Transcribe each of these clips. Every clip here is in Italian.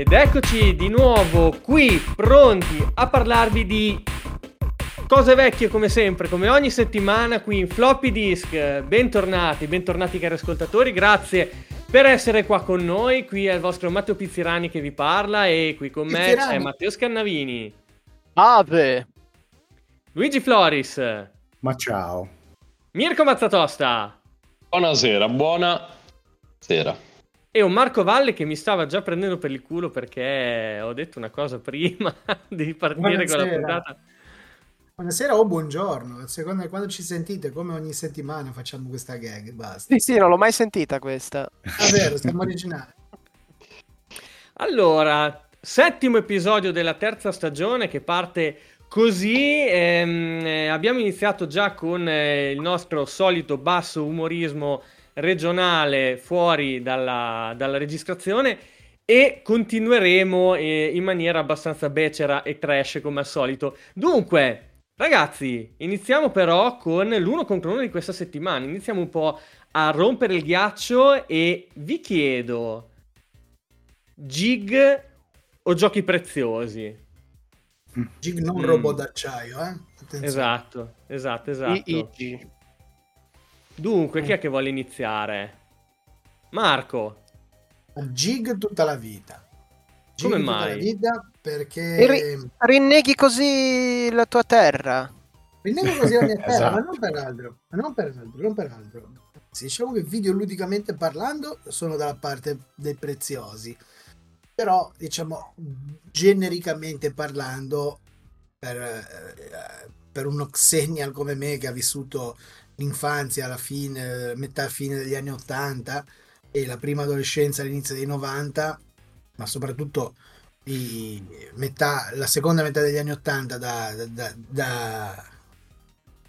Ed eccoci di nuovo qui, pronti a parlarvi di cose vecchie come sempre, come ogni settimana qui in Floppy Disk. Bentornati, bentornati cari ascoltatori, grazie per essere qua con noi. Qui è il vostro Matteo Pizzirani che vi parla e qui con me c'è Matteo Scannavini. Ave! Luigi Floris. Ma ciao. Mirko Mazzatosta. Buonasera, buona sera. E un Marco Valle che mi stava già prendendo per il culo perché ho detto una cosa prima di partire Buonasera. con la puntata. Buonasera o buongiorno, secondo me quando ci sentite, come ogni settimana facciamo questa gag, basta. Sì, sì, non l'ho mai sentita questa. È vero, siamo originali. Allora, settimo episodio della terza stagione che parte così. Ehm, eh, abbiamo iniziato già con eh, il nostro solito basso umorismo regionale fuori dalla, dalla registrazione e continueremo eh, in maniera abbastanza becera e trash come al solito. Dunque, ragazzi, iniziamo però con l'uno contro uno di questa settimana. Iniziamo un po' a rompere il ghiaccio e vi chiedo gig o giochi preziosi? Gig non mm. robot d'acciaio, eh? Attenzione. Esatto, esatto, esatto. I, I, Dunque, chi è che vuole iniziare? Marco. Gig tutta la vita. Gig Come mai? Vita perché... Ri- rinneghi così la tua terra. Rinneghi così la mia terra, esatto. ma non per altro. Ma non per altro, non per altro. Sì, diciamo che videoludicamente parlando sono dalla parte dei preziosi. Però, diciamo, genericamente parlando, per, eh, per uno Xenial come me che ha vissuto l'infanzia alla fine, metà fine degli anni 80 e la prima adolescenza all'inizio dei 90, ma soprattutto metà, la seconda metà degli anni 80 da, da, da, da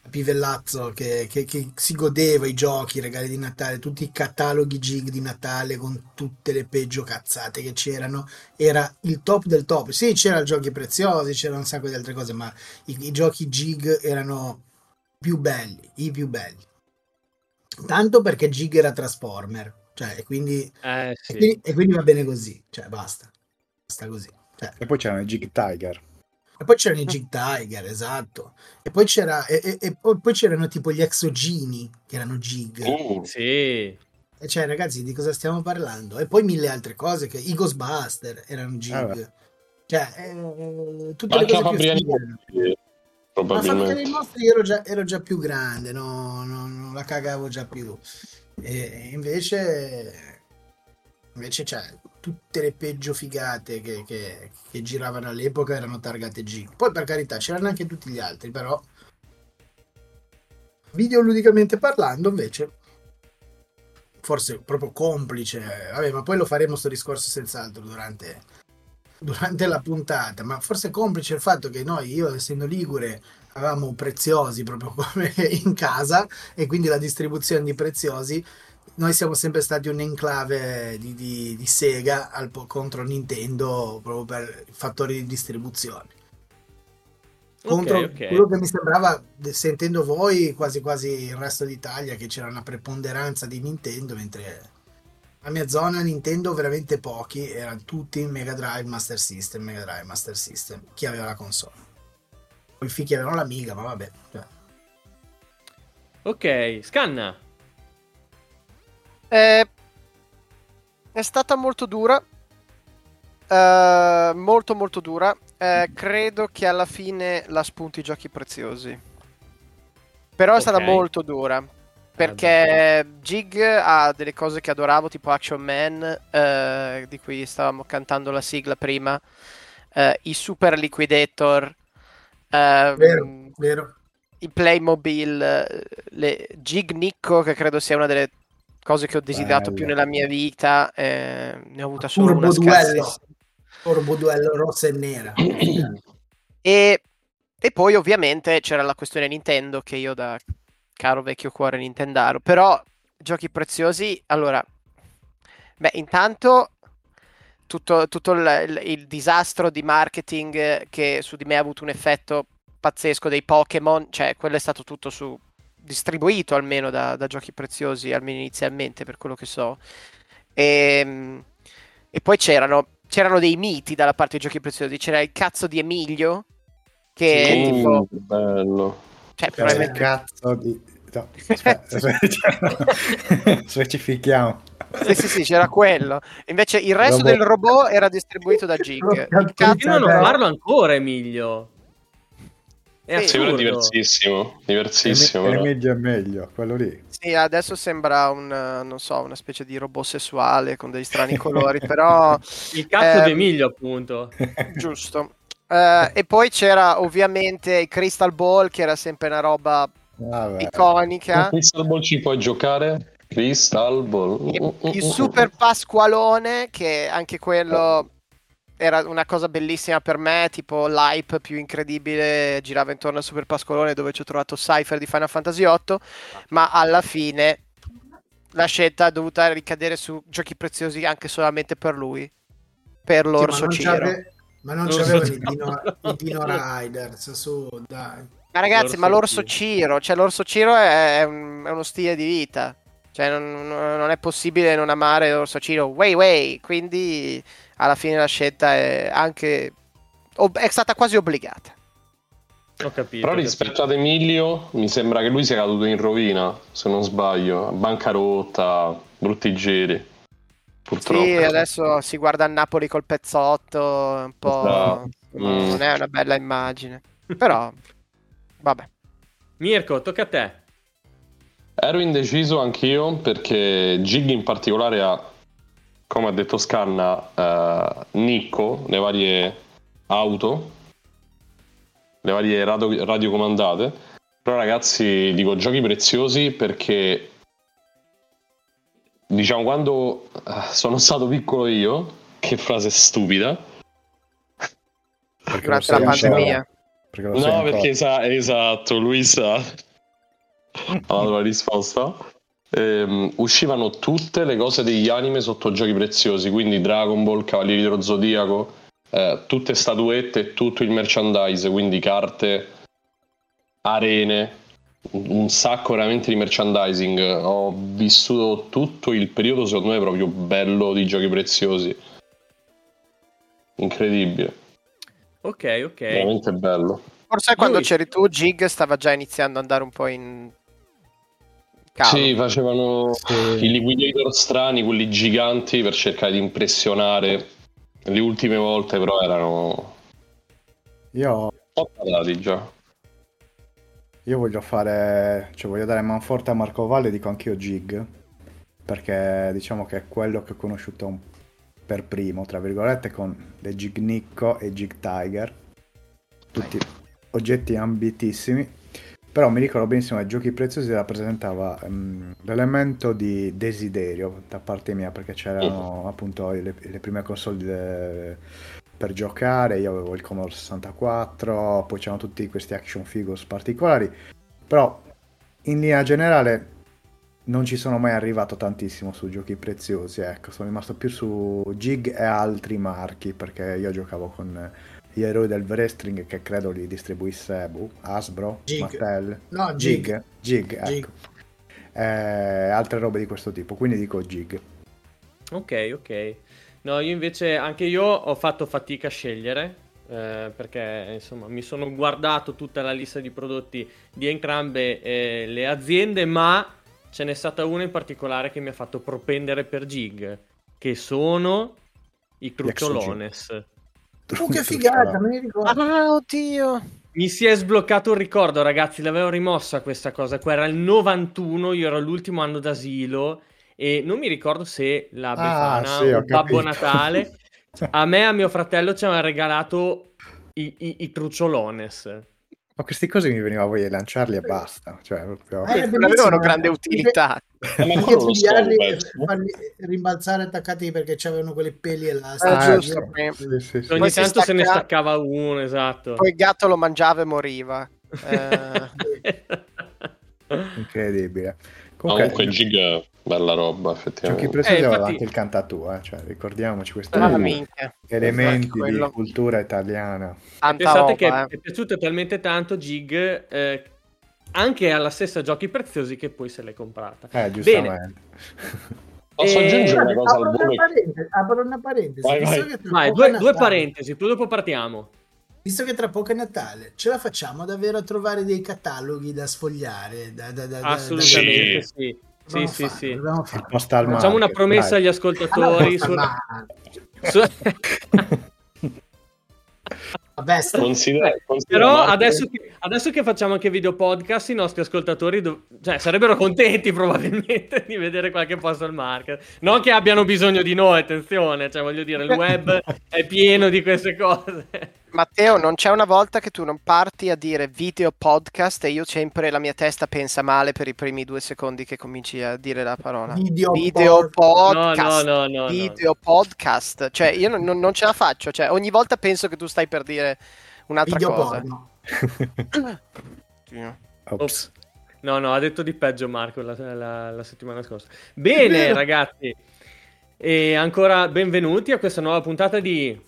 pivellazzo che, che, che, si godeva i giochi, i regali di Natale, tutti i cataloghi gig di Natale con tutte le peggio cazzate che c'erano, era il top del top. Sì, c'erano giochi preziosi, c'erano un sacco di altre cose, ma i, i giochi gig erano più belli, i più belli. Tanto perché Gig era Transformer, cioè, e quindi, eh, sì. e quindi, e quindi va bene così, cioè basta, basta così. Cioè. E poi c'erano i Jig Tiger. E poi c'erano i Jig Tiger, esatto. E poi, c'era, e, e, poi c'erano tipo gli exogini che erano Jig. Uh, sì. E cioè, ragazzi, di cosa stiamo parlando? E poi mille altre cose, che i Ghostbuster erano Jig. Ah, cioè, eh, tutte Ma le cose più Ma dei mostri ero già, ero già più grande, no, no, non la cagavo già più. E invece, invece cioè, tutte le peggio figate che, che, che giravano all'epoca erano targate G. Poi per carità c'erano anche tutti gli altri, però videoludicamente parlando invece forse proprio complice, vabbè ma poi lo faremo sto discorso senz'altro durante durante la puntata, ma forse complice il fatto che noi, io essendo ligure, avevamo preziosi proprio come in casa e quindi la distribuzione di preziosi noi siamo sempre stati un enclave di, di, di Sega al, contro Nintendo proprio per fattori di distribuzione. Contro okay, okay. quello che mi sembrava, sentendo voi, quasi quasi il resto d'Italia, che c'era una preponderanza di Nintendo, mentre la mia zona Nintendo veramente pochi, erano tutti Mega Drive, Master System, Mega Drive, Master System, chi aveva la console. Poi i figli avevano l'Amiga, ma vabbè. Cioè. Ok, scanna. Eh, è stata molto dura. Uh, molto molto dura. Uh, credo che alla fine la spunti i giochi preziosi. Però è okay. stata molto dura perché Jig ha delle cose che adoravo, tipo Action Man, eh, di cui stavamo cantando la sigla prima, eh, i Super Liquidator, eh, vero, vero. i Playmobil, le Jig Nicco, che credo sia una delle cose che ho desiderato Bello. più nella mia vita, eh, ne ho avuta solo Turbo una duello. Turbo duello rossa e nera. e, e poi ovviamente c'era la questione Nintendo che io da caro vecchio cuore Nintendaro. Però giochi preziosi, allora, beh, intanto tutto, tutto il, il, il, disastro di marketing che su di me ha avuto un effetto pazzesco dei Pokémon, cioè quello è stato tutto su distribuito almeno da, da giochi preziosi, almeno inizialmente per quello che so. E, ehm, e poi c'erano c'erano dei miti dalla parte dei giochi preziosi. C'era il cazzo di Emilio, che è Uh, tipo... bello. Cioè, Cioè, probabilmente- cazzo di... No, aspetta, aspetta. specifichiamo. Sì, sì, sì, c'era quello. Invece il resto Robot. del robot era distribuito da Jig. Io non lo parlo ancora, Emilio. È Sì, assurdo. diversissimo. Diversissimo. È meglio è meglio, quello lì. Sì, adesso sembra un, non so, una specie di robot sessuale con dei strani colori, però Il cazzo Ehm, di Emilio, appunto. giusto. Eh, e poi c'era ovviamente il Crystal Ball, che era sempre una roba Vabbè. iconica. Crystal Ball ci puoi giocare? Crystal Ball. Il, il Super Pasqualone, che anche quello era una cosa bellissima per me, tipo l'hype più incredibile girava intorno al Super Pasqualone dove ci ho trovato Cypher di Final Fantasy VIII, ma alla fine la scelta è dovuta ricadere su giochi preziosi anche solamente per lui, per Sì, l'orso ma non Ciro. Ma non L'orso c'avevano i Ciro. Dino, i Dino Riders, su, dai. Ma ragazzi, L'orso ma l'orso Ciro. Cioè l'orso Ciro è, è un- è uno stile di vita. Cioè non, non è possibile non amare l'orso Ciro. Way way, quindi alla fine la scelta è anche è stata quasi obbligata. Ho capito. Però rispetto ad Emilio, mi sembra che lui sia caduto in rovina, se non sbaglio. Bancarotta, brutti giri. Purtroppo. Sì, adesso si guarda il Napoli col pezzotto, un po' Esatto. non Mm. è una bella immagine. Però vabbè. Mirko, tocca a te. Ero indeciso anch'io perché Gig in particolare ha, come ha detto Scanna, eh, Nicco, le varie auto, le varie radio- radiocomandate. Però ragazzi, dico giochi preziosi perché diciamo quando eh, sono stato piccolo io, che frase stupida, Perché Durante lo la sei ancora. pandemia. Perché No, perché esa- esatto, lui sa. ha dato la risposta. Ehm, uscivano tutte le cose degli anime sotto giochi preziosi, quindi Dragon Ball, Cavalieri dello Zodiaco, eh, tutte statuette tutto il merchandise, quindi carte, arene, un sacco veramente di merchandising. Ho vissuto tutto il periodo, secondo me, proprio bello di giochi preziosi. Incredibile, Ok, ok. veramente bello. Forse quando Lui- c'eri tu, Jig stava già iniziando ad andare un po' in calo. Sì, facevano Sì. i liquidator strani, quelli giganti per cercare di impressionare. Le ultime volte però erano Io, un po' patati già. io voglio fare, cioè voglio dare manforte a Marco Valle, dico anch'io Gig, perché diciamo che è quello che ho conosciuto un- per primo, tra virgolette, con le Gig Nicco e Gig Tiger, tutti oggetti ambitissimi. Però mi ricordo benissimo che Giochi Preziosi rappresentava ehm, l'elemento di desiderio da parte mia, perché c'erano appunto le, le prime console de- per giocare, io avevo il Commodore 64, poi c'erano tutti questi action figures particolari, però in linea generale non ci sono mai arrivato tantissimo su giochi preziosi, ecco, sono rimasto più su Gig e altri marchi, perché io giocavo con gli eroi del wrestling che credo li distribuisse boh, Hasbro, Gig. Mattel, No, Gig. Gig, Gig, ecco. Gig. Eh, altre robe di questo tipo, quindi dico Gig. Ok, ok. No, io invece anche io ho fatto fatica a scegliere eh, perché insomma mi sono guardato tutta la lista di prodotti di entrambe eh, le aziende, ma ce n'è stata una in particolare che mi ha fatto propendere per Gig, che sono i Cruciolones. Uh, che figata, me ne ricordo. Ah, oddio. Mi si è sbloccato il ricordo, ragazzi. L'avevo rimossa questa cosa. Qua era il 91, io ero all'ultimo anno d'asilo e non mi ricordo se la Ah, Befana sì, o Babbo. Natale a me e a mio fratello ci aveva regalato i, i, i Cruciolones. Ma questi cosi mi veniva voglia di lanciarli e basta. Cioè, proprio... Eh, Non avevano grande eh. utilità. Eh, ma so, pigliarli e farli rimbalzare attaccati perché c'avevano quelle peli elastiche. Ah, Ah, giusto. Sì, sì, sì. Ogni Poi tanto se ne stacca- staccava uno, esatto. Poi il gatto lo mangiava e moriva. Eh, Incredibile. Comunque, Comunque, Gig bella roba, giochi effettivamente. preziosi Eh, aveva infatti- anche il cantatù, eh, cioè, ricordiamoci questi elementi di cultura italiana. Tanta Pensate che roba, eh. è piaciuto talmente tanto Gig eh, anche alla stessa Giochi Preziosi che poi se l'è comprata. Eh, giustamente. Posso E- aggiungere una cosa apro, al una volo? parentesi, apro una parentesi. Vai, vai. che Vai, due, due parentesi, poi dopo partiamo. Visto che tra poco è Natale, ce la facciamo davvero a trovare dei cataloghi da sfogliare? Da, da, da, da- Assolutamente Sì. sì. Sì, farlo, sì. Facciamo una market, promessa dai. agli ascoltatori. su- su- Vabbè, Considera, considera Però adesso che, adesso che facciamo anche video podcast, i nostri ascoltatori dov- cioè, sarebbero contenti probabilmente di vedere qualche posto al market. Non che abbiano bisogno di noi, attenzione, cioè voglio dire, il web è pieno di queste cose. Matteo, non c'è una volta che tu non parti a dire video podcast e io sempre la mia testa pensa male per i primi due secondi che cominci a dire la parola. Video video pod- No, podcast. no, no, no, no. video podcast. Cioè, io non, non- ce la faccio. Cioè, ogni volta penso che tu stai per dire un'altra video cosa. Ops. No, no, ha detto di peggio Marco la, la- la settimana scorsa. Bene, ragazzi. E ancora benvenuti a questa nuova puntata di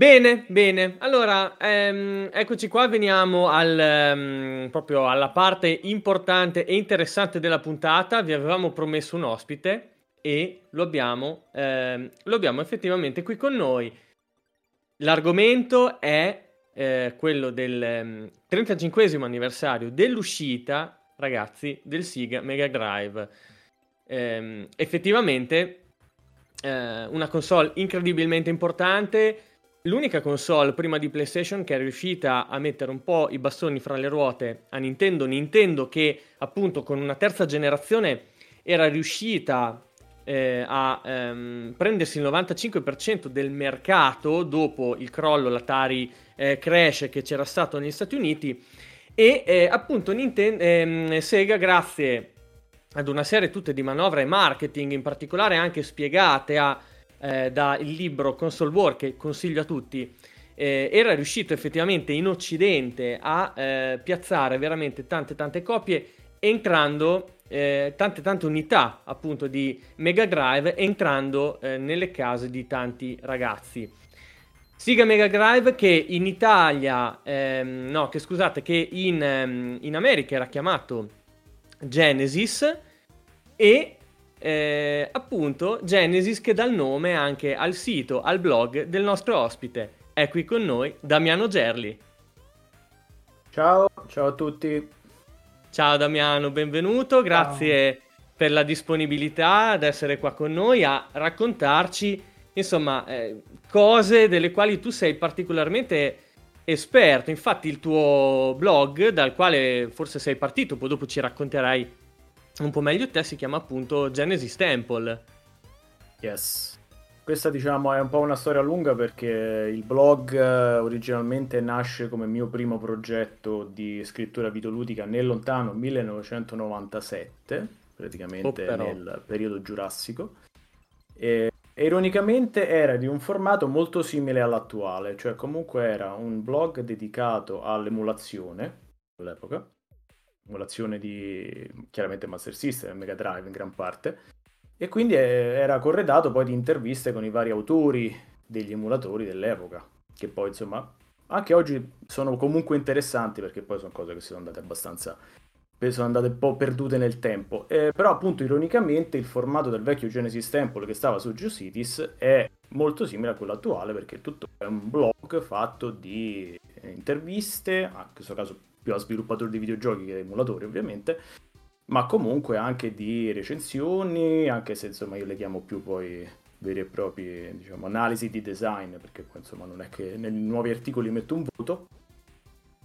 Bene, bene. Allora, ehm, eccoci qua, veniamo al, ehm, proprio alla parte importante e interessante della puntata. Vi avevamo promesso un ospite e lo abbiamo, ehm, lo abbiamo effettivamente qui con noi. L'argomento è eh, quello del ehm, 35 anniversario dell'uscita, ragazzi, del Sega Mega Drive. Ehm, effettivamente, eh, una console incredibilmente importante. L'unica console prima di PlayStation che è riuscita a mettere un po' i bastoni fra le ruote a Nintendo, Nintendo che appunto con una terza generazione era riuscita eh, a ehm, prendersi il 95% del mercato dopo il crollo, l'Atari eh, crash che c'era stato negli Stati Uniti e eh, appunto Ninten- ehm, Sega grazie ad una serie tutte di manovre marketing in particolare anche spiegate a eh, dal libro Console War che consiglio a tutti, eh, era riuscito effettivamente in Occidente a eh, piazzare veramente tante tante copie entrando eh, tante tante unità appunto di Mega Drive entrando eh, nelle case di tanti ragazzi. Sega Mega Drive che in Italia, ehm, no che scusate, che in, ehm, in America era chiamato Genesis e eh, appunto Genesis che dà il nome anche al sito, al blog del nostro ospite. È qui con noi Damiano Gerli. Ciao, ciao a tutti. Ciao Damiano, benvenuto, grazie per la disponibilità ad essere qua con noi a raccontarci insomma eh, cose delle quali tu sei particolarmente esperto. Infatti il tuo blog dal quale forse sei partito, poi dopo ci racconterai un po' meglio te, si chiama appunto Genesis Temple. Yes. Questa diciamo è un po' una storia lunga perché il blog eh, originalmente nasce come mio primo progetto di scrittura videoludica nel lontano 1997, praticamente Oh, nel periodo giurassico. E ironicamente era di un formato molto simile all'attuale, cioè comunque era un blog dedicato all'emulazione all'epoca, emulazione di chiaramente Master System Mega Drive in gran parte. E quindi eh, era corredato poi di interviste con i vari autori degli emulatori dell'epoca, che poi insomma anche oggi sono comunque interessanti perché poi sono cose che sono andate abbastanza sono andate un po' perdute nel tempo. Eh, però appunto ironicamente il formato del vecchio Genesis Temple che stava su GeoCities è molto simile a quello attuale perché tutto è un blog fatto di interviste, a in questo caso più a sviluppatori di videogiochi che emulatori ovviamente, ma comunque anche di recensioni, anche se insomma io le chiamo più poi veri e propri diciamo, analisi di design, perché poi insomma non è che nei nuovi articoli metto un voto,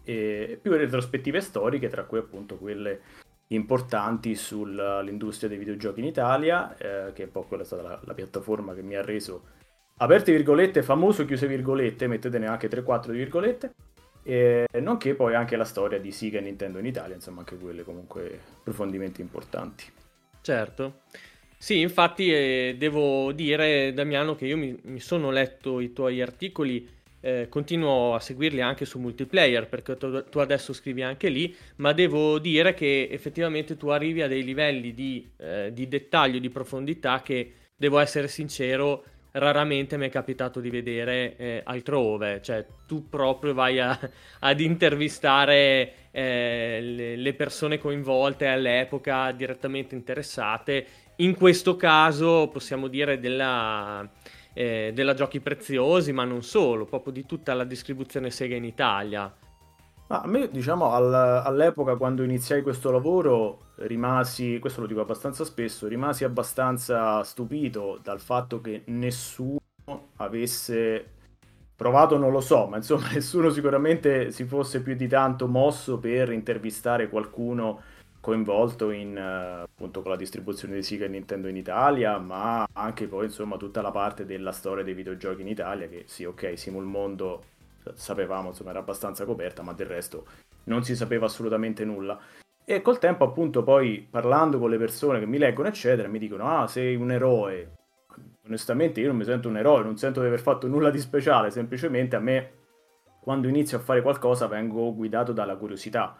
e più retrospettive storiche, tra cui appunto quelle importanti sull'industria dei videogiochi in Italia, eh, che è un po' quella è stata la, la piattaforma che mi ha reso aperte virgolette, famoso chiuse virgolette, mettetene anche 3-4 di virgolette, E nonché poi anche la storia di Sega e Nintendo in Italia, insomma anche quelle comunque approfondimenti importanti. Certo. Sì, infatti eh, devo dire, Damiano, che io mi, mi sono letto i tuoi articoli, eh, continuo a seguirli anche su multiplayer perché tu, tu, adesso scrivi anche lì, ma devo dire che effettivamente tu arrivi a dei livelli di, eh, di dettaglio, di profondità che, devo essere sincero, raramente mi è capitato di vedere eh, altrove, cioè tu proprio vai a, ad intervistare eh, le, persone coinvolte all'epoca direttamente interessate, in questo caso possiamo dire della, eh, della Giochi Preziosi, ma non solo, proprio di tutta la distribuzione Sega in Italia. Ah, a me, diciamo, al, all'epoca quando iniziai questo lavoro rimasi, questo lo dico abbastanza spesso, rimasi abbastanza stupito dal fatto che nessuno avesse provato, non lo so, ma insomma nessuno sicuramente si fosse più di tanto mosso per intervistare qualcuno coinvolto in appunto con la distribuzione di Sega Nintendo in Italia, ma anche poi insomma tutta la parte della storia dei videogiochi in Italia che sì, ok, Simul Mondo sapevamo, insomma, era abbastanza coperta, ma del resto non si sapeva assolutamente nulla. E col tempo, appunto, poi parlando con le persone che mi leggono, eccetera, mi dicono: Ah, sei un eroe. Onestamente, io non mi sento un eroe, non sento di aver fatto nulla di speciale. Semplicemente a me, quando inizio a fare qualcosa, vengo guidato dalla curiosità.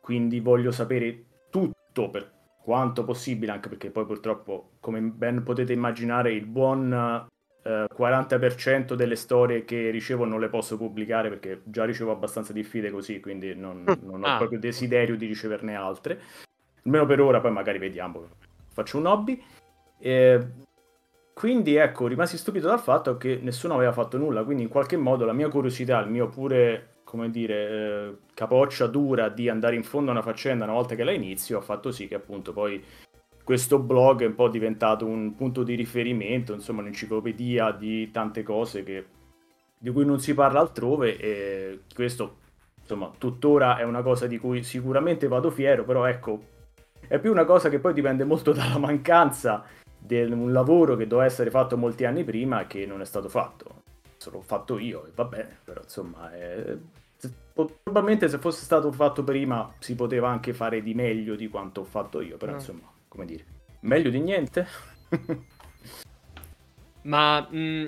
Quindi voglio sapere tutto per quanto possibile, anche perché poi purtroppo, come ben potete immaginare, il buon 40% eh, delle storie che ricevo non le posso pubblicare perché già ricevo abbastanza diffide così, quindi non, mm. non ho ah. proprio desiderio di riceverne altre. Almeno per ora, poi magari vediamo. Faccio un hobby. E quindi ecco, rimasi stupito dal fatto che nessuno aveva fatto nulla, quindi in qualche modo la mia curiosità, il mio pure, come dire, eh, capoccia dura di andare in fondo a una faccenda una volta che la inizio, ha fatto sì che appunto poi questo blog è un po' diventato un punto di riferimento, insomma un'enciclopedia di tante cose che, di cui non si parla altrove e questo insomma tuttora è una cosa di cui sicuramente vado fiero, però ecco è più una cosa che poi dipende molto dalla mancanza di un lavoro che doveva essere fatto molti anni prima che non è stato fatto. L'ho fatto io e va bene, però insomma è... probabilmente se fosse stato fatto prima si poteva anche fare di meglio di quanto ho fatto io, però mm. insomma come dire, meglio di niente. Ma mh, mm,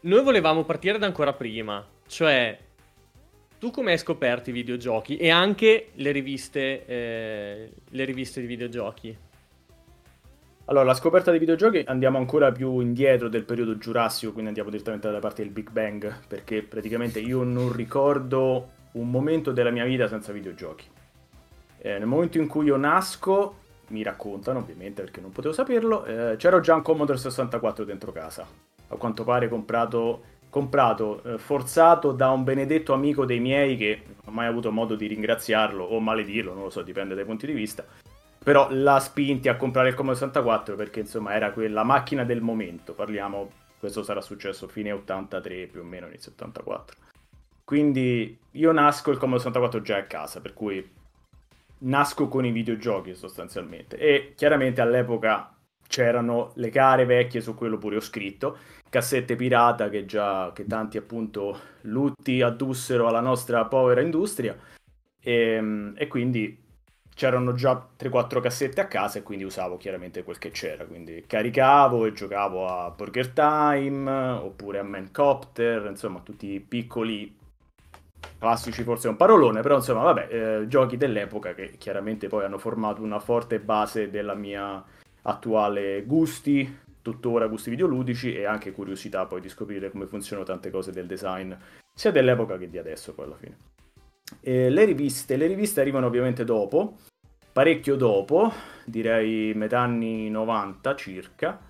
noi volevamo partire da ancora prima, cioè tu come hai scoperto i videogiochi e anche le riviste, eh, le riviste di videogiochi? Allora, la scoperta dei videogiochi andiamo ancora più indietro del periodo giurassico, quindi andiamo direttamente dalla parte del Big Bang, perché praticamente io non ricordo un momento della mia vita senza videogiochi. Eh, nel momento in cui io nasco, mi raccontano ovviamente perché non potevo saperlo, eh, c'era già un Commodore 64 dentro casa, a quanto pare comprato, comprato eh, forzato da un benedetto amico dei miei che non ho mai avuto modo di ringraziarlo o maledirlo, non lo so, dipende dai punti di vista, però l'ha spinti a comprare il Commodore 64 perché insomma era quella macchina del momento, parliamo, questo sarà successo fine 83 più o meno, inizio 84. Quindi io nasco il Commodore 64 già a casa, per cui nasco con i videogiochi sostanzialmente. E chiaramente all'epoca c'erano le care vecchie su quello pure ho scritto cassette pirata che già che tanti appunto lutti addussero alla nostra povera industria. E, ehm, e quindi c'erano già 3-4 cassette a casa e quindi usavo chiaramente quel che c'era. Quindi caricavo e giocavo a Burger Time oppure a Mancopter insomma tutti i piccoli classici forse è un parolone, però insomma, vabbè, eh, giochi dell'epoca che chiaramente poi hanno formato una forte base della mia attuale gusti, tuttora gusti videoludici e anche curiosità poi di scoprire come funzionano tante cose del design, sia dell'epoca che di adesso poi alla fine. E le riviste, le riviste arrivano ovviamente dopo, parecchio dopo, direi metà anni 90 circa,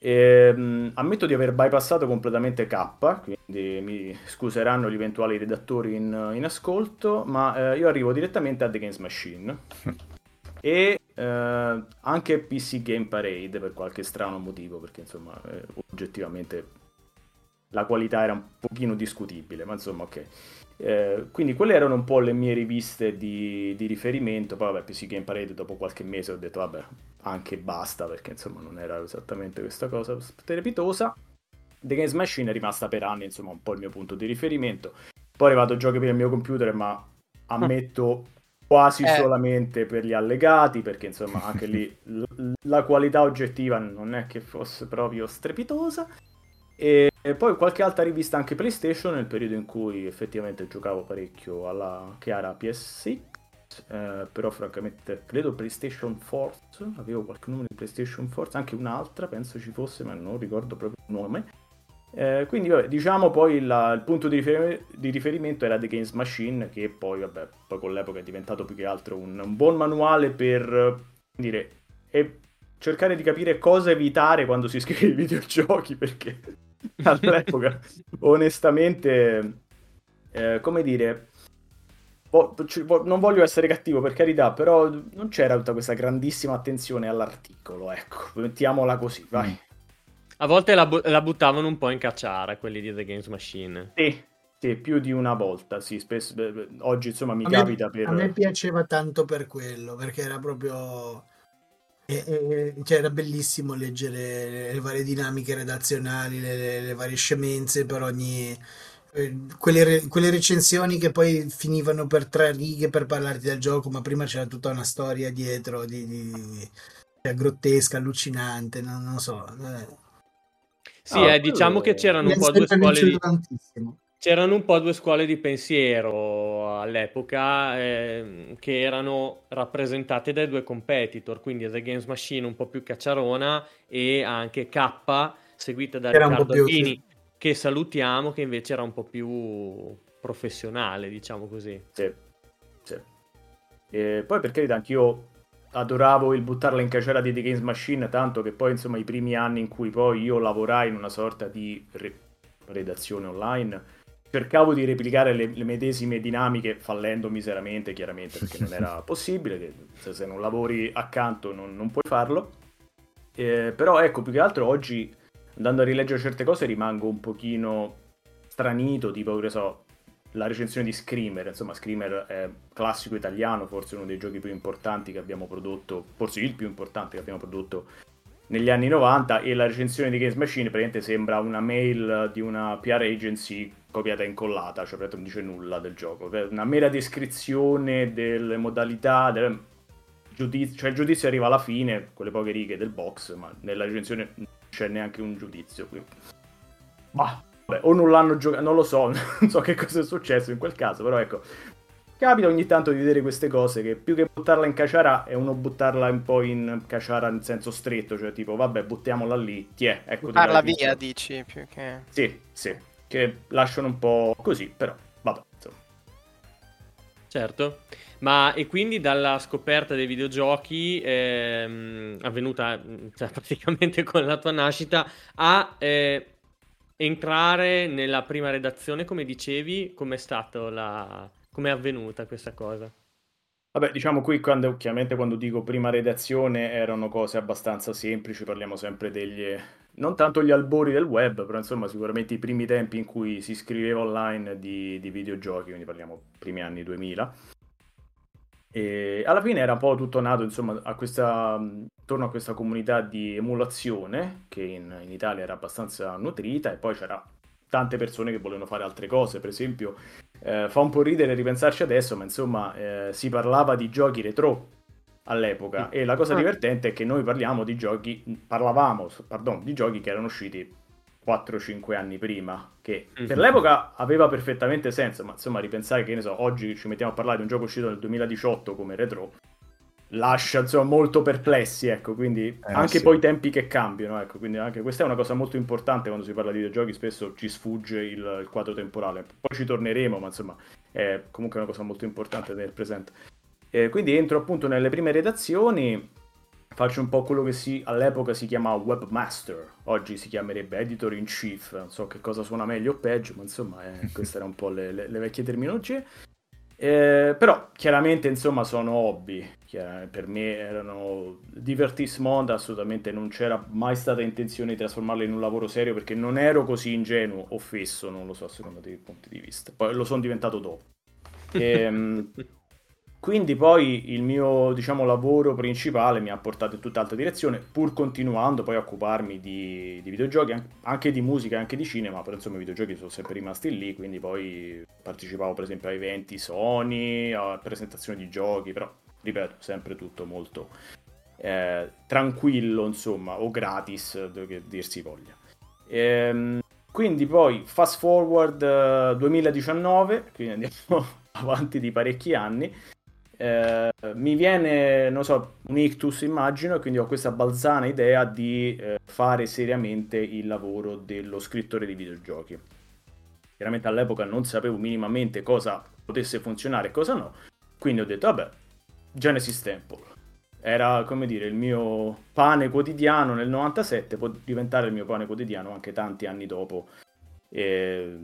ehm, ammetto di aver bypassato completamente K, quindi mi scuseranno gli eventuali redattori in, in ascolto, ma eh, io arrivo direttamente a The Games Machine e eh, anche PC Game Parade per qualche strano motivo, perché insomma eh, oggettivamente la qualità era un pochino discutibile, ma insomma ok. Eh, quindi quelle erano un po' le mie riviste di, di riferimento. Poi, vabbè, PC Game Parade dopo qualche mese ho detto, vabbè, anche basta, perché insomma non era esattamente questa cosa strepitosa. The Games Machine è rimasta per anni, insomma, un po' il mio punto di riferimento. Poi è arrivato giochi per il mio computer, ma ammetto quasi eh. solamente per gli allegati, perché insomma anche lì l- la qualità oggettiva non è che fosse proprio strepitosa. E, poi qualche altra rivista anche PlayStation nel periodo in cui effettivamente giocavo parecchio alla chiara PS6. Eh, però francamente credo PlayStation Force avevo qualche nome di PlayStation Force anche un'altra penso ci fosse ma non ricordo proprio il nome eh, quindi vabbè, diciamo poi la, il punto di, rifer- di, riferimento era The Games Machine che poi, vabbè, poi con l'epoca è diventato più che altro un, un buon manuale per dire cercare di capire cosa evitare quando si scrive i videogiochi perché all'epoca onestamente eh, come dire non voglio essere cattivo per carità però non c'era tutta questa grandissima attenzione all'articolo ecco mettiamola così vai mm. A volte la, bu- la, buttavano un po' in cacciara quelli di The Games Machine. Sì, sì più di una volta. Sì, spesso, beh, oggi insomma mi a capita me, per. A me piaceva tanto per quello perché era proprio. E, e, cioè era bellissimo leggere le varie dinamiche redazionali, le, le, le varie scemenze per ogni. Eh, quelle, quelle, recensioni che poi finivano per tre righe per parlarti del gioco, ma prima c'era tutta una storia dietro di, di, di cioè, grottesca, allucinante, non, non so. Eh sì, ah, eh, diciamo che c'erano un po' due scuole di... C'erano un po' due scuole di pensiero all'epoca eh, che erano rappresentate dai due competitor, quindi The Games Machine un po' più cacciarona e anche K seguita da era Riccardo Albini che salutiamo che invece era un po' più professionale, diciamo così. Sì, sì. E poi per carità anch'io adoravo il buttarla in cacciara di The Games Machine, tanto che poi insomma i primi anni in cui poi io lavorai in una sorta di re- redazione online cercavo di replicare le, le, medesime dinamiche fallendo miseramente chiaramente perché non era possibile se, se non lavori accanto non, non puoi farlo. Eh, però ecco più che altro oggi andando a rileggere certe cose rimango un pochino stranito tipo che so la recensione di Screamer, insomma Screamer è classico italiano, forse uno dei giochi più importanti che abbiamo prodotto, forse il più importante che abbiamo prodotto negli anni 90 e la recensione di Games Machine praticamente sembra una mail di una PR agency copiata e incollata, cioè non dice nulla del gioco, una mera descrizione delle modalità, del giudizio, cioè il giudizio arriva alla fine, con le poche righe del box, ma nella recensione non c'è neanche un giudizio. Quindi... Bah, Beh, o non l'hanno giocato, non lo so, non so che cosa è successo in quel caso, però ecco, capita ogni tanto di vedere queste cose che più che buttarla in caciara è uno buttarla un po' in caciara in senso stretto, cioè tipo vabbè buttiamola lì, ti è, ecco. Parla via, dici, più che... Sì, sì, che lasciano un po' così, però vabbè, insomma. Certo, ma e quindi dalla scoperta dei videogiochi ehm, avvenuta cioè, praticamente con la tua nascita a... Eh, entrare nella prima redazione, come dicevi, com'è stato la... com'è avvenuta questa cosa? Vabbè, diciamo qui quando, chiaramente quando dico prima redazione erano cose abbastanza semplici, parliamo sempre degli, non tanto gli albori del web, però insomma sicuramente i primi tempi in cui si scriveva online di, di videogiochi, quindi parliamo primi anni 2000. E alla fine era un po' tutto nato insomma a questa, intorno a questa comunità di emulazione che in, in Italia era abbastanza nutrita e poi c'era tante persone che volevano fare altre cose, per esempio eh, fa un po' ridere ripensarci adesso, ma insomma eh, si parlava di giochi retro all'epoca e la cosa ah. divertente è che noi parliamo di giochi, parlavamo, pardon, di giochi che erano usciti 4-5 anni prima, che mm-hmm. per l'epoca aveva perfettamente senso, ma insomma ripensare che ne so, oggi ci mettiamo a parlare di un gioco uscito nel 2018 come retro, lascia insomma molto perplessi, ecco, quindi eh, anche sì. poi i tempi che cambiano, ecco, quindi anche questa è una cosa molto importante quando si parla di videogiochi, spesso ci sfugge il, il quadro temporale, poi ci torneremo, ma insomma è comunque una cosa molto importante tenere presente. Eh, quindi entro appunto nelle prime redazioni faccio un po' quello che si, all'epoca si chiamava webmaster, oggi si chiamerebbe editor in chief, non so che cosa suona meglio o peggio, ma insomma eh, queste erano un po' le, le, le vecchie terminologie. Eh, però chiaramente insomma sono hobby, per me erano divertissement, assolutamente non c'era mai stata intenzione di trasformarlo in un lavoro serio perché non ero così ingenuo o fesso, non lo so secondo dei punti di vista, poi lo sono diventato dopo. E, ehm, quindi poi il mio diciamo, lavoro principale mi ha portato in tutt'altra direzione, pur continuando poi a occuparmi di, di videogiochi, anche di musica, anche di cinema, però insomma i videogiochi sono sempre rimasti lì, quindi poi partecipavo per esempio a eventi Sony, a presentazioni di giochi, però ripeto, sempre tutto molto eh, tranquillo, insomma, o gratis, che dir si voglia. Ehm, quindi poi fast forward uh, 2019, quindi andiamo avanti di parecchi anni eh, mi viene, non so, un ictus immagino, e quindi ho questa balzana idea di eh, fare seriamente il lavoro dello scrittore di videogiochi. Chiaramente all'epoca non sapevo minimamente cosa potesse funzionare e cosa no, quindi ho detto, vabbè, Genesis Temple. Era, come dire, il mio pane quotidiano nel 97, può diventare il mio pane quotidiano anche tanti anni dopo. E...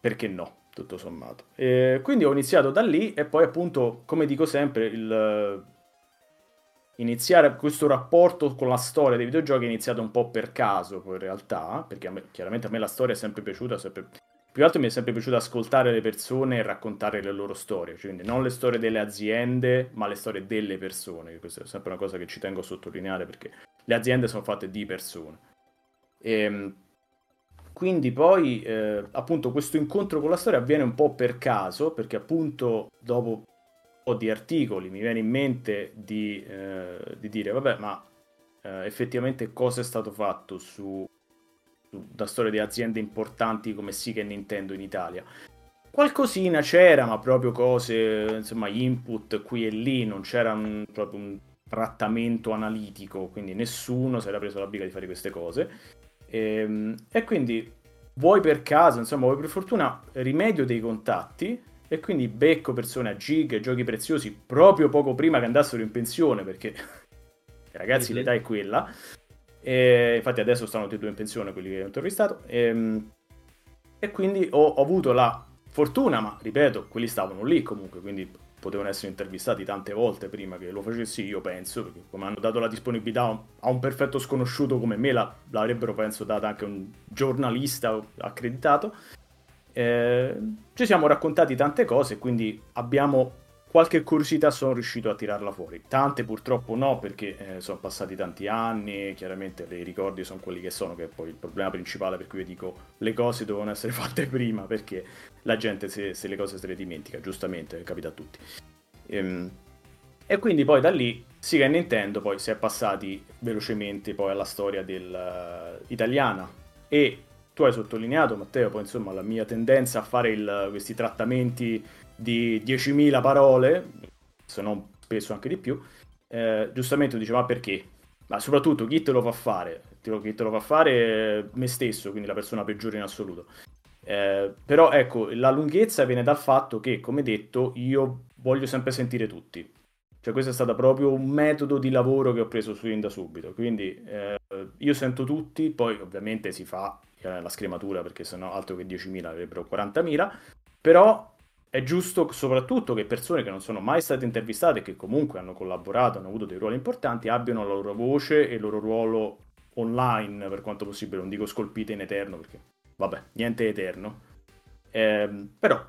Perché no? Tutto sommato. E quindi ho iniziato da lì e poi appunto, come dico sempre, il iniziare questo rapporto con la storia dei videogiochi è iniziato un po' per caso, poi in realtà, perché a me, chiaramente a me la storia è sempre piaciuta, sempre... più che altro mi è sempre piaciuto ascoltare le persone e raccontare le loro storie, cioè, quindi non le storie delle aziende, ma le storie delle persone, questa è sempre una cosa che ci tengo a sottolineare perché le aziende sono fatte di persone. E, ehm, quindi poi eh, appunto questo incontro con la storia avviene un po' per caso, perché appunto dopo un po' di articoli mi viene in mente di, eh, di dire vabbè ma eh, effettivamente cosa è stato fatto su, su, da storia di aziende importanti come Sega e Nintendo in Italia. Qualcosina c'era, ma proprio cose, insomma, input qui e lì, non c'era un, proprio un trattamento analitico, quindi nessuno si era preso la briga di fare queste cose. E, ehm, e quindi vuoi per caso, insomma, vuoi per fortuna rimedio dei contatti e quindi becco persone a gig e giochi preziosi proprio poco prima che andassero in pensione perché ragazzi l'età è quella. E infatti adesso stanno tutti e due in pensione quelli che ho intervistato. E, ehm, e quindi ho, ho avuto la fortuna, ma ripeto, quelli stavano lì comunque, quindi potevano essere intervistati tante volte prima che lo facessi io, penso, perché come hanno dato la disponibilità a un perfetto sconosciuto come me, la, l'avrebbero, penso, data anche un giornalista accreditato. Eh, ci siamo raccontati tante cose, quindi abbiamo qualche curiosità sono riuscito a tirarla fuori. Tante purtroppo no, perché eh, sono passati tanti anni, chiaramente i ricordi sono quelli che sono, che è poi il problema principale per cui io dico le cose devono essere fatte prima, perché la gente se, se le cose se le dimentica, giustamente, capita a tutti. Ehm, e quindi poi da lì, sì che Nintendo, poi si è passati velocemente poi alla storia del, uh, italiana e tu hai sottolineato, Matteo, poi insomma la mia tendenza a fare il, questi trattamenti di 10.000 parole, se non spesso anche di più, eh, giustamente dice ma perché? Ma soprattutto chi te lo fa fare? Chi te lo fa fare me stesso, quindi la persona peggiore in assoluto. Eh, però ecco, la lunghezza viene dal fatto che, come detto, io voglio sempre sentire tutti. Cioè questo è stato proprio un metodo di lavoro che ho preso su da subito. Quindi eh, io sento tutti, poi ovviamente si fa eh, la scrematura perché sennò altro che 10.000 avrebbero 40.000, però è giusto soprattutto che persone che non sono mai state intervistate che comunque hanno collaborato, hanno avuto dei ruoli importanti, abbiano la loro voce e il loro ruolo online, per quanto possibile, non dico scolpite in eterno perché vabbè, niente eterno. Eh, però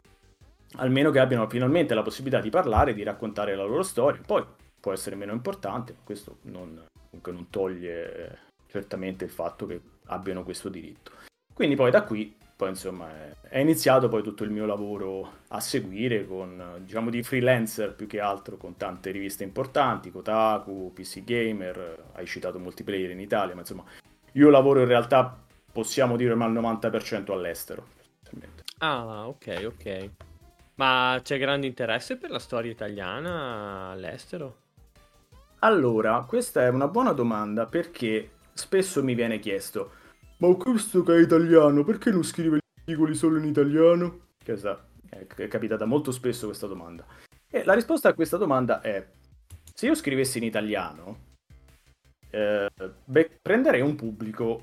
almeno che abbiano finalmente la possibilità di parlare, di raccontare la loro storia. Poi può essere meno importante, questo non, non toglie certamente il fatto che abbiano questo diritto. Quindi poi da qui poi insomma è, iniziato poi tutto il mio lavoro a seguire con diciamo di freelancer più che altro con tante riviste importanti, Kotaku, PC Gamer, hai citato multiplayer in Italia, ma insomma io lavoro in realtà possiamo dire ma al 90% all'estero. Ah, ok, ok. Ma c'è grande interesse per la storia italiana all'estero? Allora, questa è una buona domanda perché spesso mi viene chiesto ma questo che è italiano, perché non scrive gli articoli solo in italiano? Questa è capitata molto spesso questa domanda. E la risposta a questa domanda è se io scrivessi in italiano, eh, beh, prenderei un pubblico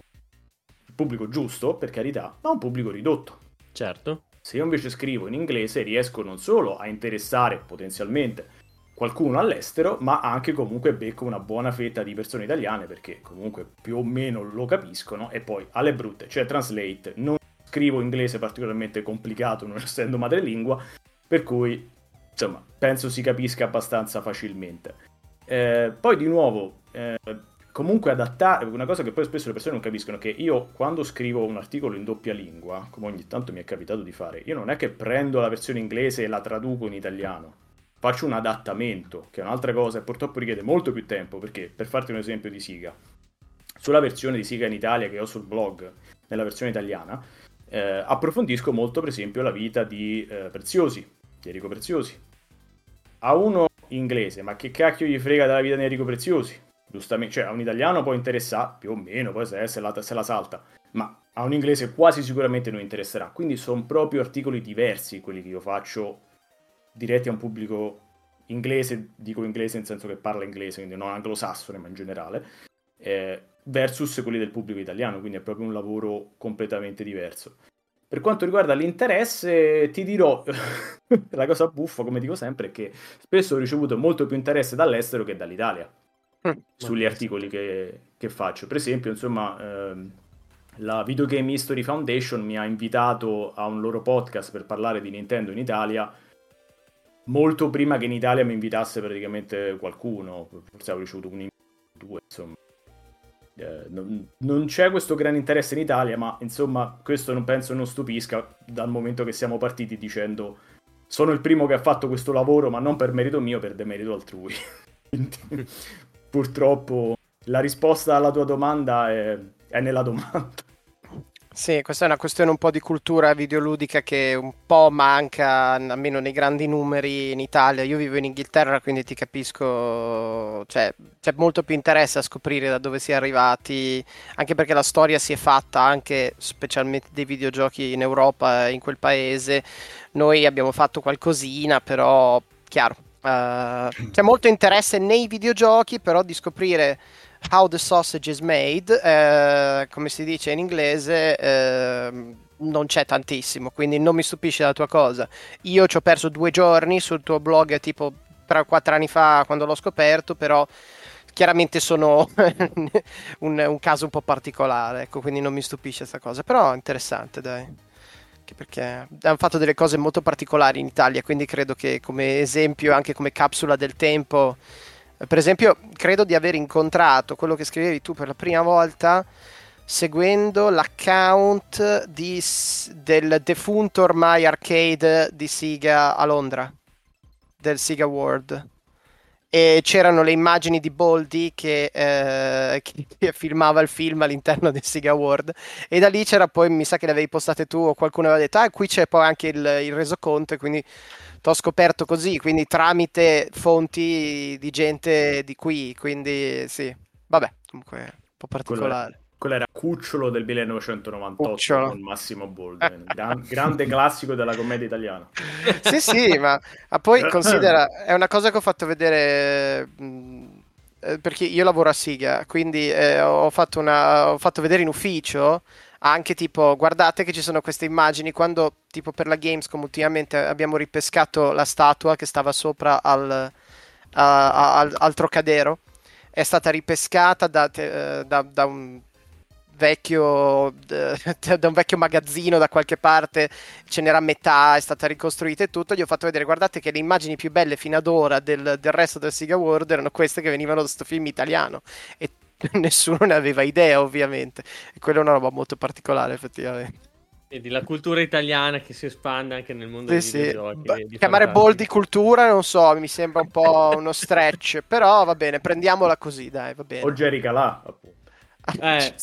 pubblico giusto, per carità, ma un pubblico ridotto. Certo. Se io invece scrivo in inglese riesco non solo a interessare potenzialmente qualcuno all'estero, ma anche comunque becco una buona fetta di persone italiane perché comunque più o meno lo capiscono e poi alle brutte c'è Translate, non scrivo inglese particolarmente complicato non essendo madrelingua, per cui insomma, penso si capisca abbastanza facilmente. Eh, poi di nuovo, eh, comunque adattare, una cosa che poi spesso le persone non capiscono, che io quando scrivo un articolo in doppia lingua, come ogni tanto mi è capitato di fare, io non è che prendo la versione inglese e la traduco in italiano, faccio un adattamento, che è un'altra cosa e purtroppo richiede molto più tempo, perché per farti un esempio di Siga, sulla versione di Siga in Italia che ho sul blog, nella versione italiana, eh, approfondisco molto per esempio la vita di eh, Preziosi, di Enrico Preziosi. A uno inglese, ma che cacchio gli frega della vita di Enrico Preziosi? giustamente, cioè a un italiano può interessare più o meno, poi se, se, la, se la salta, ma a un inglese quasi sicuramente non interesserà. Quindi sono proprio articoli diversi quelli che io faccio diretti a un pubblico inglese, dico inglese nel senso che parla inglese, quindi non anglosassone, ma in generale, eh, versus quelli del pubblico italiano, quindi è proprio un lavoro completamente diverso. Per quanto riguarda l'interesse, ti dirò, la cosa buffa, come dico sempre, è che spesso ho ricevuto molto più interesse dall'estero che dall'Italia. Mm. sugli articoli che, che, faccio. Per esempio, insomma, ehm, la Video Game History Foundation mi ha invitato a un loro podcast per parlare di Nintendo in Italia molto prima che in Italia mi invitasse praticamente qualcuno, forse avevo ricevuto un invito due, insomma. Eh, non, non, c'è questo gran interesse in Italia, ma insomma, questo non penso non stupisca dal momento che siamo partiti dicendo sono il primo che ha fatto questo lavoro, ma non per merito mio, per demerito altrui. Quindi, purtroppo la risposta alla tua domanda è, è nella domanda. Sì, questa è una questione un po' di cultura videoludica che un po' manca, almeno nei grandi numeri in Italia. Io vivo in Inghilterra, quindi ti capisco, cioè, c'è molto più interesse a scoprire da dove si è arrivati, anche perché la storia si è fatta anche specialmente dei videogiochi in Europa, in quel paese. Noi abbiamo fatto qualcosina, però chiaro, Uh, c'è molto interesse nei videogiochi, però di scoprire how the sausage is made, uh, come si dice in inglese, uh, non c'è tantissimo, quindi non mi stupisce la tua cosa. Io ci ho perso due giorni sul tuo blog tipo 3-4 anni fa quando l'ho scoperto, però chiaramente sono un, un, caso un po' particolare, ecco, quindi non mi stupisce questa cosa, però interessante, dai perché hanno fatto delle cose molto particolari in Italia, quindi credo che come esempio, anche come capsula del tempo, eh, per esempio, credo di aver incontrato quello che scrivevi tu per la prima volta seguendo l'account di, del defunto ormai arcade di Siga a Londra, del Siga World. E c'erano le immagini di Boldi che, eh, che, filmava il film all'interno del Siga World. E da lì c'era poi, mi sa che le avevi postate tu o qualcuno aveva detto, ah qui c'è poi anche il, il resoconto e quindi ti ho scoperto così, quindi tramite fonti di gente di qui, quindi sì, vabbè, comunque un po' particolare quello era Cucciolo del 1998 Cucciolo. con Massimo Bolden, gran, grande classico della commedia italiana. sì, sì, ma, ma, poi considera, è una cosa che ho fatto vedere eh, perché io lavoro a Siga, quindi eh, ho, fatto una, ho fatto vedere in ufficio anche tipo guardate che ci sono queste immagini quando tipo per la Gamescom ultimamente abbiamo ripescato la statua che stava sopra al, a, al, al Trocadero è stata ripescata da, eh, da, da un vecchio, da un vecchio magazzino da qualche parte, ce n'era metà, è stata ricostruita e tutto. Gli ho fatto vedere, guardate che le immagini più belle fino ad ora del, del resto del Siga World erano queste che venivano da questo film italiano. E nessuno ne aveva idea, ovviamente. E quella è una roba molto particolare, effettivamente. Vedi la cultura italiana che si espande anche nel mondo sì, dei videogiochi. Sì. Chiamare ball di cultura, non so, mi sembra un po' uno stretch, però va bene, prendiamola così, dai, va bene. O Jerry Calà, appunto. Eh,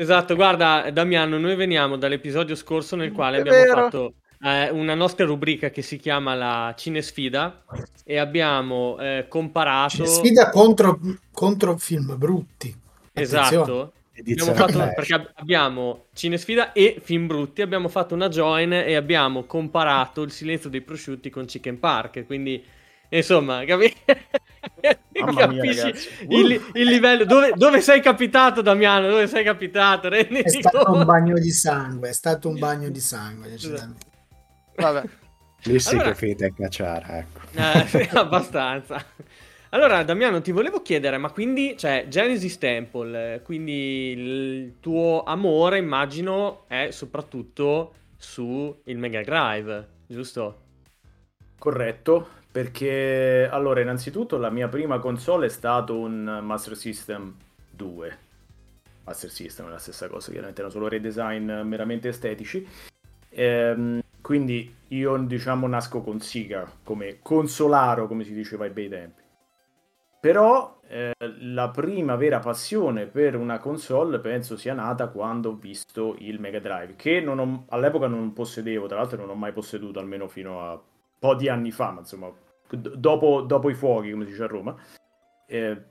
Esatto, guarda Damiano, noi veniamo dall'episodio scorso nel quale abbiamo vero. fatto eh, una nostra rubrica che si chiama la Cinesfida e abbiamo eh, comparato... Cinesfida contro, contro film brutti. Esatto. Abbiamo fatto, perché abbiamo Cinesfida e film brutti, abbiamo fatto una join e abbiamo comparato il silenzio dei prosciutti con Chicken Park, quindi Insomma, capi- capisci mia, il, il, livello dove, dove, sei capitato Damiano? Dove sei capitato? Renditi è stato conto. un bagno di sangue è stato un bagno di sangue vabbè lì sì allora, che finite a cacciare ecco eh, sì, abbastanza allora Damiano ti volevo chiedere ma quindi cioè Genesis Temple quindi il tuo amore immagino è soprattutto su il Mega Drive giusto? corretto, perché allora innanzitutto la mia prima console è stato un Master System 2. Master System è la stessa cosa, chiaramente erano solo redesign meramente estetici. Ehm, quindi io diciamo nasco con Sega come consolaro, come si diceva ai bei tempi. Però eh, la prima vera passione per una console penso sia nata quando ho visto il Mega Drive, che ho, all'epoca non possedevo, tra l'altro non ho mai posseduto almeno fino a un po' di anni fa, ma insomma, dopo, dopo, i fuochi, come si dice a Roma. Eh,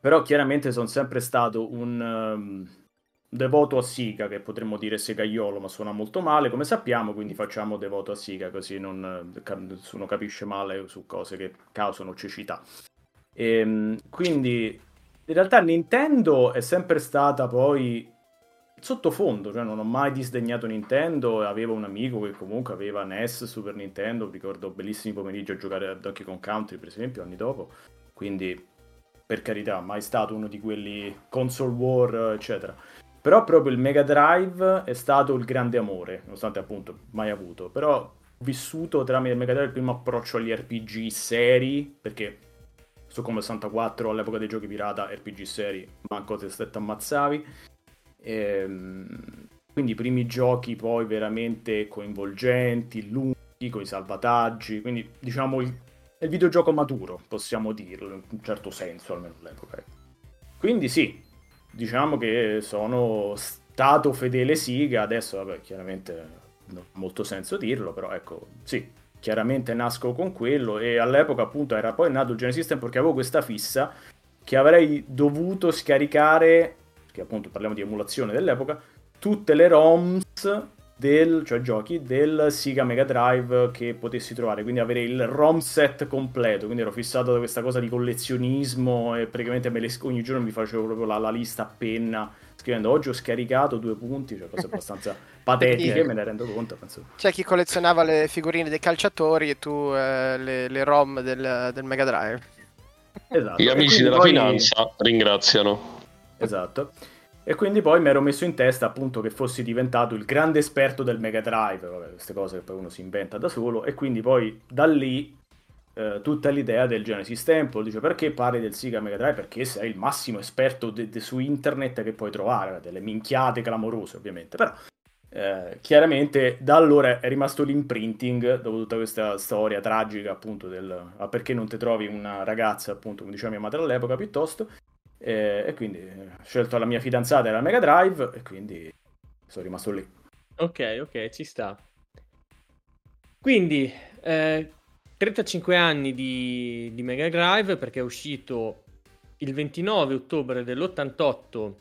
però chiaramente sono sempre stato un um, devoto a Siga, che potremmo dire segaiolo, ma suona molto male, come sappiamo, quindi facciamo devoto a Siga, così non, nessuno capisce male su cose che causano cecità. E, ehm, quindi in realtà Nintendo è sempre stata poi sottofondo, cioè non ho mai disdegnato Nintendo, avevo un amico che comunque aveva NES, Super Nintendo, ricordo bellissimi pomeriggi a giocare a Donkey Kong Country per esempio anni dopo, quindi per carità, mai stato uno di quelli console war eccetera. Però proprio il Mega Drive è stato il grande amore, nonostante appunto mai avuto, però ho vissuto tramite il Mega Drive il primo approccio agli RPG seri, perché su come 64 all'epoca dei giochi pirata RPG seri manco se te ammazzavi ehm, quindi i primi giochi poi veramente coinvolgenti lunghi con i salvataggi quindi diciamo il, il videogioco maturo possiamo dirlo in un certo senso almeno all'epoca ecco. quindi sì diciamo che sono stato fedele Siga adesso vabbè chiaramente non ha molto senso dirlo però ecco sì chiaramente nasco con quello e all'epoca appunto era poi nato il Genesis System perché avevo questa fissa che avrei dovuto scaricare, che appunto parliamo di emulazione dell'epoca, tutte le ROMs del, cioè giochi del Sega Mega Drive che potessi trovare, quindi avere il ROM set completo, quindi ero fissato da questa cosa di collezionismo e praticamente le, ogni giorno mi facevo proprio la, la lista a penna scrivendo oggi ho scaricato due punti, cioè cose abbastanza patetiche, me ne rendo conto. Penso. C'è chi collezionava le figurine dei calciatori e tu eh, le, le, ROM del, del Mega Drive. Esatto. Gli amici della poi... finanza ringraziano. Esatto. E quindi poi mi ero messo in testa appunto che fossi diventato il grande esperto del Mega Drive, vabbè, queste cose che poi uno si inventa da solo, e quindi poi da lì eh, tutta l'idea del Genesis Temple, dice perché parli del Sega Mega Drive? Perché sei il massimo esperto de- de- su internet che puoi trovare, delle minchiate clamorose ovviamente, però eh, chiaramente da allora è rimasto l'imprinting dopo tutta questa storia tragica appunto del ah, perché non ti trovi una ragazza appunto come diceva mia madre all'epoca piuttosto eh, e quindi ho scelto la mia fidanzata era Mega Drive e quindi sono rimasto lì. Ok ok ci sta. Quindi eh, 35 anni di, di Mega Drive perché è uscito il 29 ottobre dell'88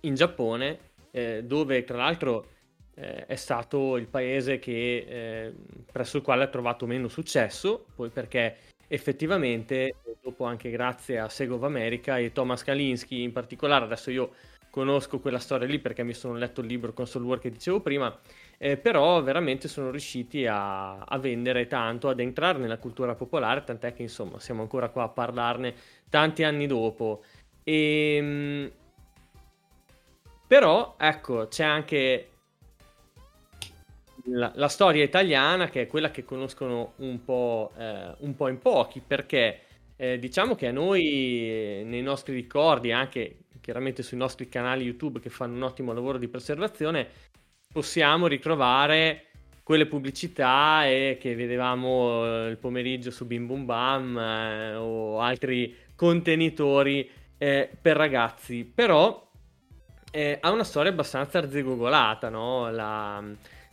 in Giappone, eh, dove tra l'altro eh, è stato il paese che, eh, presso il quale ha trovato meno successo, poi perché effettivamente, dopo anche grazie a Sega of America e Thomas Kalinski in particolare, adesso io conosco quella storia lì perché mi sono letto il libro Console War che dicevo prima, eh, però veramente sono riusciti a, a, vendere tanto, ad entrare nella cultura popolare, tant'è che insomma siamo ancora qua a parlarne tanti anni dopo. E, ehm, però ecco, c'è anche la, la, storia italiana che è quella che conoscono un po', eh, un po in pochi, perché eh, diciamo che a noi nei nostri ricordi, anche chiaramente sui nostri canali YouTube che fanno un ottimo lavoro di preservazione, possiamo ritrovare quelle pubblicità eh, che vedevamo eh, il pomeriggio su Bim Bum Bam eh, o altri contenitori eh, per ragazzi, però eh, ha una storia abbastanza arzigogolata, no? la,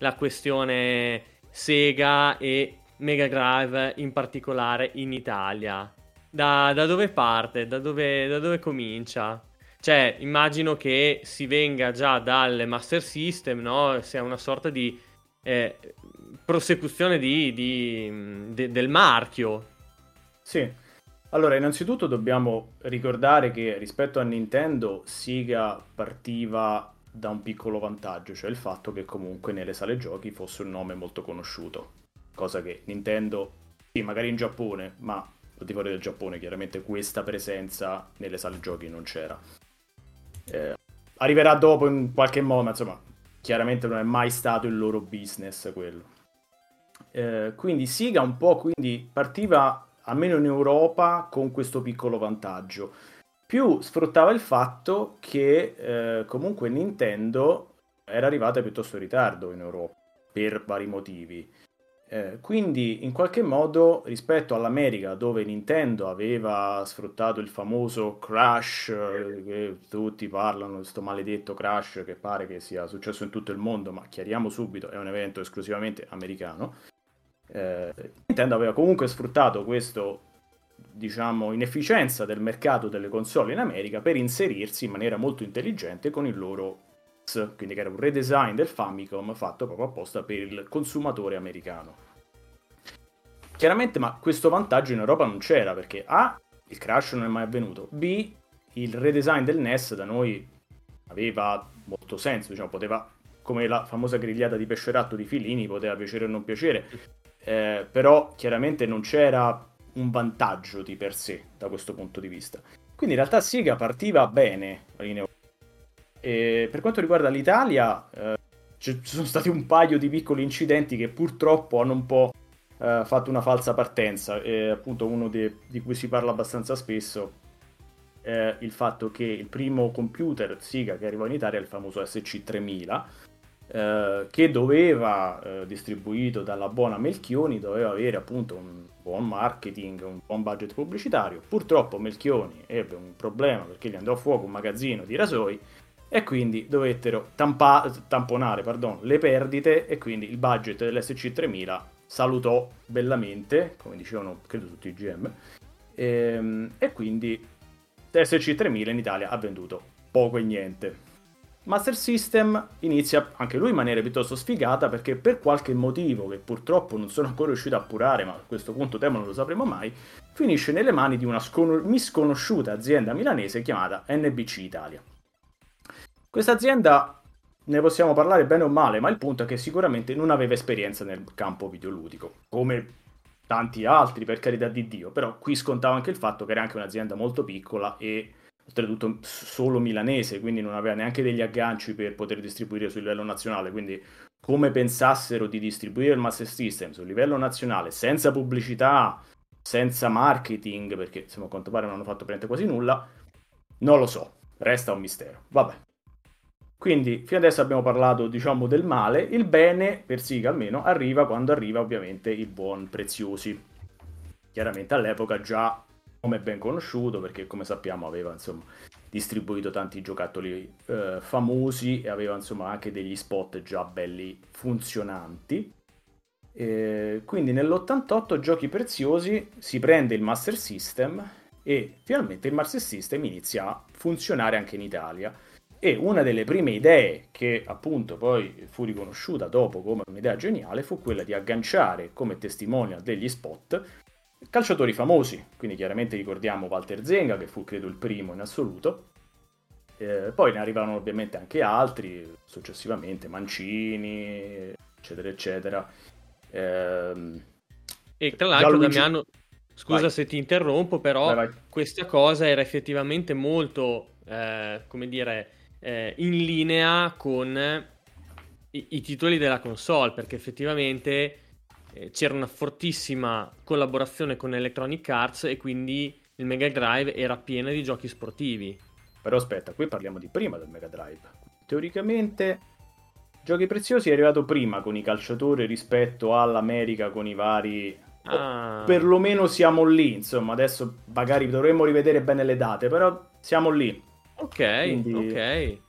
la questione Sega e Mega Drive in particolare in Italia. Da, da dove parte? Da dove, da dove comincia? Cioè, immagino che si venga già dal Master System, no? Sia una sorta di eh, prosecuzione di, di, de, del marchio. Sì. Allora, innanzitutto dobbiamo ricordare che rispetto a Nintendo, Sega partiva da un piccolo vantaggio, cioè il fatto che comunque nelle sale giochi fosse un nome molto conosciuto. Cosa che Nintendo, sì, magari in Giappone, ma al di fuori del Giappone chiaramente questa presenza nelle sale giochi non c'era. Eh, arriverà dopo in qualche modo, ma insomma, chiaramente non è mai stato il loro business quello. Eh, quindi Siga un po' quindi partiva almeno in Europa con questo piccolo vantaggio. Più sfruttava il fatto che eh, comunque Nintendo era arrivata piuttosto in ritardo in Europa per vari motivi. Eh, quindi in qualche modo rispetto all'America dove Nintendo aveva sfruttato il famoso crash, eh, che tutti parlano questo maledetto crash che pare che sia successo in tutto il mondo, ma chiariamo subito, è un evento esclusivamente americano, eh, Nintendo aveva comunque sfruttato questo diciamo inefficienza del mercato delle console in America per inserirsi in maniera molto intelligente con il loro quindi che era un redesign del Famicom fatto proprio apposta per il consumatore americano. Chiaramente, ma questo vantaggio in Europa non c'era perché A, il crash non è mai avvenuto, B, il redesign del NES da noi aveva molto senso, diciamo, poteva, come la famosa grigliata di pesceratto di Fillini, poteva piacere o non piacere, eh, però chiaramente non c'era un vantaggio di per sé da questo punto di vista. Quindi in realtà Siga partiva bene in Europa e per quanto riguarda l'Italia, eh, ci sono stati un paio di piccoli incidenti che purtroppo hanno un po' eh, fatto una falsa partenza. E appunto uno de- di cui si parla abbastanza spesso è il fatto che il primo computer Siga che arrivò in Italia è il famoso SC3000, eh, che doveva, eh, distribuito dalla buona Melchioni, doveva avere appunto un buon marketing, un buon budget pubblicitario. Purtroppo Melchioni ebbe un problema perché gli andò a fuoco un magazzino di rasoi e quindi dovettero tampa- tamponare pardon, le perdite e quindi il budget dell'SC3000 salutò bellamente, come dicevano credo tutti i GM, e, ehm, e quindi l'SC3000 in Italia ha venduto poco e niente. Master System inizia anche lui in maniera piuttosto sfigata perché per qualche motivo che purtroppo non sono ancora riuscito a appurare, ma a questo punto temo non lo sapremo mai, finisce nelle mani di una scon- misconosciuta azienda milanese chiamata NBC Italia. Questa azienda ne possiamo parlare bene o male, ma il punto è che sicuramente non aveva esperienza nel campo videoludico, come tanti altri per carità di Dio, però qui scontava anche il fatto che era anche un'azienda molto piccola e oltretutto solo milanese, quindi non aveva neanche degli agganci per poter distribuire sul livello nazionale, quindi come pensassero di distribuire il Master System sul livello nazionale senza pubblicità, senza marketing, perché insomma a quanto pare non hanno fatto praticamente quasi nulla, non lo so, resta un mistero. Vabbè, quindi fino adesso abbiamo parlato, diciamo, del male, il bene, per Siga almeno, arriva quando arriva ovviamente il buon Preziosi. Chiaramente all'epoca già come ben conosciuto, perché come sappiamo aveva insomma distribuito tanti giocattoli eh, famosi e aveva insomma anche degli spot già belli funzionanti. E quindi nell'88 Giochi Preziosi si prende il Master System e finalmente il Master System inizia a funzionare anche in Italia e una delle prime idee che appunto poi fu riconosciuta dopo come un'idea geniale fu quella di agganciare come testimonial degli spot calciatori famosi, quindi chiaramente ricordiamo Walter Zenga che fu credo il primo in assoluto, eh, poi ne arrivarono ovviamente anche altri successivamente, Mancini, eccetera eccetera. Eh, e tra l'altro Gianluigi... Damiano, scusa vai. se ti interrompo, però vai, vai. questa cosa era effettivamente molto, eh, come dire, eh, in linea con i, i, titoli della console, perché effettivamente eh, c'era una fortissima collaborazione con Electronic Arts e quindi il Mega Drive era pieno di giochi sportivi. Però aspetta, qui parliamo di prima del Mega Drive. Teoricamente Giochi Preziosi è arrivato prima con i calciatori rispetto all'America con i vari Ah. perlomeno siamo lì, insomma, adesso magari dovremmo rivedere bene le date, però siamo lì. Ok, Quindi, ok.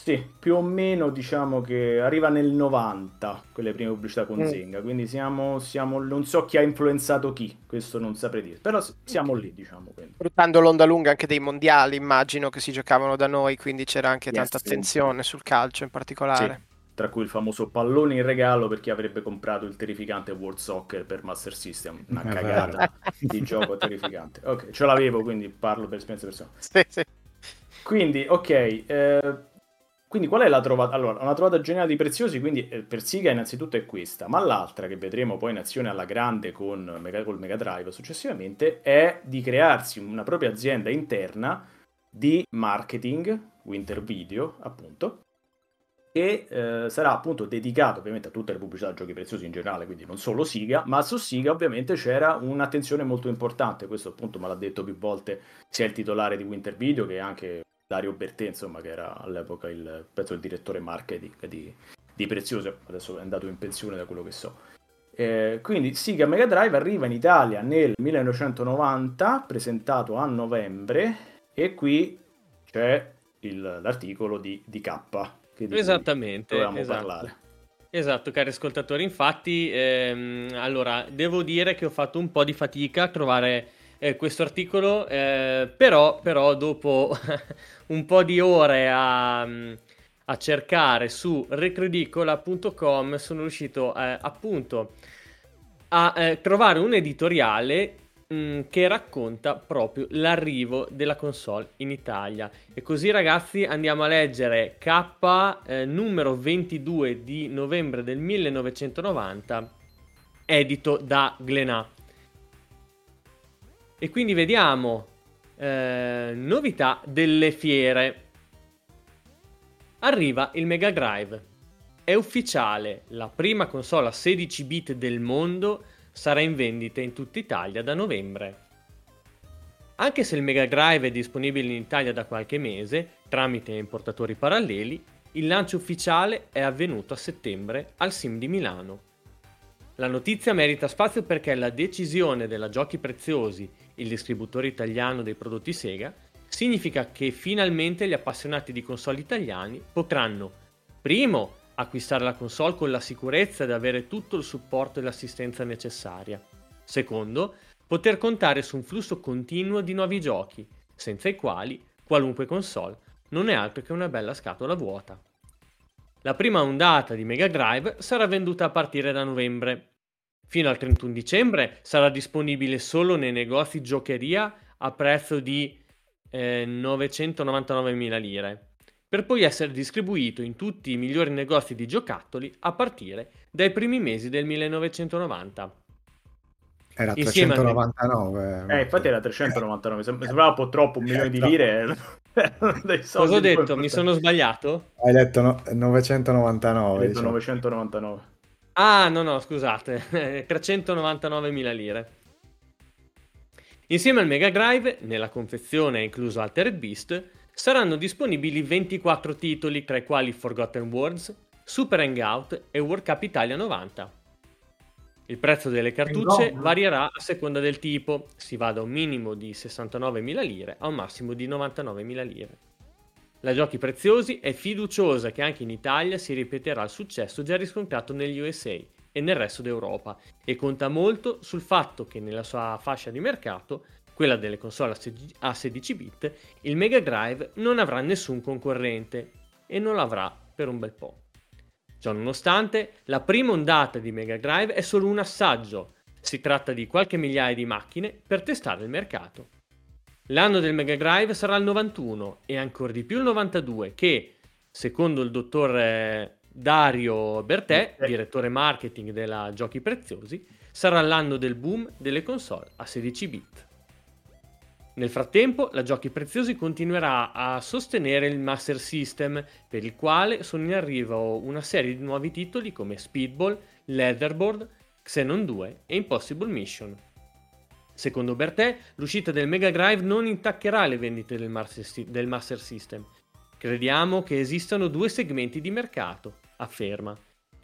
Sì, più o meno diciamo che arriva nel 90 quelle prime pubblicità con mm. Zenga, quindi siamo, siamo, non so chi ha influenzato chi, questo non saprei dire, però siamo lì diciamo. Sfruttando l'onda lunga anche dei mondiali, immagino che si giocavano da noi, quindi c'era anche yes, tanta attenzione sul calcio in particolare. Sì tra cui il famoso pallone in regalo per chi avrebbe comprato il terrificante World Soccer per Master System. Una cagata di gioco terrificante. Ok, ce l'avevo, quindi parlo per esperienza personale. Sì, sì. Quindi, ok, eh, quindi qual è la trovata? Allora, una trovata generale di preziosi, quindi eh, per Siga innanzitutto è questa, ma l'altra che vedremo poi in azione alla grande con col Mega Drive successivamente è di crearsi una propria azienda interna di marketing, Winter Video appunto, che eh, sarà appunto dedicato ovviamente a tutte le pubblicità giochi preziosi in generale, quindi non solo Siga, ma su Siga ovviamente c'era un'attenzione molto importante, questo appunto me l'ha detto più volte sia il titolare di Winter Video che anche Dario Bertè, insomma, che era all'epoca il, penso, il direttore marketing di, di Prezioso, adesso è andato in pensione da quello che so. Eh, quindi Sega Mega Drive arriva in Italia nel 1990, presentato a novembre, e qui c'è il, l'articolo di, di K. Che di Esattamente. Dovevamo esatto. parlare. Esatto, cari ascoltatori. Infatti, ehm, allora, devo dire che ho fatto un po' di fatica a trovare eh, questo articolo, eh, però, però dopo un po' di ore a, a cercare su recridicola.com sono riuscito eh, appunto a eh, trovare un editoriale mm, che racconta proprio l'arrivo della console in Italia. E così ragazzi andiamo a leggere K eh, numero 22 di novembre del 1990, edito da Glenà. E quindi vediamo eh, novità delle fiere. Arriva il Mega Drive. È ufficiale, la prima console a 16 bit del mondo sarà in vendita in tutta Italia da novembre. Anche se il Mega Drive è disponibile in Italia da qualche mese, tramite importatori paralleli, il lancio ufficiale è avvenuto a settembre al Sim di Milano. La notizia merita spazio perché la decisione della Giochi Preziosi il distributore italiano dei prodotti Sega, significa che finalmente gli appassionati di console italiani potranno, primo, acquistare la console con la sicurezza di avere tutto il supporto e l'assistenza necessaria, secondo, poter contare su un flusso continuo di nuovi giochi, senza i quali qualunque console non è altro che una bella scatola vuota. La prima ondata di Mega Drive sarà venduta a partire da novembre Fino al 31 dicembre sarà disponibile solo nei negozi giocheria a prezzo di eh, 999.000 lire, per poi essere distribuito in tutti i migliori negozi di giocattoli a partire dai primi mesi del 1990. Era 399. Eh, infatti era 399, sembrava un po' troppo, un milione di lire. Cosa ho detto? Mi sono sbagliato? Hai detto no, 999. Hai detto diciamo. 999. Ah, no, no, scusate, 399.000 lire. Insieme al Mega Drive, nella confezione incluso Altered Beast, saranno disponibili 24 titoli, tra i quali Forgotten Worlds, Super Hangout e World Cup Italia 90. Il prezzo delle cartucce varierà a seconda del tipo, si va da un minimo di 69.000 lire a un massimo di 99.000 lire. La Giochi Preziosi è fiduciosa che anche in Italia si ripeterà il successo già riscontrato negli USA e nel resto d'Europa e conta molto sul fatto che nella sua fascia di mercato, quella delle console a 16 bit, il Mega Drive non avrà nessun concorrente e non l'avrà per un bel po'. Ciò nonostante, la prima ondata di Mega Drive è solo un assaggio, si tratta di qualche migliaia di macchine per testare il mercato. L'anno del Mega Drive sarà il 91 e ancora di più il 92 che, secondo il dottor eh, Dario Bertè, direttore marketing della Giochi Preziosi, sarà l'anno del boom delle console a 16 bit. Nel frattempo, la Giochi Preziosi continuerà a sostenere il Master System, per il quale sono in arrivo una serie di nuovi titoli come Speedball, Leatherboard, Xenon 2 e Impossible Mission. Secondo Bertè, l'uscita del Mega Drive non intaccherà le vendite del Master, System. Crediamo che esistano due segmenti di mercato, afferma.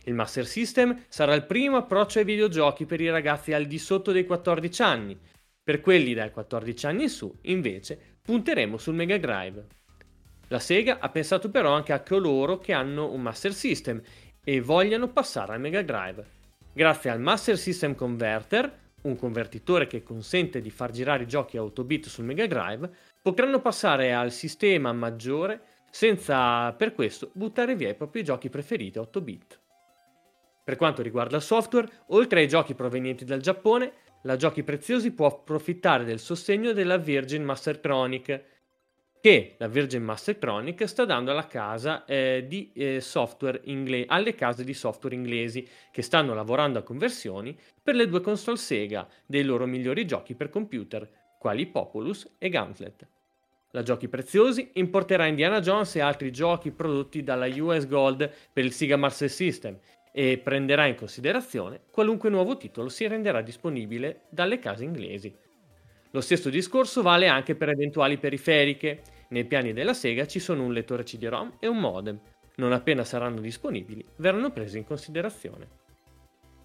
Il Master System sarà il primo approccio ai videogiochi per i ragazzi al di sotto dei 14 anni. Per quelli dai 14 anni in su, invece, punteremo sul Mega Drive. La Sega ha pensato però anche a coloro che hanno un Master System e vogliono passare al Mega Drive. Grazie al Master System Converter, un convertitore che consente di far girare i giochi a 8 bit sul Mega Drive, potranno passare al sistema maggiore senza per questo buttare via i propri giochi preferiti a 8 bit. Per quanto riguarda il software, oltre ai giochi provenienti dal Giappone, la Giochi Preziosi può approfittare del sostegno della Virgin Mastertronic, che la Virgin Mastertronic sta dando casa, eh, di, eh, ingle- alle case di software inglesi che stanno lavorando a conversioni per le due console Sega dei loro migliori giochi per computer, quali Populous e Gauntlet. la Giochi Preziosi importerà Indiana Jones e altri giochi prodotti dalla US Gold per il Sega Master System e prenderà in considerazione qualunque nuovo titolo si renderà disponibile dalle case inglesi. Lo stesso discorso vale anche per eventuali periferiche. Nei piani della Sega ci sono un lettore CD-ROM e un modem. Non appena saranno disponibili, verranno presi in considerazione.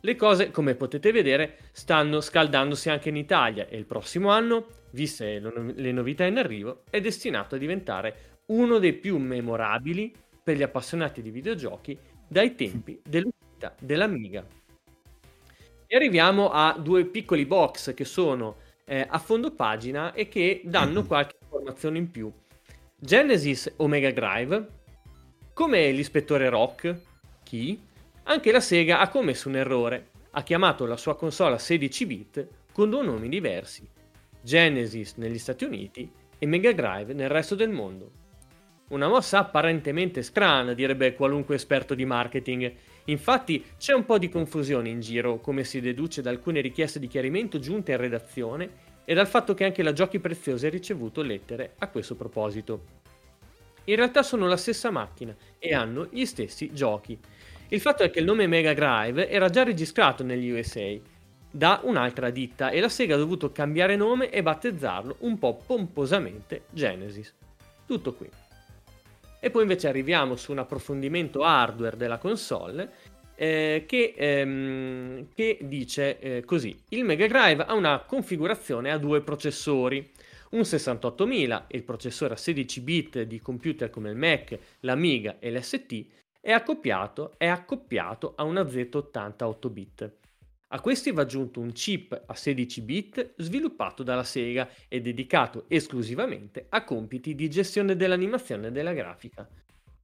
Le cose, come potete vedere, stanno scaldandosi anche in Italia e il prossimo anno, viste le novità in arrivo, è destinato a diventare uno dei più memorabili per gli appassionati di videogiochi dai tempi dell'uscita dell'Amiga. E arriviamo a due piccoli box che sono eh, a fondo pagina e che danno qualche informazione in più. Genesis Omega Drive, come l'ispettore Rock, chi? Anche la Sega ha commesso un errore. Ha chiamato la sua console a 16 bit con due nomi diversi. Genesis negli Stati Uniti e Mega Drive nel resto del mondo. Una mossa apparentemente strana, direbbe qualunque esperto di marketing. Infatti c'è un po' di confusione in giro, come si deduce da alcune richieste di chiarimento giunte in redazione e dal fatto che anche la Giochi Preziosi ha ricevuto lettere a questo proposito. In realtà sono la stessa macchina e hanno gli stessi giochi. Il fatto è che il nome Mega Drive era già registrato negli USA da un'altra ditta e la Sega ha dovuto cambiare nome e battezzarlo un po' pomposamente Genesis. Tutto qui. E poi invece arriviamo su un approfondimento hardware della console eh, che, ehm, che, dice eh, così: il Mega Drive ha una configurazione a due processori. Un 68000, il processore a 16 bit di computer come il Mac, l'Amiga e l'ST, è accoppiato, è accoppiato a una Z80 8 bit. A questi va aggiunto un chip a 16 bit sviluppato dalla Sega e dedicato esclusivamente a compiti di gestione dell'animazione e della grafica.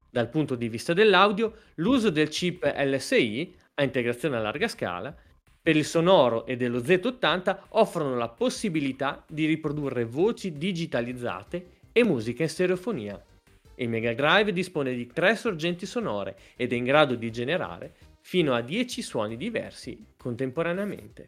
Dal punto di vista dell'audio, l'uso del chip LSI, a integrazione a larga scala, per il sonoro e dello Z80 offrono la possibilità di riprodurre voci digitalizzate e musica in stereofonia. Il Mega Drive dispone di tre sorgenti sonore ed è in grado di generare fino a 10 suoni diversi contemporaneamente.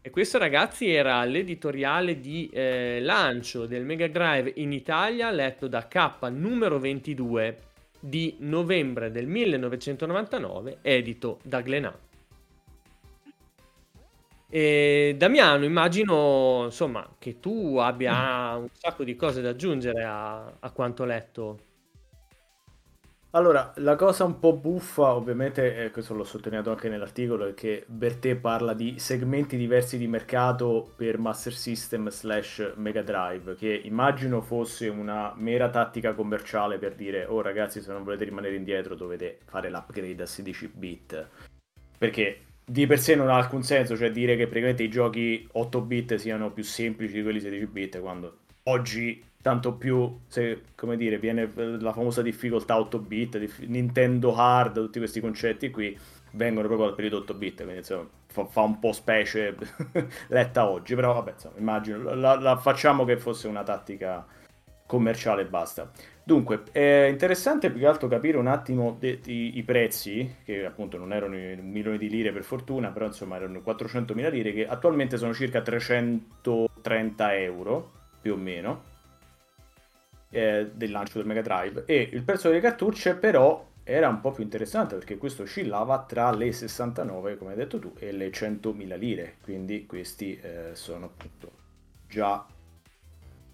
E questo ragazzi era l'editoriale di eh, lancio del Mega Drive in Italia letto da K numero 22 di novembre del 1999 edito da Glenà. E Damiano, immagino insomma, che tu abbia un sacco di cose da aggiungere a, a quanto letto. Allora, la cosa un po' buffa, ovviamente, e questo l'ho sottolineato anche nell'articolo, è che Bertè parla di segmenti diversi di mercato per Master System slash Mega Drive, che immagino fosse una mera tattica commerciale per dire, oh ragazzi, se non volete rimanere indietro dovete fare l'upgrade a 16 bit. Perché di per sé non ha alcun senso, cioè dire che praticamente i giochi 8 bit siano più semplici di quelli 16 bit, quando oggi tanto più, se, come dire, viene la famosa difficoltà 8 bit, dif- Nintendo Hard, tutti questi concetti qui vengono proprio dal periodo 8 bit, quindi insomma fa, fa un po' specie letta oggi, però vabbè, insomma, immagino, la, la facciamo che fosse una tattica commerciale e basta. Dunque, è interessante più che altro capire un attimo de- de- i prezzi, che appunto non erano milioni di lire per fortuna, però insomma erano 400.000 lire, che attualmente sono circa 330 euro, più o meno, eh, del lancio del Mega Drive. E il prezzo delle cartucce però era un po' più interessante perché questo oscillava tra le 69, come hai detto tu, e le 100.000 lire, quindi questi eh, sono appunto già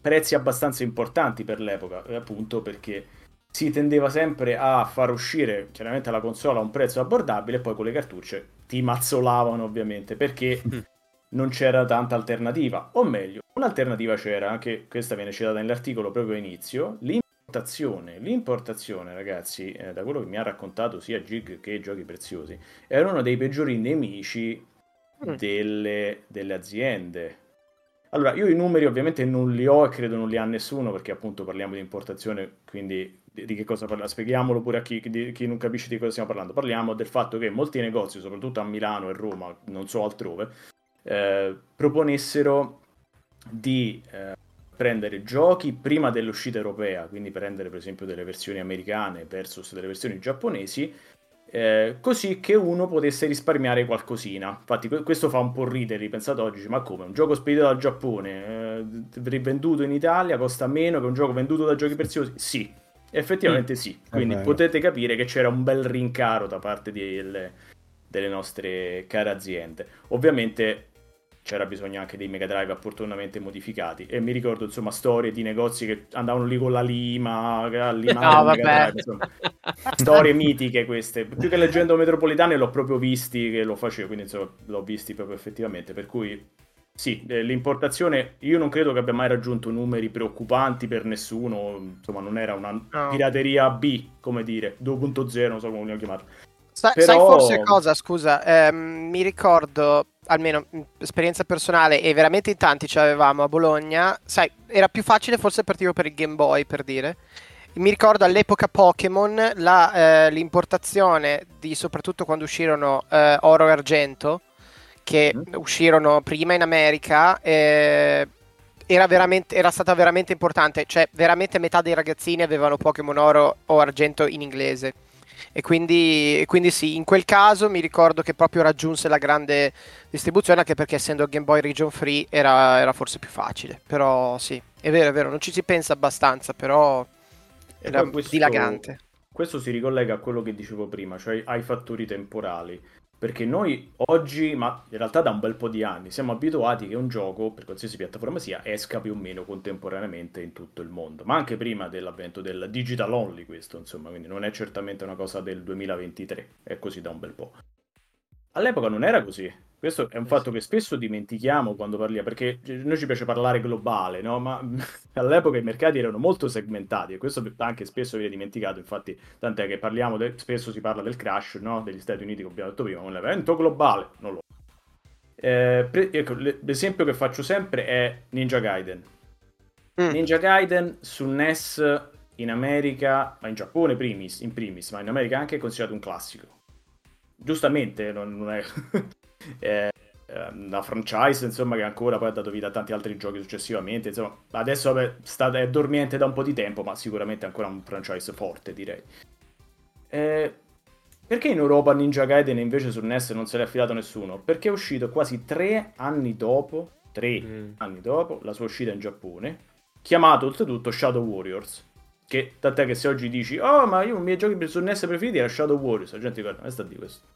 prezzi abbastanza importanti per l'epoca, eh, appunto perché si tendeva sempre a far uscire chiaramente la console a un prezzo abbordabile e poi con le cartucce ti mazzolavano ovviamente perché. non c'era tanta alternativa, o meglio, un'alternativa c'era, anche questa viene citata nell'articolo proprio a inizio, l'importazione. L'importazione, ragazzi, eh, da quello che mi ha raccontato sia Gig che Giochi Preziosi, era uno dei peggiori nemici mm. delle, delle aziende allora, io i numeri ovviamente non li ho e credo non li ha nessuno perché appunto parliamo di importazione, quindi di, di che cosa parliamo? Spieghiamolo pure a chi, di, chi, non capisce di cosa stiamo parlando. Parliamo del fatto che molti negozi, soprattutto a Milano e Roma, non so altrove, eh, proponessero di eh, prendere giochi prima dell'uscita europea, quindi prendere per esempio delle versioni americane versus delle versioni giapponesi eh, così che uno potesse risparmiare qualcosina. Infatti, questo fa un po' ridere, ripensato oggi, ma come? Un gioco spedito dal Giappone, eh, rivenduto in Italia, costa meno che un gioco venduto da giochi preziosi? Sì, effettivamente sì. Quindi potete capire che c'era un bel rincaro da parte delle, delle nostre care aziende. Ovviamente c'era bisogno anche dei Mega Drive opportunamente modificati e mi ricordo insomma storie di negozi che andavano lì con la lima, lima no, Drive, insomma. storie mitiche queste più che leggendo metropolitane l'ho proprio visti che lo facevo quindi insomma l'ho visti proprio effettivamente per cui sì, eh, l'importazione io non credo che abbia mai raggiunto numeri preoccupanti per nessuno, insomma non era una no. pirateria B, come dire, 2.0, non so come vogliamo chiamarla. Sa- Però... Sai forse cosa, scusa, eh, mi ricordo almeno esperienza personale, e veramente in tanti ce l'avevamo a Bologna, sai, era più facile forse partire per il Game Boy, per dire. Mi ricordo all'epoca Pokémon la, eh, l'importazione di soprattutto quando uscirono eh, Oro e Argento, che mm. uscirono prima in America, eh, era, era, stata veramente importante, cioè veramente metà dei ragazzini avevano Pokémon Oro o Argento in inglese. E quindi, quindi, sì, in quel caso mi ricordo che proprio raggiunse la grande distribuzione, anche perché essendo Game Boy region free era, era forse più facile. Però sì, è vero, è vero, non ci si pensa abbastanza, però era questo, dilagante. Questo si ricollega a quello che dicevo prima, cioè ai fattori temporali. Perché noi oggi, ma in realtà da un bel po' di anni, siamo abituati che un gioco, per qualsiasi piattaforma sia, esca più o meno contemporaneamente in tutto il mondo. Ma anche prima dell'avvento del digital only questo, insomma, quindi non è certamente una cosa del 2023, è così da un bel po'. All'epoca non era così. Questo è un eh fatto che spesso dimentichiamo quando parliamo, perché noi ci piace parlare globale, no? Ma all'epoca i mercati erano molto segmentati e questo anche spesso viene dimenticato. Infatti, tant'è che parliamo, de... spesso si parla del crash no? degli Stati Uniti, come abbiamo detto prima, un evento globale, non lo eh, pre... ecco, l'esempio che faccio sempre è Ninja Gaiden. Mm. Ninja Gaiden su NES in America, ma in Giappone primis, in primis, ma in America anche è considerato un classico giustamente non, non è, è una franchise insomma che ancora poi ha dato vita a tanti altri giochi successivamente insomma adesso vabbè, sta, è dormiente da un po' di tempo ma sicuramente è ancora un franchise forte direi eh, perché in Europa Ninja Gaiden invece sul NES non se l'è affidato nessuno? Perché è uscito quasi tre anni dopo tre mm. anni dopo la sua uscita in Giappone chiamato oltretutto Shadow Warriors che tant'è che se oggi dici, oh, ma io i miei giochi su NES preferiti era Shadow Warriors, la gente dice, ma sta di questo.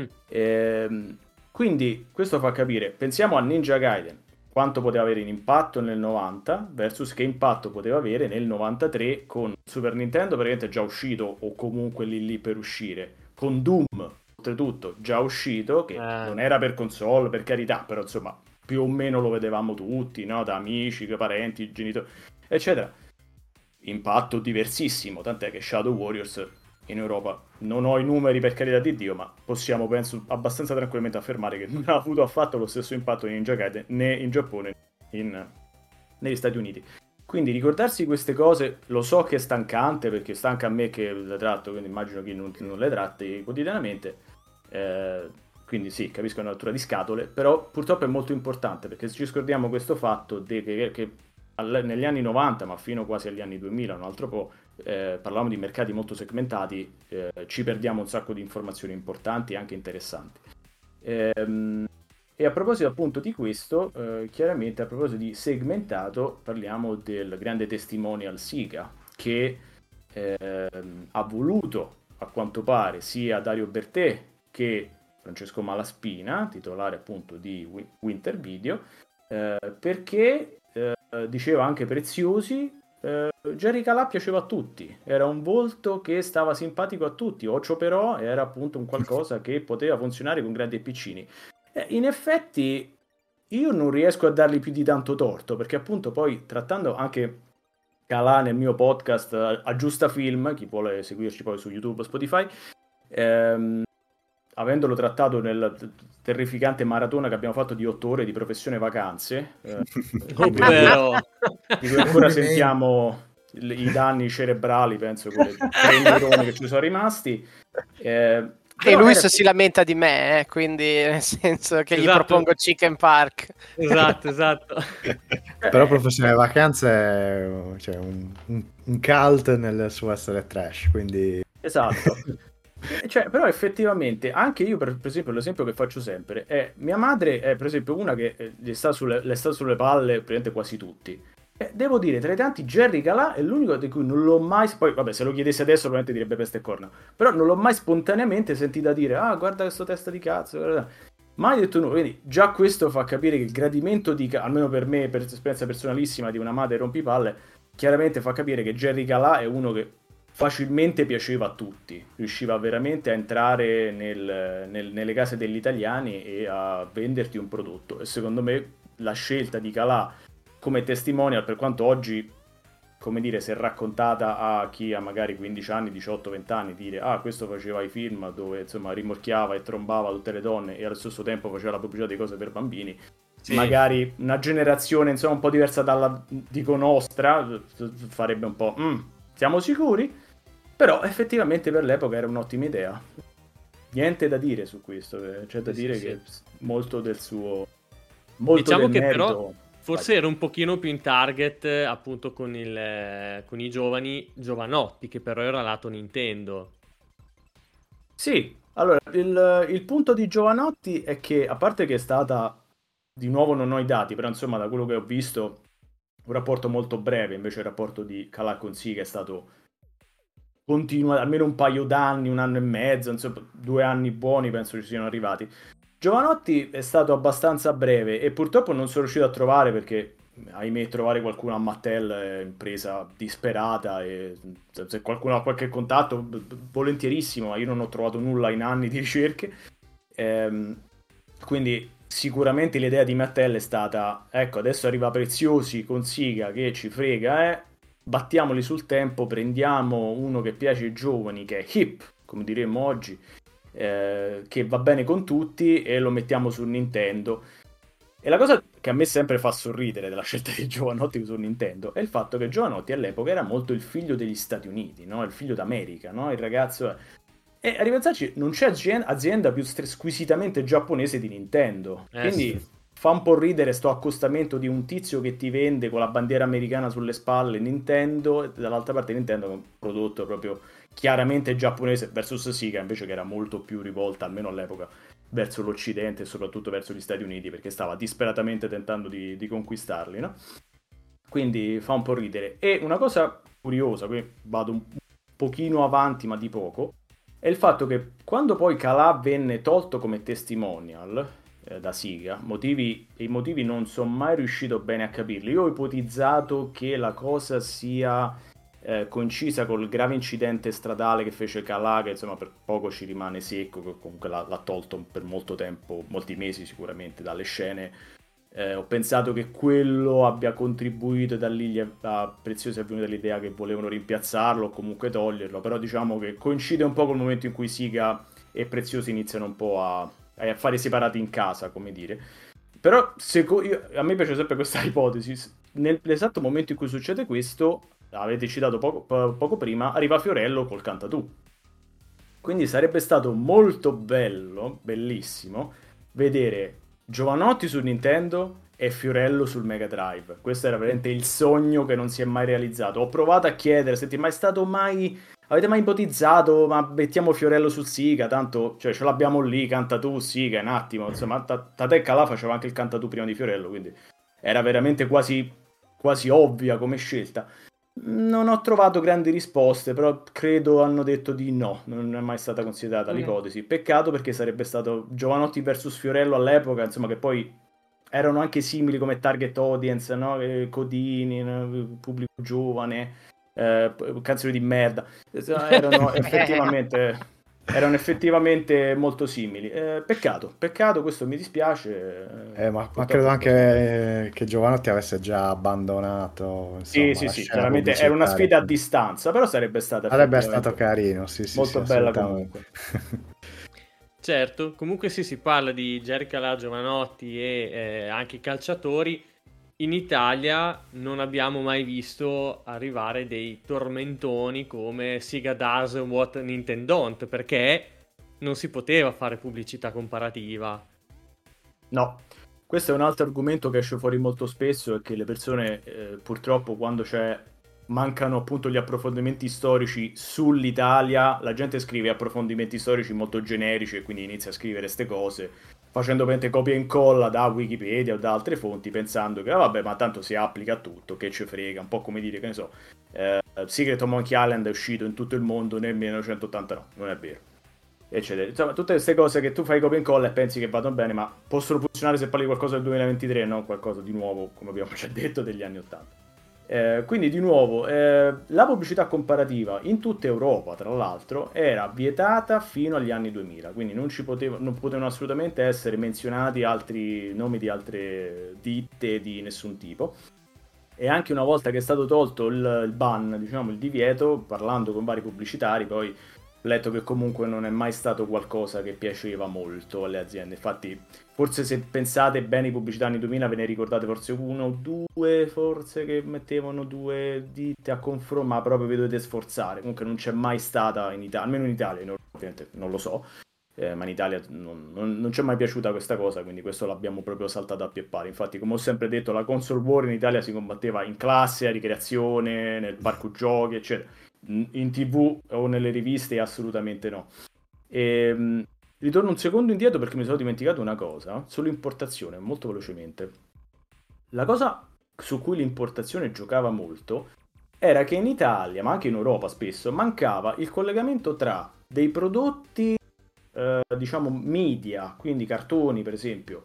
Mm. Ehm, quindi questo fa capire, pensiamo a Ninja Gaiden, quanto poteva avere in impatto nel 90 versus che impatto poteva avere nel 93 con Super Nintendo praticamente già uscito o comunque lì lì per uscire, con Doom oltretutto già uscito, che eh. non era per console per carità, però insomma più o meno lo vedevamo tutti, no? da amici, parenti, genitori, eccetera impatto diversissimo, tant'è che Shadow Warriors in Europa non ho i numeri per carità di Dio, ma possiamo penso abbastanza tranquillamente affermare che non ha avuto affatto lo stesso impatto in Ninja Gaiden né in Giappone né negli Stati Uniti. Quindi ricordarsi queste cose lo so che è stancante perché stanca a me che le tratto, quindi immagino che non, non le tratti quotidianamente. Eh, quindi sì, capisco la natura di scatole, però purtroppo è molto importante perché se ci scordiamo questo fatto de, che, che negli anni 90, ma fino quasi agli anni 2000, un altro po', eh, parlavamo di mercati molto segmentati, eh, ci perdiamo un sacco di informazioni importanti e anche interessanti. Ehm, e a proposito appunto di questo, eh, chiaramente a proposito di segmentato, parliamo del grande testimonial Siga che ehm, ha voluto, a quanto pare, sia Dario Bertè che Francesco Malaspina, titolare appunto di Winter Video, eh, perché eh, diceva anche preziosi. Eh, Jerry Calà piaceva a tutti, era un volto che stava simpatico a tutti. Occio però era appunto un qualcosa che poteva funzionare con grandi e piccini. Eh, in effetti io non riesco a dargli più di tanto torto, perché appunto poi trattando anche Calà nel mio podcast a Giusta Film, chi vuole seguirci poi su YouTube o Spotify, ehm, avendolo trattato nel terrificante maratona che abbiamo fatto di otto ore di professione vacanze, eh, Ovvero... di cui ancora sentiamo i danni cerebrali, penso, con i tre neuroni che ci sono rimasti. Eh, e Luis era... si lamenta di me, eh, quindi nel senso che esatto. gli propongo Chicken Park. Esatto, esatto. Però professione vacanze è cioè, un, un, un cult nel suo essere trash, quindi... Esatto. Eh, cioè, però effettivamente, anche io, per, per, esempio, l'esempio che faccio sempre è mia madre è per esempio una che eh, le sta sulle, le sta sulle palle praticamente quasi tutti. E devo dire, tra i tanti, Jerry Calà è l'unico di cui non l'ho mai. Poi, vabbè, se lo chiedessi adesso, probabilmente direbbe peste e corna. Però non l'ho mai spontaneamente sentita dire: Ah, guarda questo testa di cazzo. Guarda. Mai detto nulla. Quindi, già questo fa capire che il gradimento di. almeno per me, per esperienza personalissima di una madre rompipalle, chiaramente fa capire che Jerry Calà è uno che facilmente piaceva a tutti, riusciva veramente a entrare nel, nel, nelle case degli italiani e a venderti un prodotto. E secondo me la scelta di Calà come testimonial, per quanto oggi, come dire, è raccontata a chi ha magari 15 anni, 18, 20 anni, dire ah, questo faceva i film dove insomma rimorchiava e trombava tutte le donne e allo stesso tempo faceva la pubblicità di cose per bambini. Sì. Magari una generazione insomma un po' diversa dalla dico nostra farebbe un po' mm, siamo sicuri? Però effettivamente per l'epoca era un'ottima idea. Niente da dire su questo, eh, c'è da sì, dire sì, che molto del suo... Molto diciamo del che merito... però forse era un pochino più in target appunto con, il, con i giovani giovanotti, che però era lato Nintendo. Sì, allora il, il punto di Giovanotti è che a parte che è stata, di nuovo non ho i dati, però insomma da quello che ho visto, un rapporto molto breve, invece il rapporto di Calà con Sì che è stato continua almeno un paio d'anni, un anno e mezzo, insomma, due anni buoni penso ci siano arrivati. Giovanotti è stato abbastanza breve e purtroppo non sono riuscito a trovare perché ahimè trovare qualcuno a Mattel è impresa disperata e se qualcuno ha qualche contatto volentierissimo ma io non ho trovato nulla in anni di ricerche ehm, quindi sicuramente l'idea di Mattel è stata ecco adesso arriva Preziosi con Siga che ci frega eh battiamoli sul tempo, prendiamo uno che piace ai giovani, che è hip, come diremmo oggi, eh, che va bene con tutti e lo mettiamo su Nintendo. E la cosa che a me sempre fa sorridere della scelta di Giovanotti su Nintendo è il fatto che Giovanotti all'epoca era molto il figlio degli Stati Uniti, no? il figlio d'America, no? il ragazzo... E a ripensarci, non c'è azienda più squisitamente giapponese di Nintendo. Eh, Quindi sì fa un po' ridere sto accostamento di un tizio che ti vende con la bandiera americana sulle spalle Nintendo e dall'altra parte Nintendo con un prodotto proprio chiaramente giapponese versus Sega invece che era molto più rivolta almeno all'epoca verso l'Occidente e soprattutto verso gli Stati Uniti perché stava disperatamente tentando di, di conquistarli no? quindi fa un po' ridere e una cosa curiosa qui vado un pochino avanti ma di poco è il fatto che quando poi Calà venne tolto come testimonial eh, da Siga. Motivi, I motivi non sono mai riuscito bene a capirli. Io ho ipotizzato che la cosa sia eh, concisa col grave incidente stradale che fece Calà, che insomma per poco ci rimane secco, che comunque l'ha, l'ha tolto per molto tempo, molti mesi sicuramente, dalle scene. Eh, ho pensato che quello abbia contribuito e da lì gli a Preziosi è venuta l'idea che volevano rimpiazzarlo o comunque toglierlo, però diciamo che coincide un po' col momento in cui Siga e Preziosi iniziano un po' a, affari separati in casa, come dire. Però seco- io, a me piace sempre questa ipotesi. Nell'esatto momento in cui succede questo, avete citato poco, po- poco prima, arriva Fiorello col Cantatù. Quindi sarebbe stato molto bello, bellissimo, vedere Giovanotti su Nintendo e Fiorello sul Mega Drive. Questo era veramente il sogno che non si è mai realizzato. Ho provato a chiedere se ti è stato mai Avete mai ipotizzato, ma mettiamo Fiorello sul Siga, tanto cioè, ce l'abbiamo lì, canta tu, Siga, un attimo, insomma, Tatecca là faceva anche il canta tu prima di Fiorello, quindi era veramente quasi, quasi ovvia come scelta. Non ho trovato grandi risposte, però credo hanno detto di no, non è mai stata considerata mm. l'ipotesi. Peccato perché sarebbe stato Giovanotti vs Fiorello all'epoca, insomma, che poi erano anche simili come target audience, no? Codini, no? pubblico giovane eh, canzoni di merda, erano effettivamente, erano effettivamente molto simili. Eh, peccato, peccato, questo mi dispiace. Eh, ma, ma, credo anche che Giovanotti avesse già abbandonato. Insomma, sì, sì, sì, chiaramente era una sfida a distanza, però sarebbe stata... Sarebbe stato carino, sì, sì. Molto sì, bella comunque. certo, comunque sì, si parla di Jerry Calà, Giovanotti e eh, anche i calciatori in Italia non abbiamo mai visto arrivare dei tormentoni come Sega Does What Nintendo Don't perché non si poteva fare pubblicità comparativa. No, questo è un altro argomento che esce fuori molto spesso e che le persone eh, purtroppo quando c'è mancano appunto gli approfondimenti storici sull'Italia, la gente scrive approfondimenti storici molto generici e quindi inizia a scrivere queste cose facendo copia e incolla da Wikipedia o da altre fonti pensando che ah, vabbè ma tanto si applica a tutto, che ci frega, un po' come dire che ne so, eh, Secret of Monkey Island è uscito in tutto il mondo nel 1989, non è vero. Eccetera. Insomma, tutte queste cose che tu fai copia e incolla e pensi che vadano bene, ma possono funzionare se parli qualcosa del 2023, non qualcosa di nuovo, come abbiamo già detto, degli anni 80. Eh, quindi di nuovo, eh, la pubblicità comparativa in tutta Europa, tra l'altro, era vietata fino agli anni 2000, quindi non, poteva, non potevano assolutamente essere menzionati altri nomi di altre ditte di nessun tipo. E anche una volta che è stato tolto il, il ban, diciamo il divieto, parlando con vari pubblicitari, poi letto che comunque non è mai stato qualcosa che piaceva molto alle aziende. Infatti, forse se pensate bene i pubblicità anni 2000, ve ne ricordate forse uno o due, forse che mettevano due ditte a confronto, ma proprio vi dovete sforzare. Comunque non c'è mai stata in Italia, almeno in Italia, Europa, ovviamente non lo so. Eh, ma in Italia non, non, non ci è mai piaciuta questa cosa, quindi questo l'abbiamo proprio saltato a pie pari. Infatti, come ho sempre detto, la console war in Italia si combatteva in classe, a ricreazione, nel parco giochi, eccetera in tv o nelle riviste assolutamente no. E, ehm, ritorno un secondo indietro perché mi sono dimenticato una cosa sull'importazione, molto velocemente. La cosa su cui l'importazione giocava molto era che in Italia, ma anche in Europa spesso, mancava il collegamento tra dei prodotti, eh, diciamo, media, quindi cartoni per esempio,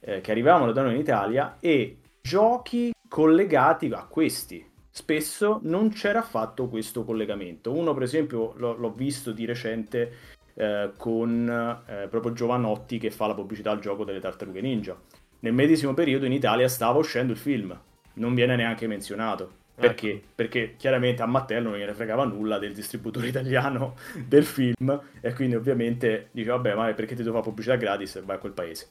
eh, che arrivavano da noi in Italia, e giochi collegati a questi spesso non c'era affatto questo collegamento. Uno, per esempio, l'ho, l'ho visto di recente eh, con eh, proprio Giovanotti che fa la pubblicità al gioco delle tartarughe ninja. Nel medesimo periodo in Italia stava uscendo il film, non viene neanche menzionato. Perché? Ecco. Perché chiaramente a Mattello non gliene fregava nulla del distributore italiano del film e quindi ovviamente dice vabbè ma perché ti devo fare pubblicità gratis vai a quel paese.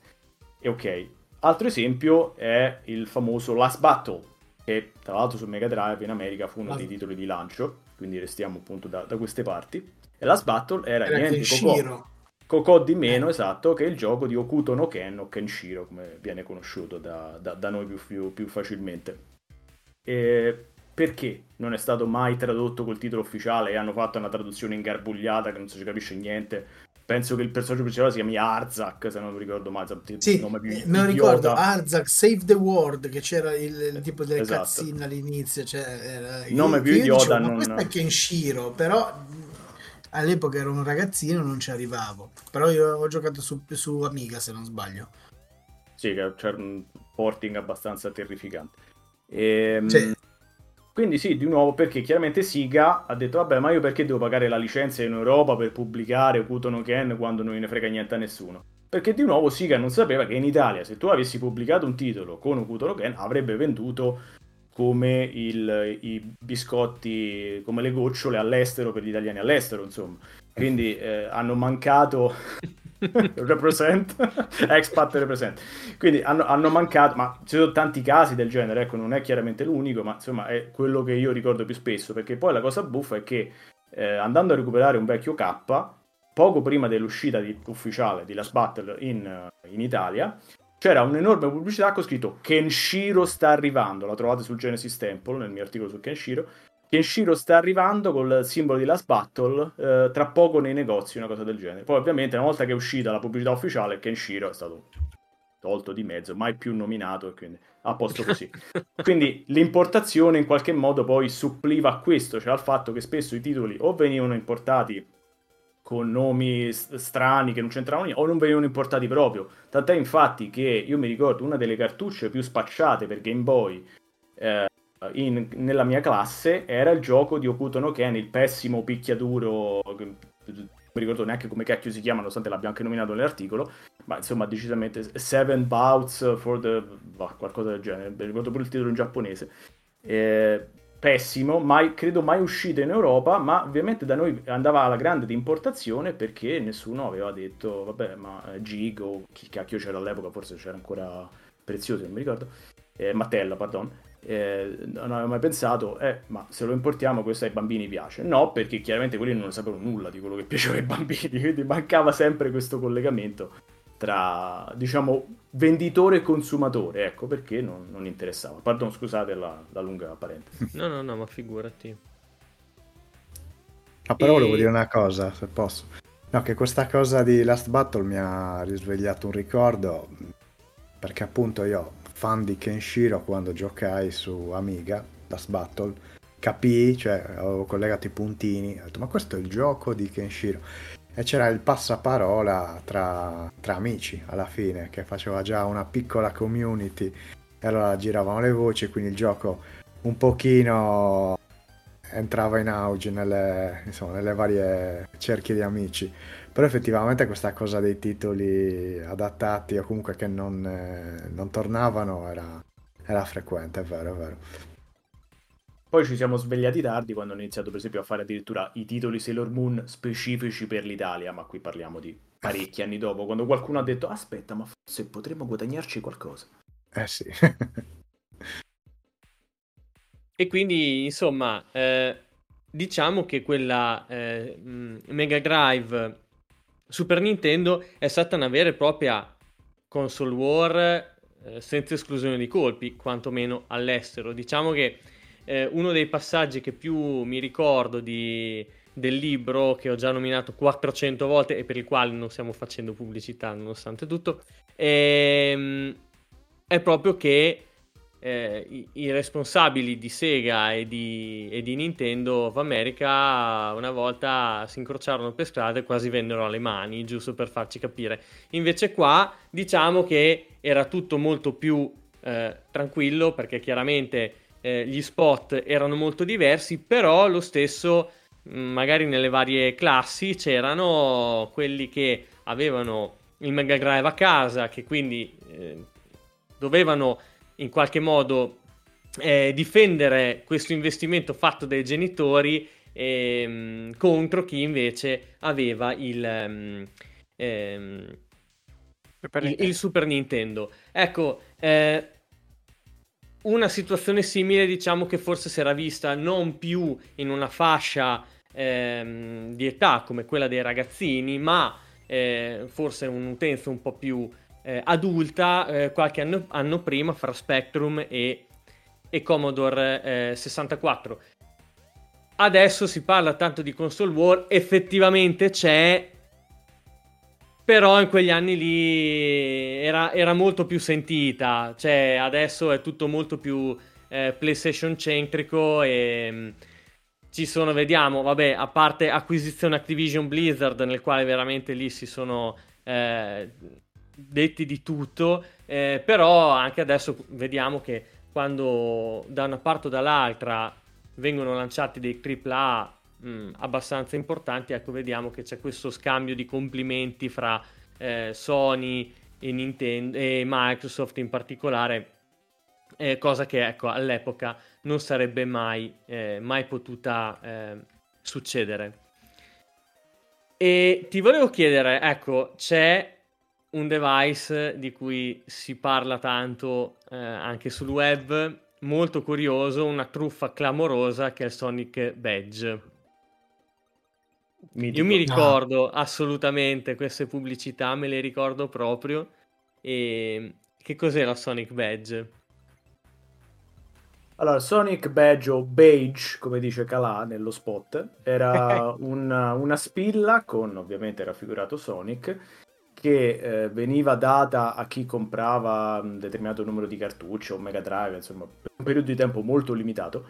E ok. Altro esempio è il famoso Last Battle, che tra l'altro su Mega Drive in America fu uno dei titoli di lancio, quindi restiamo appunto da, da queste parti. E Last Battle era, era niente Cocò, Cocò di meno, eh. esatto, che il gioco di Okuto no Ken o Kenshiro, come viene conosciuto da, da, da noi più, più, più facilmente. E perché non è stato mai tradotto col titolo ufficiale e hanno fatto una traduzione ingarbugliata che non si capisce niente penso che il personaggio principale si chiami Arzak, se non mi ricordo male. Sì, nome più me lo ricordo, Arzak, Save the World, che c'era il, il tipo delle esatto. cutscene all'inizio. Cioè, era... Il nome più idiota dicevo, non... questo è Kenshiro, però all'epoca ero un ragazzino non ci arrivavo. Però io ho giocato su, su Amiga, se non sbaglio. Sì, c'era un porting abbastanza terrificante. E, ehm, sì. Quindi sì, di nuovo perché chiaramente Siga ha detto vabbè ma io perché devo pagare la licenza in Europa per pubblicare Okuto no Ken quando non ne frega niente a nessuno? Perché di nuovo Siga non sapeva che in Italia se tu avessi pubblicato un titolo con Okuto no Ken avrebbe venduto come il, i biscotti, come le gocciole all'estero per gli italiani all'estero insomma. Quindi eh, hanno mancato represent, expat represent. Quindi hanno, hanno, mancato, ma ci sono tanti casi del genere, ecco, non è chiaramente l'unico, ma insomma è quello che io ricordo più spesso, perché poi la cosa buffa è che eh, andando a recuperare un vecchio K, poco prima dell'uscita di, ufficiale di Last Battle in, in Italia, c'era un'enorme pubblicità con scritto Kenshiro sta arrivando, la trovate sul Genesis Temple, nel mio articolo su Kenshiro, Kenshiro sta arrivando col simbolo di Last Battle eh, tra poco nei negozi, una cosa del genere. Poi ovviamente una volta che è uscita la pubblicità ufficiale, Kenshiro è stato tolto di mezzo, mai più nominato e quindi a posto così. quindi l'importazione in qualche modo poi suppliva a questo, cioè al fatto che spesso i titoli o venivano importati con nomi strani che non c'entravano niente o non venivano importati proprio. Tant'è infatti che io mi ricordo una delle cartucce più spacciate per Game Boy eh, in, nella mia classe era il gioco di Okuto no Ken, il pessimo picchiaduro, non mi ricordo neanche come cacchio si chiama, nonostante l'abbiamo anche nominato nell'articolo, ma insomma decisamente Seven Bouts for the... Bah, qualcosa del genere, mi ricordo pure il titolo in giapponese. Eh, pessimo, mai, credo mai uscito in Europa, ma ovviamente da noi andava alla grande di importazione perché nessuno aveva detto, vabbè, ma Gig o chi cacchio c'era all'epoca, forse c'era ancora Prezioso, non mi ricordo, eh, Matella, pardon, eh, non avevo mai pensato, eh, ma se lo importiamo questo ai bambini piace. No, perché chiaramente quelli non sapevano nulla di quello che piaceva ai bambini, quindi mancava sempre questo collegamento tra, diciamo, venditore e consumatore, ecco perché non, non interessava. Pardon, scusate la, la, lunga parentesi. No, no, no, ma figurati. Ah, però e... volevo dire una cosa, se posso. No, che questa cosa di Last Battle mi ha risvegliato un ricordo, perché appunto io, fan di Kenshiro, quando giocai su Amiga, Last Battle, capii, cioè avevo collegato i puntini, ho detto ma questo è il gioco di Kenshiro e c'era il passaparola tra, tra amici alla fine che faceva già una piccola community. E allora giravano le voci quindi il gioco un pochino entrava in auge nelle, insomma, nelle varie cerchie di amici però effettivamente questa cosa dei titoli adattati o comunque che non, eh, non tornavano era, era frequente, è vero, è vero. Poi ci siamo svegliati tardi quando hanno iniziato, per esempio, a fare addirittura i titoli Sailor Moon specifici per l'Italia, ma qui parliamo di parecchi anni dopo, quando qualcuno ha detto aspetta, ma forse potremmo guadagnarci qualcosa. Eh sì. e quindi, insomma, eh, diciamo che quella eh, Mega Drive Super Nintendo è stata una vera e propria console war eh, senza esclusione di colpi, quantomeno all'estero. Diciamo che eh, uno dei passaggi che più mi ricordo di, del libro, che ho già nominato 400 volte e per il quale non stiamo facendo pubblicità nonostante tutto, è, ehm, è proprio che eh, i, i, responsabili di Sega e di, e di, Nintendo of America una volta si incrociarono per strada e quasi vennero alle mani, giusto per farci capire. Invece qua diciamo che era tutto molto più eh, tranquillo perché chiaramente eh, gli spot erano molto diversi, però lo stesso, mm, magari nelle varie classi, c'erano quelli che avevano il Mega Drive a casa, che quindi eh, dovevano in qualche modo eh, difendere questo investimento fatto dai genitori ehm, contro chi invece aveva il, ehm, ehm il, il, Super Nintendo. Ecco, eh, una situazione simile diciamo che forse si era vista non più in una fascia ehm, di età come quella dei ragazzini, ma eh, forse un'utenza un po' più eh, adulta eh, qualche anno, anno, prima fra Spectrum e, e Commodore 64. Eh, Adesso si parla tanto di console war, effettivamente c'è però in quegli anni lì era, era molto più sentita, cioè adesso è tutto molto più eh, PlayStation centrico e mm, ci sono, vediamo, vabbè, a parte acquisizione Activision Blizzard nel quale veramente lì si sono eh, detti di tutto, eh, però anche adesso vediamo che quando da una parte o dall'altra vengono lanciati dei AAA mh, mm, abbastanza importanti, ecco vediamo che c'è questo scambio di complimenti fra eh, Sony e, Nintendo, e Microsoft in particolare, eh, cosa che ecco, all'epoca non sarebbe mai, eh, mai potuta eh, succedere. E ti volevo chiedere, ecco, c'è un device di cui si parla tanto eh, anche sul web, molto curioso, una truffa clamorosa che è il Sonic Badge. Mitico. Io mi ricordo no. assolutamente queste pubblicità, me le ricordo proprio. E che cos'è la Sonic Badge? Allora, Sonic Badge o Beige, come dice Calà nello spot, era una, una, spilla con ovviamente raffigurato Sonic che eh, veniva data a chi comprava un determinato numero di cartucce o Mega Drive, insomma, per un periodo di tempo molto limitato.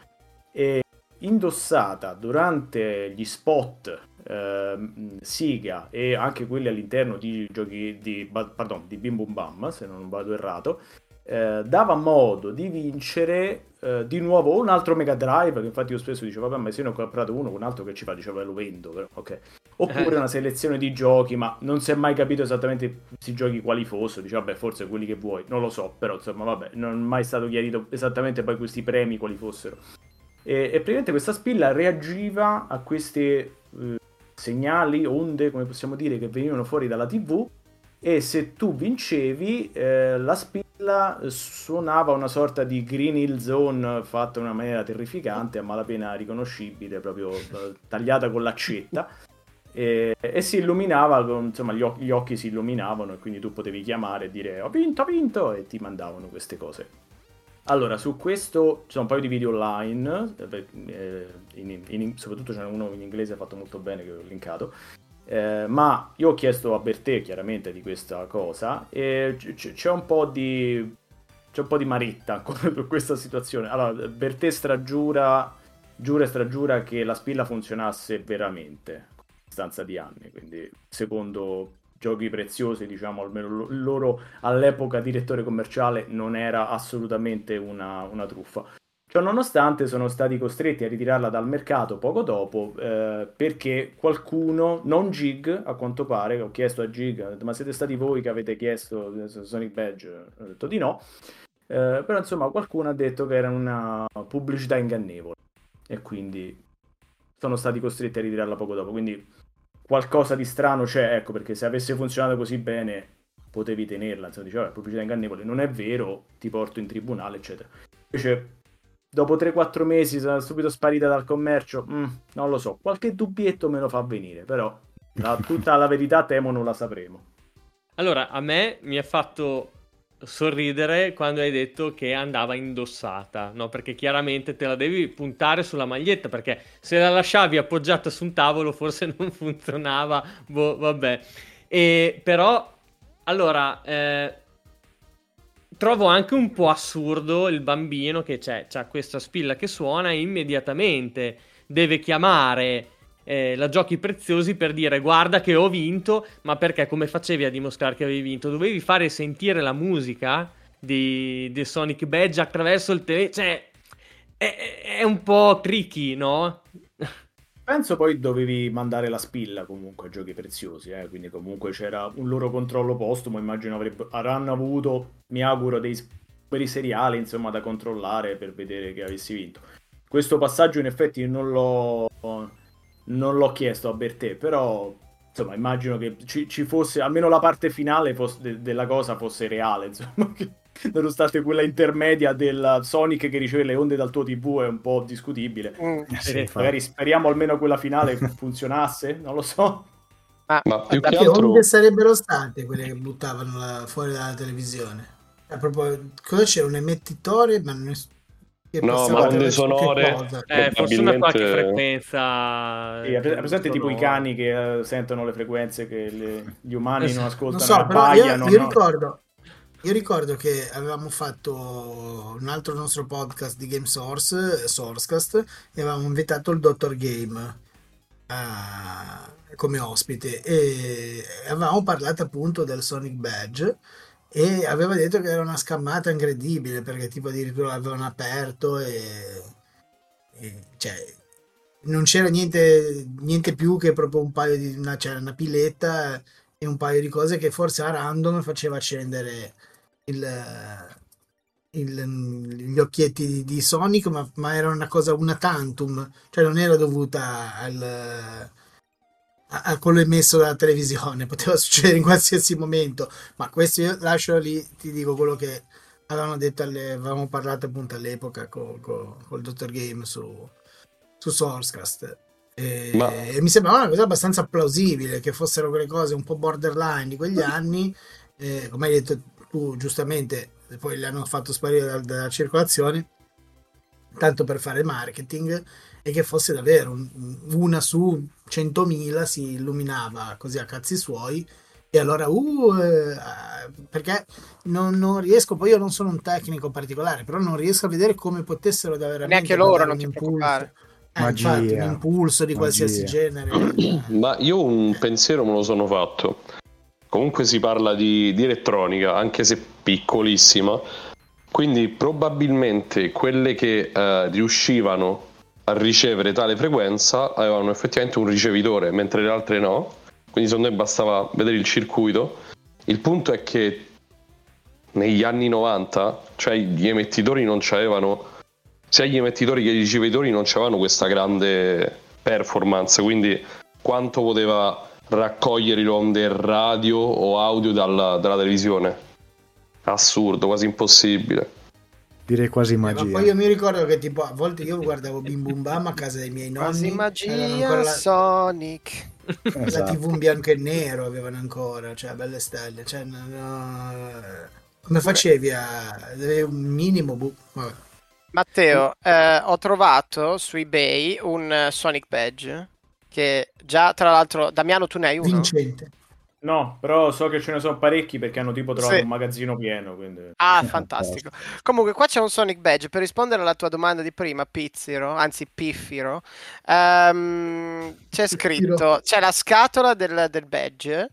E indossata durante gli spot eh, Siga e anche quelli all'interno di giochi di, pardon, di Bim Bum Bam, se non vado errato, eh, dava modo di vincere eh, di nuovo un altro Mega Drive, che infatti io spesso dicevo, vabbè, ma se ne ho comprato uno, un altro che ci fa, diceva, lo vendo, però, ok. Oppure eh. una selezione di giochi, ma non si è mai capito esattamente questi giochi quali fossero, dice, vabbè, forse quelli che vuoi, non lo so, però insomma, vabbè, non è mai stato chiarito esattamente poi questi premi quali fossero. E, e praticamente questa spilla reagiva a questi eh, segnali, onde, come possiamo dire, che venivano fuori dalla TV e se tu vincevi eh, la spilla suonava una sorta di Green Hill Zone fatta in una maniera terrificante, a malapena riconoscibile, proprio eh, tagliata con l'accetta. e, e, si illuminava, insomma gli, occhi, gli occhi si illuminavano e quindi tu potevi chiamare e dire ho vinto, ho vinto e ti mandavano queste cose. Allora, su questo ci sono un paio di video online, eh, in, in, soprattutto c'è uno in inglese fatto molto bene che ho linkato, eh, ma io ho chiesto a Bertè chiaramente di questa cosa e c- c'è un po' di c'è un po' di maretta con questa situazione. Allora, Bertè stragiura, giura e stragiura che la spilla funzionasse veramente a distanza di anni, quindi secondo giochi preziosi, diciamo, almeno loro all'epoca direttore commerciale non era assolutamente una, una truffa. Ciò nonostante sono stati costretti a ritirarla dal mercato poco dopo eh, perché qualcuno, non Gig a quanto pare, ho chiesto a Gig, ma siete stati voi che avete chiesto Sonic Badge? Ho detto di no, eh, però insomma qualcuno ha detto che era una pubblicità ingannevole e quindi sono stati costretti a ritirarla poco dopo, quindi qualcosa di strano c'è, ecco, perché se avesse funzionato così bene potevi tenerla, insomma, diceva, pubblicità ingannevole, non è vero, ti porto in tribunale, eccetera. Invece, dopo 3-4 mesi sono subito sparita dal commercio, mm, non lo so, qualche dubbietto me lo fa venire, però la, tutta la verità temo non la sapremo. Allora, a me mi ha fatto sorridere quando hai detto che andava indossata, no? Perché chiaramente te la devi puntare sulla maglietta, perché se la lasciavi appoggiata su un tavolo forse non funzionava, boh, vabbè. E però, allora, eh, trovo anche un po' assurdo il bambino che c'è, c'ha questa spilla che suona e immediatamente deve chiamare eh, la giochi preziosi per dire guarda che ho vinto, ma perché come facevi a dimostrare che avevi vinto? Dovevi fare sentire la musica di, di Sonic Badge attraverso il telefono, cioè è, è, un po' tricky, no? Penso poi dovevi mandare la spilla comunque a giochi preziosi, eh? quindi comunque c'era un loro controllo postumo, immagino avranno avuto, mi auguro, dei quelli seriali insomma da controllare per vedere che avessi vinto. Questo passaggio in effetti non l'ho non l'ho chiesto a Bertè, però insomma immagino che ci, ci fosse, almeno la parte finale fosse, de, della cosa fosse reale, insomma, nonostante quella intermedia del Sonic che riceve le onde dal tuo TV è un po' discutibile. Mm, sì, magari speriamo almeno quella finale funzionasse, non lo so. Ah, ma più che altro... onde sarebbero state quelle che buttavano la, fuori dalla televisione? Cioè, proprio, cosa c'era un emettitore, ma non è no, ma onde sonore eh, forse una qualche frequenza sì, è presente tipo i cani che uh, sentono le frequenze che le, gli umani non ascoltano non so, però io, io no? ricordo io ricordo che avevamo fatto un altro nostro podcast di Game Source, Sourcecast, e avevamo invitato il Dottor Game uh, come ospite. E avevamo parlato appunto del Sonic Badge e aveva detto che era una scammata incredibile perché tipo addirittura l'avevano aperto e, e cioè non c'era niente, niente, più che proprio un paio di una, c'era una piletta e un paio di cose che forse a random faceva accendere il, il, gli occhietti di, di Sonic ma, ma, era una cosa una tantum cioè non era dovuta al a, quello emesso dalla televisione, poteva succedere in qualsiasi momento, ma questo io lascio lì, ti dico quello che avevano detto, alle, avevamo parlato appunto all'epoca con, con, il Dottor Game su, su Sourcecast. E, ma... e, mi sembrava una cosa abbastanza plausibile che fossero quelle cose un po' borderline di quegli anni, eh, come hai detto tu giustamente, poi le hanno fatto sparire dalla, dalla circolazione, tanto per fare marketing e che fosse davvero una su 100.000 si illuminava così a cazzi suoi e allora uh, eh, perché non, non, riesco poi io non sono un tecnico particolare però non riesco a vedere come potessero davvero neanche loro non ti preoccupare eh, infatti, un impulso di Magia. qualsiasi genere. Ma io un pensiero me lo sono fatto comunque si parla di, di elettronica anche se piccolissima quindi probabilmente quelle che uh, riuscivano a ricevere tale frequenza avevano effettivamente un ricevitore, mentre le altre no. Quindi secondo me bastava vedere il circuito. Il punto è che negli anni 90, cioè gli emettitori non c'avevano, sia gli emettitori che i ricevitori non c'avevano questa grande performance, quindi quanto poteva raccogliere le onde radio o audio dalla, dalla televisione. Assurdo, quasi impossibile direi quasi magia. Eh, ma poi io mi ricordo che tipo a volte io guardavo Bim Bum Bam a casa dei miei nonni. Quasi magia, la... Sonic. esatto. la tv in bianco e nero avevano ancora, cioè belle stelle. Cioè, no, come facevi a... Un minimo... Bu- Matteo, eh, ho trovato su eBay un Sonic Badge che già, tra l'altro, Damiano tu ne hai uno? Vincente. No, però so che ce ne sono parecchi perché hanno tipo trovato sì. un magazzino pieno. Quindi... Ah, fantastico. Comunque, qua c'è un Sonic Badge. Per rispondere alla tua domanda di prima, Pizziro, anzi Piffiro, um, c'è scritto: c'è la scatola del, del badge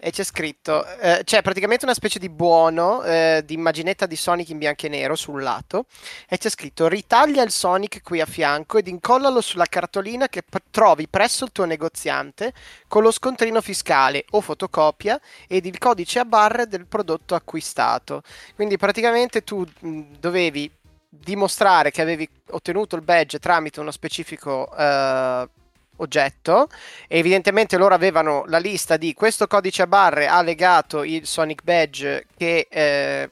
e c'è scritto, eh, c'è praticamente una specie di buono eh, di immaginetta di Sonic in bianco e nero sul lato e c'è scritto ritaglia il Sonic qui a fianco ed incollalo sulla cartolina che p- trovi presso il tuo negoziante con lo scontrino fiscale o fotocopia ed il codice a barre del prodotto acquistato. Quindi praticamente tu mh, dovevi dimostrare che avevi ottenuto il badge tramite uno specifico uh, oggetto. E evidentemente loro avevano la lista di questo codice a barre ha legato il Sonic Badge che eh,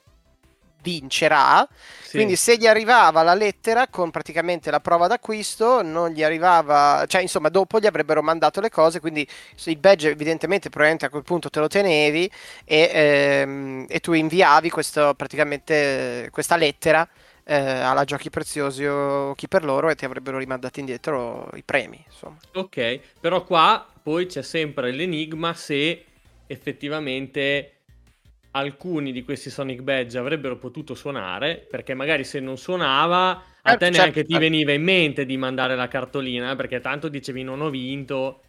vincerà. Sì. quindi se gli arrivava la lettera con praticamente la prova d'acquisto non gli arrivava cioè insomma dopo gli avrebbero mandato le cose quindi il badge evidentemente probabilmente a quel punto te lo tenevi e, ehm, e tu inviavi questo, praticamente questa lettera eh, alla giochi preziosi o chi per loro e ti avrebbero rimandati indietro i premi. Insomma. Ok, però qua poi c'è sempre l'enigma se effettivamente alcuni di questi Sonic Badge avrebbero potuto suonare, perché magari se non suonava a eh, te certo, neanche ti certo. veniva in mente di mandare la cartolina, perché tanto dicevi non ho vinto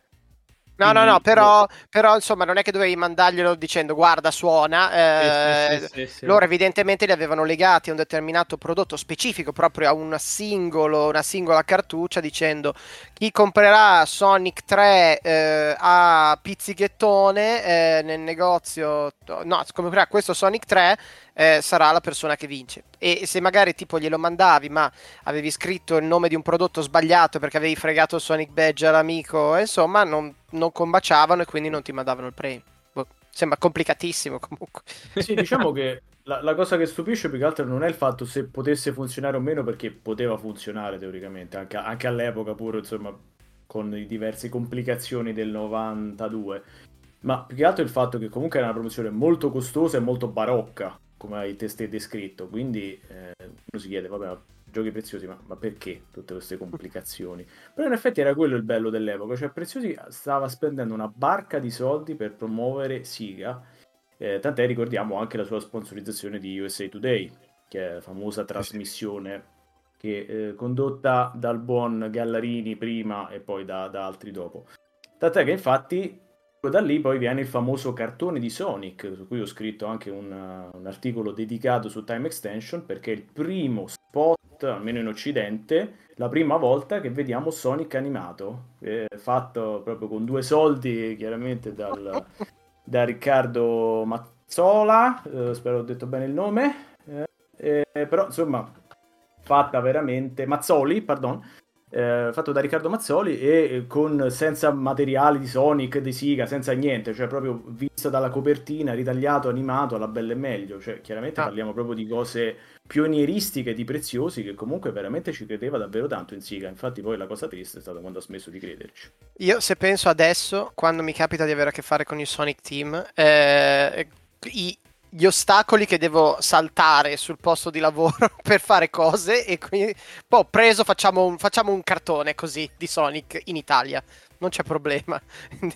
No, no, no, però, però, insomma non è che dovevi mandarglielo dicendo guarda suona, eh, sì, sì, sì, loro evidentemente li avevano legati a un determinato prodotto specifico proprio a un singolo, una singola cartuccia dicendo chi comprerà Sonic 3 eh, a pizzichettone eh, nel negozio, no, comprerà questo Sonic 3 eh, sarà la persona che vince. E se magari tipo glielo mandavi, ma avevi scritto il nome di un prodotto sbagliato perché avevi fregato Sonic Badge all'amico, insomma, non, non combaciavano e quindi non ti mandavano il premio. Boh, sembra complicatissimo comunque. Sì, diciamo che la, la, cosa che stupisce più che altro non è il fatto se potesse funzionare o meno, perché poteva funzionare teoricamente, anche, anche all'epoca pure, insomma, con le diverse complicazioni del 92. Ma più che altro il fatto che comunque era una promozione molto costosa e molto barocca come hai testé descritto. Quindi eh, uno si chiede, vabbè, giochi preziosi, ma, ma, perché tutte queste complicazioni? Però in effetti era quello il bello dell'epoca, cioè Preziosi stava spendendo una barca di soldi per promuovere Siga, eh, tant'è ricordiamo anche la sua sponsorizzazione di USA Today, che è la famosa trasmissione che eh, condotta dal buon Gallarini prima e poi da, da altri dopo. Tant'è che infatti da lì poi viene il famoso cartone di Sonic, su cui ho scritto anche un, un, articolo dedicato su Time Extension, perché è il primo spot, almeno in Occidente, la prima volta che vediamo Sonic animato, eh, fatto proprio con due soldi, chiaramente dal, da Riccardo Mazzola, eh, spero ho detto bene il nome, eh, però insomma, fatta veramente, Mazzoli, pardon, eh, fatto da Riccardo Mazzoli e con, senza materiali di Sonic, di Siga, senza niente, cioè proprio visto dalla copertina, ritagliato, animato alla bella e meglio, cioè chiaramente ah. parliamo proprio di cose pionieristiche di preziosi che comunque veramente ci credeva davvero tanto in Siga, infatti poi la cosa triste è stata quando ha smesso di crederci. Io se penso adesso, quando mi capita di avere a che fare con il Sonic Team, eh, i, gli ostacoli che devo saltare sul posto di lavoro per fare cose e quindi poi ho preso facciamo un, facciamo un cartone così di Sonic in Italia. Non c'è problema.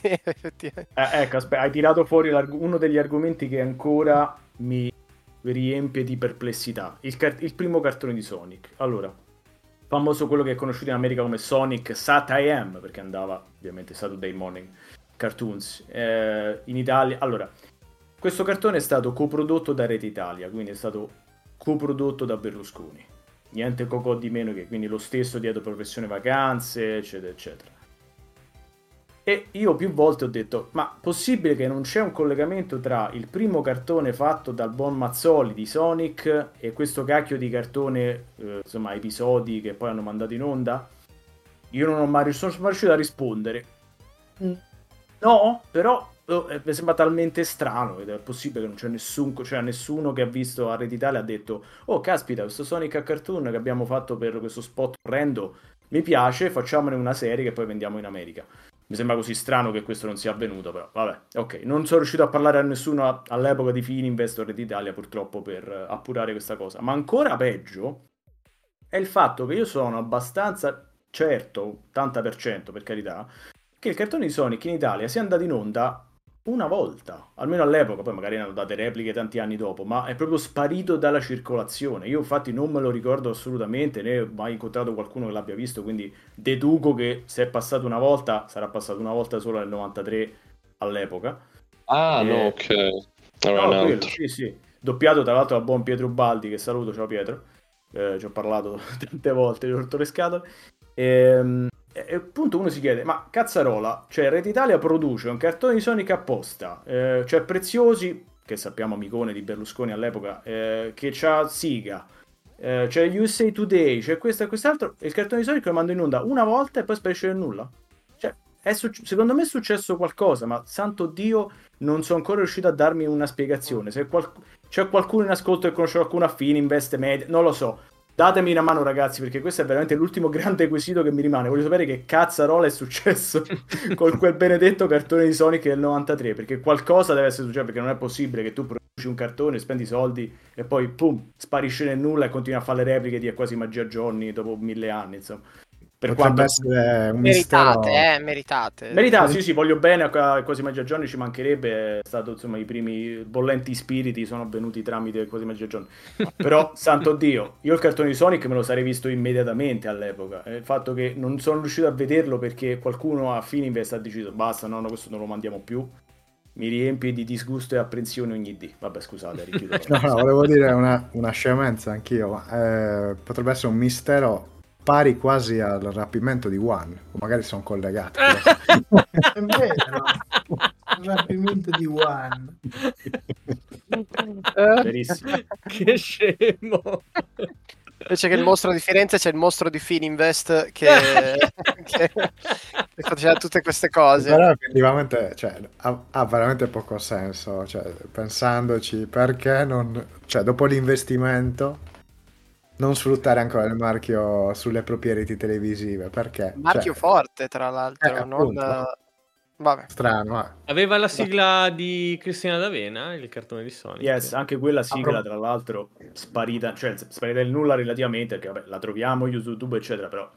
Eh, ecco aspetta hai tirato fuori uno degli argomenti che ancora mi riempie di perplessità. Il, car- il primo cartone di Sonic. Allora famoso quello che è conosciuto in America come Sonic Sat.I.M. perché andava ovviamente Saturday Morning Cartoons. Eh, in Italia allora questo cartone è stato coprodotto da Rete Italia, quindi è stato coprodotto da Berlusconi. Niente cocò di meno che quindi lo stesso dietro professione vacanze, eccetera, eccetera. E io più volte ho detto, ma possibile che non c'è un collegamento tra il primo cartone fatto dal buon Mazzoli di Sonic e questo cacchio di cartone, eh, insomma, episodi che poi hanno mandato in onda? Io non ho mai, sono mai riuscito a rispondere. Mm. No, però Oh, eh, mi sembra talmente strano ed è possibile che non c'è nessun, cioè nessuno che ha visto a Red Italia ha detto oh caspita questo Sonic a cartoon che abbiamo fatto per questo spot orrendo mi piace facciamone una serie che poi vendiamo in America mi sembra così strano che questo non sia avvenuto, però vabbè, ok. Non sono riuscito a parlare a nessuno all'epoca di Fininvestor d'Italia purtroppo per appurare questa cosa. Ma ancora peggio è il fatto che io sono abbastanza certo, 80% per carità, che il cartone di Sonic in Italia sia andato in onda una volta, almeno all'epoca, poi magari ne hanno date repliche tanti anni dopo, ma è proprio sparito dalla circolazione. Io infatti non me lo ricordo assolutamente, né ho mai incontrato qualcuno che l'abbia visto, quindi deduco che se è passato una volta, sarà passato una volta solo nel 93 all'epoca. Ah, e... no, ok. No, quello, sì, sì. Doppiato tra l'altro da buon Pietro Baldi, che saluto, ciao Pietro. Eh, ci ho parlato tante volte, gli ho rotto le scatole. E, ehm, e appunto uno si chiede, ma cazzarola, cioè Red Italia produce un cartone di Sonic apposta, eh, cioè Preziosi, che sappiamo amicone di Berlusconi all'epoca, eh, che c'ha Siga, eh, c'è USA Today, c'è questo e quest'altro, e il cartone di Sonic lo mando in onda una volta e poi sparisce nel nulla. Cioè, suc- secondo me è successo qualcosa, ma santo Dio non sono ancora riuscito a darmi una spiegazione. Se qual- c'è qualcuno in ascolto che conosce qualcuno affine, investe media, non lo so Datemi una mano, ragazzi, perché questo è veramente l'ultimo grande quesito che mi rimane. Voglio sapere che cazzarola è successo con quel benedetto cartone di Sonic del 93. Perché qualcosa deve essere successo. Perché non è possibile che tu produci un cartone, spendi soldi e poi, pum, sparisce nel nulla e continui a fare le repliche di quasi magia giorni dopo mille anni. Insomma per quanto essere un meritate, mistero... eh, meritate. Meritate, sì, sì, voglio bene a Quasi Magia Johnny, ci mancherebbe, è stato, insomma, i primi bollenti spiriti sono venuti tramite Quasi Magia Johnny. Però, santo Dio, io il cartone di Sonic me lo sarei visto immediatamente all'epoca. Il fatto che non sono riuscito a vederlo perché qualcuno a Fininvest ha deciso, basta, no, no, questo non lo mandiamo più, mi riempie di disgusto e apprensione ogni dì. Vabbè, scusate, richiudo. no, no, volevo dire una, una scemenza anch'io, eh, potrebbe essere un mistero pari quasi al rapimento di One, o magari sono collegati. È vero, il rapimento di One. Verissimo. Che scemo. Invece che il mostro di Firenze c'è il mostro di Fininvest che, che, che faceva tutte queste cose. Però effettivamente cioè, ha, ha, veramente poco senso, cioè, pensandoci perché non... Cioè, dopo l'investimento non sfruttare ancora il marchio sulle proprie reti televisive perché? Marchio cioè, forte tra l'altro eh, non... Vabbè. strano eh. aveva la sigla di Cristina D'Avena il cartone di Sonic yes anche quella sigla tra l'altro sparita cioè sparita del nulla relativamente perché vabbè, la troviamo su YouTube eccetera però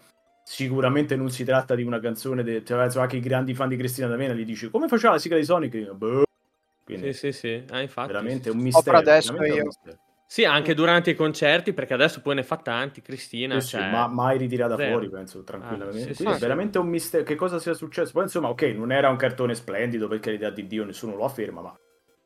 sicuramente non si tratta di una canzone de... cioè, anche i grandi fan di Cristina D'Avena gli dici come faceva la sigla di Sonic? Boh. Quindi, sì sì. Sì ah, infatti, veramente sì, un mistero adesso io sì, anche durante i concerti, perché adesso poi ne fa tanti, Cristina. Sì, cioè... sì, ma mai ritirata zero. fuori, penso, tranquillamente. Ah, sì, è veramente un mistero. Che cosa sia successo? Poi, insomma, ok, non era un cartone splendido, per carità di Dio, nessuno lo afferma, ma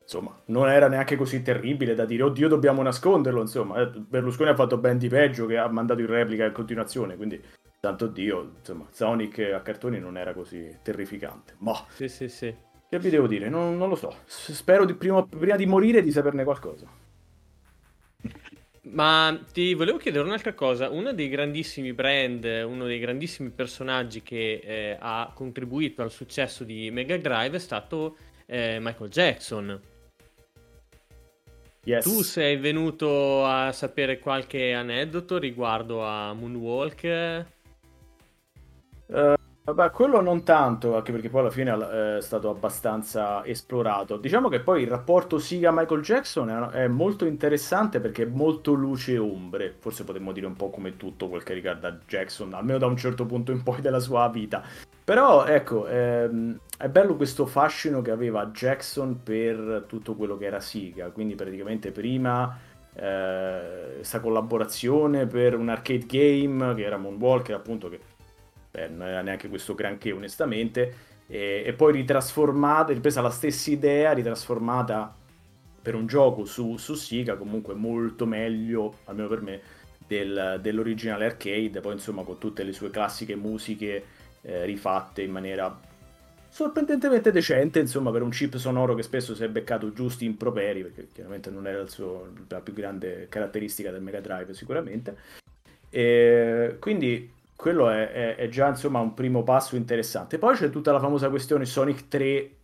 insomma, non era neanche così terribile da dire, oddio, dobbiamo nasconderlo, insomma. Eh, Berlusconi ha fatto ben di peggio, che ha mandato in replica in continuazione, quindi, tanto Dio, insomma, Sonic a cartoni non era così terrificante. Ma... Sì, sì, sì. Che vi devo dire? Non, non lo so. Spero di prima, prima di morire di saperne qualcosa. Ma ti volevo chiedere un'altra cosa. Uno dei grandissimi brand, uno dei grandissimi personaggi che eh, ha contribuito al successo di Mega Drive è stato eh, Michael Jackson. Yes. Tu sei venuto a sapere qualche aneddoto riguardo a Moonwalk? Uh, Vabbè, quello non tanto, anche perché poi alla fine eh, è stato abbastanza esplorato. Diciamo che poi il rapporto Siga-Michael Jackson è, molto interessante perché è molto luce e ombre. Forse potremmo dire un po' come tutto quel che riguarda Jackson, almeno da un certo punto in poi della sua vita. Però ecco, ehm, è bello questo fascino che aveva Jackson per tutto quello che era Siga. Quindi praticamente prima questa eh, collaborazione per un arcade game che era Moonwalker, appunto che beh, non era neanche questo granché onestamente, e, e, poi ritrasformata, ripresa la stessa idea, ritrasformata per un gioco su, su Sega, comunque molto meglio, almeno per me, del, dell'originale arcade, poi insomma con tutte le sue classiche musiche eh, rifatte in maniera sorprendentemente decente, insomma, per un chip sonoro che spesso si è beccato giusti improperi, perché chiaramente non era suo, la più grande caratteristica del Mega Drive sicuramente. E quindi quello è, è, è, già insomma un primo passo interessante. Poi c'è tutta la famosa questione Sonic 3,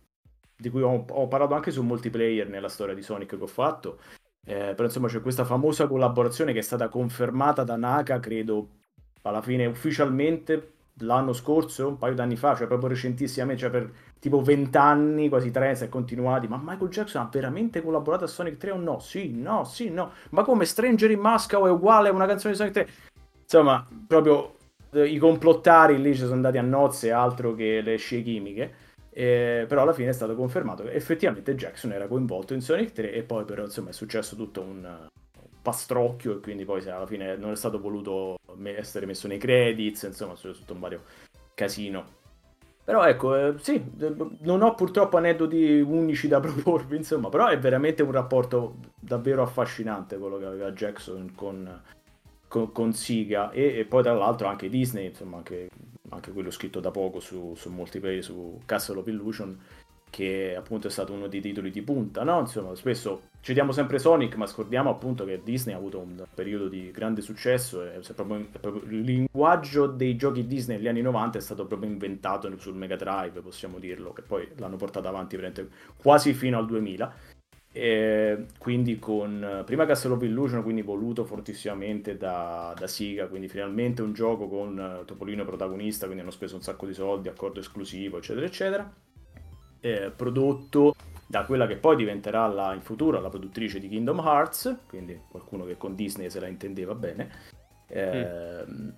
di cui ho, ho parlato anche su multiplayer nella storia di Sonic che ho fatto. Eh, però insomma c'è questa famosa collaborazione che è stata confermata da Naka, credo alla fine ufficialmente l'anno scorso, un paio d'anni fa, cioè proprio recentissimamente, cioè per tipo 20 anni, quasi 30, è continuati. Ma Michael Jackson ha veramente collaborato a Sonic 3 o no? Sì, no, sì, no. Ma come Stranger in Moscow è uguale a una canzone di Sonic 3? Insomma, proprio i complottari lì ci sono andati a nozze altro che le scie chimiche. Eh, però alla fine è stato confermato che effettivamente Jackson era coinvolto in Sonic 3 e poi però insomma è successo tutto un, pastrocchio e quindi poi alla fine non è stato voluto essere messo nei credits, insomma, c'è tutto un vario casino. Però ecco, eh, sì, non ho purtroppo aneddoti unici da proporvi, insomma, però è veramente un rapporto davvero affascinante quello che aveva Jackson con, con, con Siga e, e, poi tra l'altro anche Disney, insomma, anche, anche quello scritto da poco su, su multiplayer, su Castle of Illusion, che appunto è stato uno dei titoli di punta, no? Insomma, spesso citiamo sempre Sonic, ma scordiamo appunto che Disney ha avuto un periodo di grande successo e proprio, proprio il linguaggio dei giochi Disney negli anni 90 è stato proprio inventato sul Mega Drive, possiamo dirlo, che poi l'hanno portato avanti quasi fino al 2000. E quindi con prima Castle of Illusion, quindi voluto fortissimamente da, da Sega, quindi finalmente un gioco con Topolino protagonista, quindi hanno speso un sacco di soldi, accordo esclusivo, eccetera, eccetera eh, prodotto da quella che poi diventerà la, in futuro la produttrice di Kingdom Hearts, quindi qualcuno che con Disney se la intendeva bene. Eh, mm.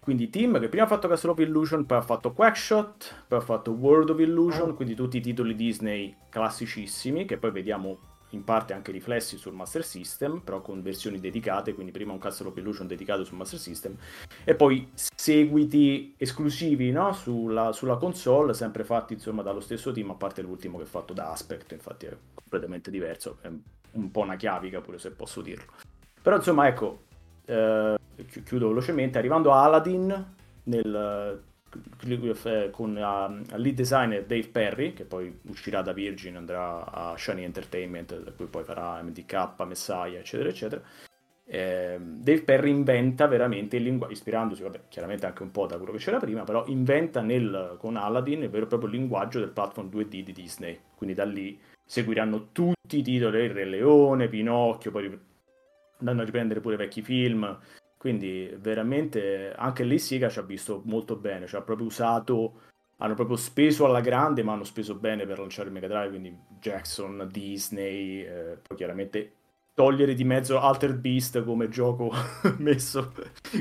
Quindi Team che prima ha fatto Castle of Illusion, poi ha fatto Quackshot, poi ha fatto World of Illusion, oh. quindi tutti i titoli Disney classicissimi che poi vediamo in parte anche riflessi sul Master System, però con versioni dedicate, quindi prima un Castle of Illusion dedicato sul Master System, e poi seguiti esclusivi no? sulla, sulla, console, sempre fatti insomma dallo stesso team, a parte l'ultimo che è fatto da Aspect, infatti è completamente diverso, è un po' una chiavica pure se posso dirlo. Però insomma ecco, eh, chiudo velocemente, arrivando a Aladdin nel con uh, lead designer Dave Perry, che poi uscirà da Virgin, andrà a Shiny Entertainment, da cui poi farà MDK, Messiah, eccetera, eccetera. Eh, Dave Perry inventa veramente il linguaggio, ispirandosi, vabbè, chiaramente anche un po' da quello che c'era prima, però inventa nel, con Aladdin il vero e proprio linguaggio del platform 2D di Disney. Quindi da lì seguiranno tutti i titoli, Il Re Leone, Pinocchio, poi andranno a riprendere pure vecchi film, quindi veramente anche lì Sega ci ha visto molto bene, ci ha proprio usato, hanno proprio speso alla grande, ma hanno speso bene per lanciare il Mega Drive, quindi Jackson, Disney, eh, poi chiaramente togliere di mezzo Alter Beast come gioco messo,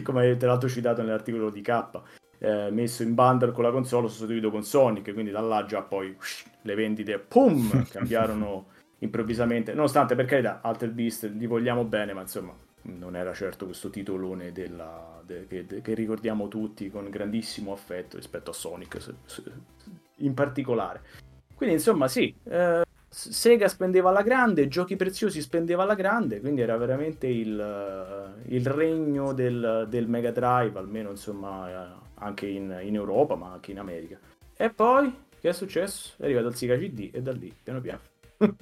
come tra l'altro citato nell'articolo di K, eh, messo in bundle con la console, sostituito con Sonic, quindi da là già poi ush, le vendite, pum, cambiarono improvvisamente, nonostante per carità Alter Beast li vogliamo bene, ma insomma non era certo questo titolone della, de, che, che, ricordiamo tutti con grandissimo affetto rispetto a Sonic se, se, in particolare. Quindi insomma sì, eh, Sega spendeva alla grande, giochi preziosi spendeva alla grande, quindi era veramente il, il regno del, del, Mega Drive, almeno insomma eh, anche in, in, Europa ma anche in America. E poi che è successo? È arrivato il Sega CD e da lì piano piano.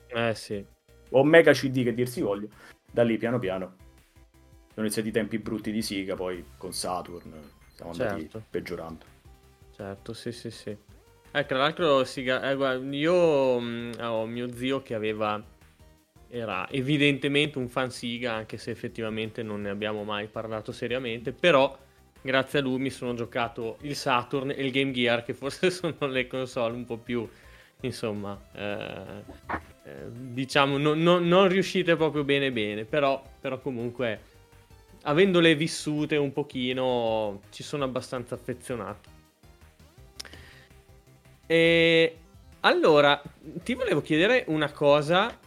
eh sì. O Mega CD che dir si voglia, da lì piano piano sono iniziati i tempi brutti di Siga, poi con Saturn siamo andati certo. peggiorando. Certo, sì, sì, sì. Eh, tra l'altro, Siga, eh, guarda, io mm, ho mio zio che aveva era evidentemente un fan Siga, anche se effettivamente non ne abbiamo mai parlato seriamente, però grazie a lui mi sono giocato il Saturn e il Game Gear, che forse sono le console un po' più, insomma, eh, eh, diciamo, no, no, non riuscite proprio bene bene, però, però comunque avendole vissute un pochino, ci sono abbastanza affezionato. E allora, ti volevo chiedere una cosa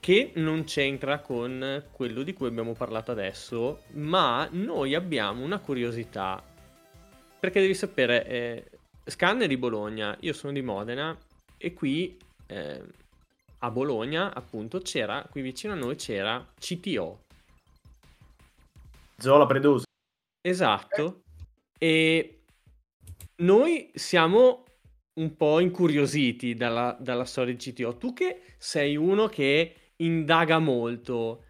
che non c'entra con quello di cui abbiamo parlato adesso, ma noi abbiamo una curiosità. Perché devi sapere, eh, Scanner di Bologna, io sono di Modena e qui eh, a Bologna, appunto, c'era, qui vicino a noi c'era CTO, Zola Predosa. Esatto. E noi siamo un po' incuriositi dalla, dalla storia di CTO. Tu che sei uno che indaga molto,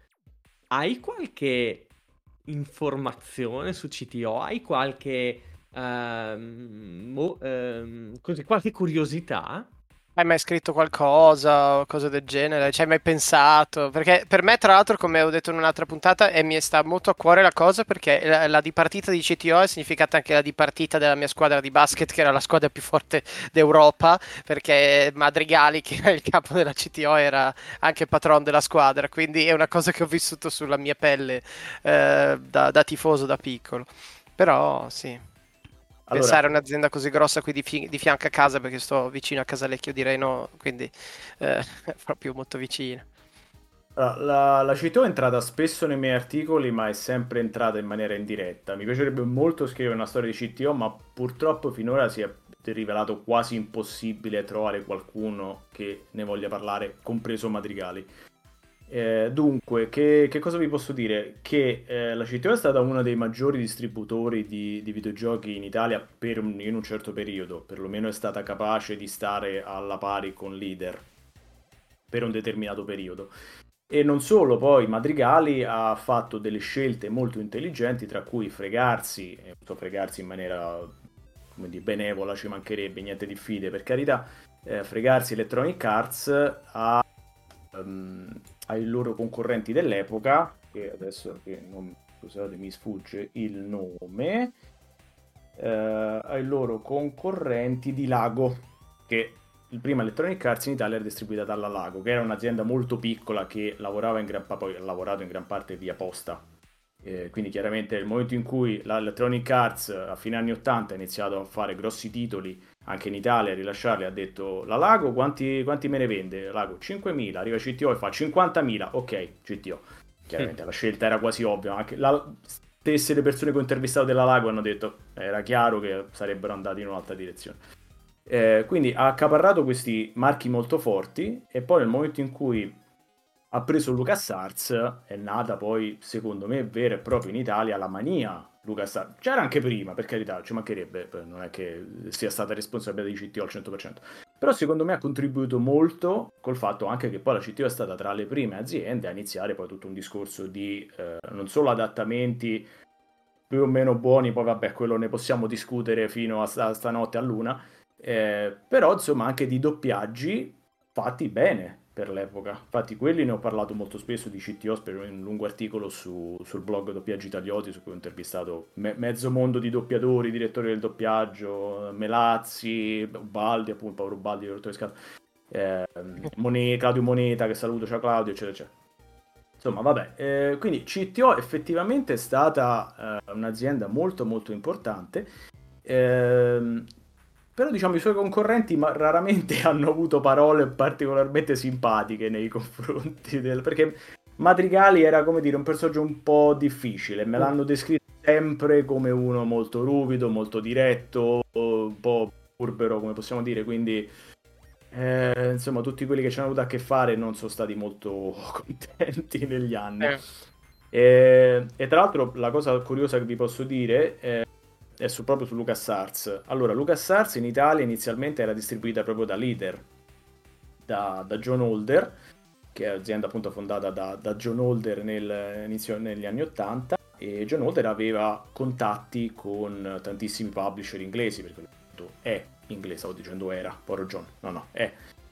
hai qualche informazione su CTO? Hai qualche, um, mo, um, così, qualche curiosità? Hai mai scritto qualcosa o cose del genere? Ci hai mai pensato? Perché per me, tra l'altro, come ho detto in un'altra puntata, e mi sta molto a cuore la cosa perché la, la dipartita di CTO è significata anche la dipartita della mia squadra di basket, che era la squadra più forte d'Europa, perché Madrigali, che era il capo della CTO, era anche patron della squadra. Quindi è una cosa che ho vissuto sulla mia pelle eh, da, da tifoso da piccolo. Però sì. Allora, Pensare a un'azienda così grossa qui di, fi- di, fianco a casa, perché sto vicino a Casalecchio di Reno, quindi eh, è proprio molto vicino. la, la CTO è entrata spesso nei miei articoli, ma è sempre entrata in maniera indiretta. Mi piacerebbe molto scrivere una storia di CTO, ma purtroppo finora si è rivelato quasi impossibile trovare qualcuno che ne voglia parlare, compreso Madrigali. Eh, dunque, che, che, cosa vi posso dire? Che eh, la CTO è stata uno dei maggiori distributori di, di videogiochi in Italia per un, in un certo periodo, perlomeno è stata capace di stare alla pari con leader per un determinato periodo. E non solo, poi Madrigali ha fatto delle scelte molto intelligenti, tra cui fregarsi, e fregarsi in maniera come dire, benevola, ci mancherebbe, niente di fide per carità, eh, fregarsi Electronic Arts ha um, ai loro concorrenti dell'epoca, che adesso che non, scusate, mi sfugge il nome, eh, ai loro concorrenti di Lago, che il prima Electronic Arts in Italia era distribuita dalla Lago, che era un'azienda molto piccola che lavorava in gran, poi ha lavorato in gran parte via posta. Eh, quindi chiaramente nel momento in cui l'Electronic Arts a fine anni 80 ha iniziato a fare grossi titoli anche in Italia a rilasciarli ha detto la Lago quanti, quanti me ne vende? Lago 5.000, arriva CTO e fa 50.000, ok CTO. Chiaramente la scelta era quasi ovvia, anche la stesse le persone che ho intervistato della Lago hanno detto era chiaro che sarebbero andati in un'altra direzione. Eh, quindi ha accaparrato questi marchi molto forti e poi nel momento in cui ha preso LucasArts è nata poi secondo me vera e propria in Italia la mania LucasArts. C'era anche prima, per carità, ci mancherebbe, non è che sia stata responsabilità di CTO al 100%. Però secondo me ha contribuito molto col fatto anche che poi la CTO è stata tra le prime aziende a iniziare poi tutto un discorso di eh, non solo adattamenti più o meno buoni, poi vabbè, quello ne possiamo discutere fino a st- stanotte a luna, eh, però insomma anche di doppiaggi fatti bene, per l'epoca. Infatti, quelli ne ho parlato molto spesso di CTO per un lungo articolo su, sul blog Doppiaggi Italioti, su cui ho intervistato me- mezzo mondo di doppiatori, direttori del doppiaggio, Melazzi, Baldi, appunto Paolo Baldi, direttore scatto, eh, Monet, Claudio Moneta, che saluto, ciao Claudio, eccetera, eccetera. Insomma, vabbè, eh, quindi CTO effettivamente è stata eh, un'azienda molto molto importante. Eh, però diciamo i suoi concorrenti ma raramente hanno avuto parole particolarmente simpatiche nei confronti del... perché Madrigali era come dire un personaggio un po' difficile, me l'hanno descritto sempre come uno molto ruvido, molto diretto, un po' burbero come possiamo dire, quindi eh, insomma tutti quelli che ci hanno avuto a che fare non sono stati molto contenti negli anni. Eh. E, e, tra l'altro la cosa curiosa che vi posso dire è è su, proprio su LucasArts. Allora, LucasArts in Italia inizialmente era distribuita proprio da Leader, da, da John Holder, che è un'azienda appunto fondata da, da John Holder nel, inizio, negli anni 80 e John Holder aveva contatti con tantissimi publisher inglesi, perché è inglese, stavo dicendo era, poro John, no no, è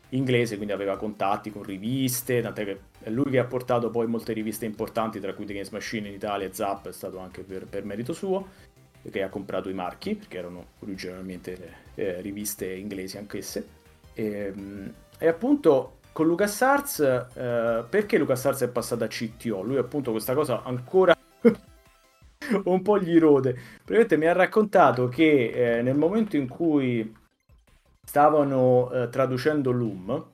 inglese, quindi aveva contatti con riviste, tant'è che è lui che ha portato poi molte riviste importanti, tra cui The Games Machine in Italia e Zap è stato anche per, per merito suo che ha comprato i marchi, perché erano originalmente eh, riviste inglesi anch'esse. E, ehm, e appunto con LucasArts, eh, perché LucasArts è passata a CTO? Lui appunto questa cosa ancora un po' gli rode. Praticamente mi ha raccontato che eh, nel momento in cui stavano eh, traducendo Loom,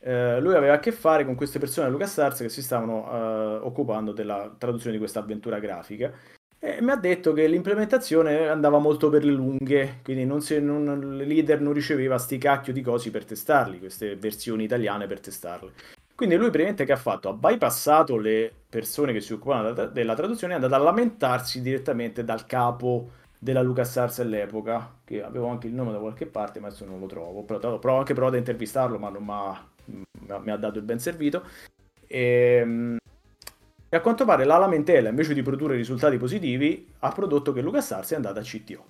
eh, lui aveva a che fare con queste persone a LucasArts che si stavano eh, occupando della traduzione di questa avventura grafica e mi ha detto che l'implementazione andava molto per le lunghe, quindi non si, non, il leader non riceveva sti cacchio di cosi per testarli, queste versioni italiane per testarle. Quindi lui praticamente che ha fatto? Ha bypassato le persone che si occupavano della traduzione e è andato a lamentarsi direttamente dal capo della LucasArts all'epoca, che avevo anche il nome da qualche parte, ma adesso non lo trovo. Però, però anche provato a intervistarlo, ma non mi ha dato il ben servito. Ehm, e a quanto pare la lamentela, invece di produrre risultati positivi, ha prodotto che LucasArts è andata a CTO.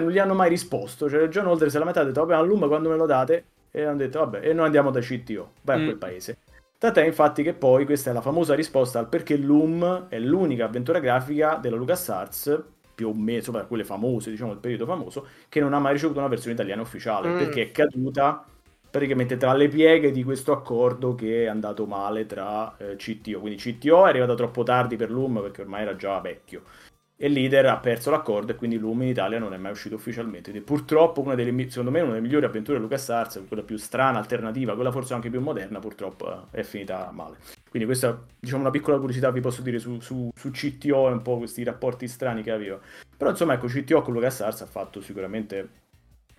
non gli hanno mai risposto. Cioè, John Holder se la metà ha detto, vabbè, a Loom quando me lo date? E hanno detto, vabbè, e noi andiamo da CTO, vai mm. a quel paese. Tant'è infatti che poi questa è la famosa risposta al perché Loom è l'unica avventura grafica della LucasArts più o meno, insomma, quelle famose, diciamo, del periodo famoso, che non ha mai ricevuto una versione italiana ufficiale, mm. perché è caduta praticamente tra le pieghe di questo accordo che è andato male tra eh, CTO. Quindi CTO è arrivato troppo tardi per Loom perché ormai era già vecchio e leader ha perso l'accordo e quindi Loom in Italia non è mai uscito ufficialmente. Quindi, purtroppo, una delle, secondo me, una delle migliori avventure di LucasArts, quella più strana, alternativa, quella forse anche più moderna, purtroppo è finita male. Quindi, questa diciamo una piccola curiosità vi posso dire su, su, su CTO e un po' questi rapporti strani che aveva. Però, insomma, ecco, CTO con LucasArts ha fatto sicuramente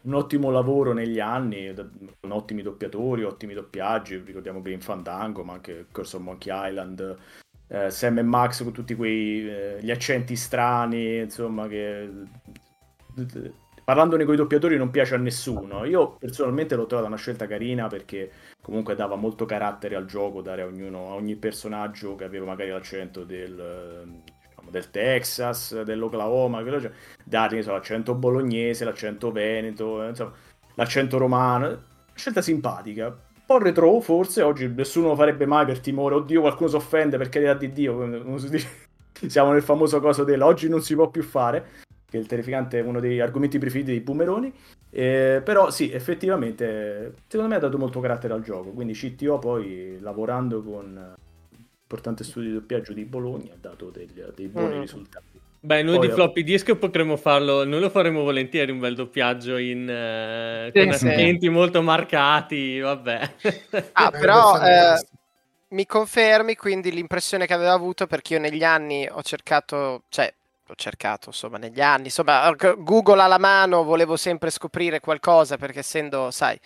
un ottimo lavoro negli anni, con ottimi doppiatori, ottimi doppiaggi, ricordiamo Green Fandango, ma anche Curse of Monkey Island, eh, Sam e Max con tutti quei eh, gli accenti strani, insomma, che parlandone con i doppiatori non piace a nessuno. Io personalmente l'ho trovata una scelta carina perché comunque dava molto carattere al gioco, dare a, ognuno, a ogni personaggio che aveva magari l'accento del, del Texas, dell'Oklahoma, cioè, date so, l'accento bolognese, l'accento veneto, insomma, l'accento romano. Scelta simpatica. Po' retro, forse oggi nessuno lo farebbe mai per timore, oddio qualcuno si offende per carità di Dio, siamo nel famoso coso del oggi non si può più fare, che è il terrificante, uno dei argomenti preferiti dei boomeroni, eh, però sì, effettivamente secondo me ha dato molto carattere al gioco, quindi CTO poi lavorando con importante studio di doppiaggio di Bologna ha dato degli, dei buoni mm. risultati. Beh, noi Poi, di floppy disk potremmo farlo, noi lo faremo volentieri un bel doppiaggio in, eh, con sì, accenti sì. molto marcati, vabbè. Ah, però eh, mi confermi quindi l'impressione che avevo avuto perché io negli anni ho cercato, cioè ho cercato insomma negli anni, insomma Google alla mano volevo sempre scoprire qualcosa perché essendo, sai,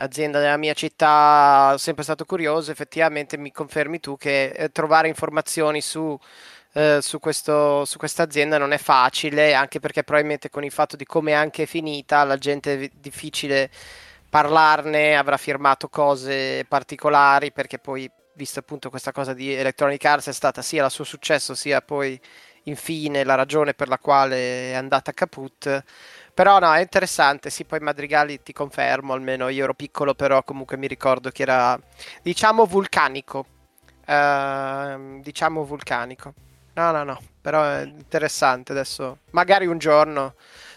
azienda della mia città, ho sempre stato curioso, effettivamente mi confermi tu che eh, trovare informazioni su eh, su, questo, su questa azienda non è facile, anche perché probabilmente con il fatto di come è anche finita, la gente è difficile parlarne, avrà firmato cose particolari, perché poi, visto appunto questa cosa di Electronic Arts, è stata sia il suo successo, sia poi infine la ragione per la quale è andata caput. Però no, è interessante, sì, poi Madrigali ti confermo, almeno io ero piccolo, però comunque mi ricordo che era, diciamo, vulcanico. Uh, diciamo vulcanico. No, no, no, però è interessante adesso. Magari un giorno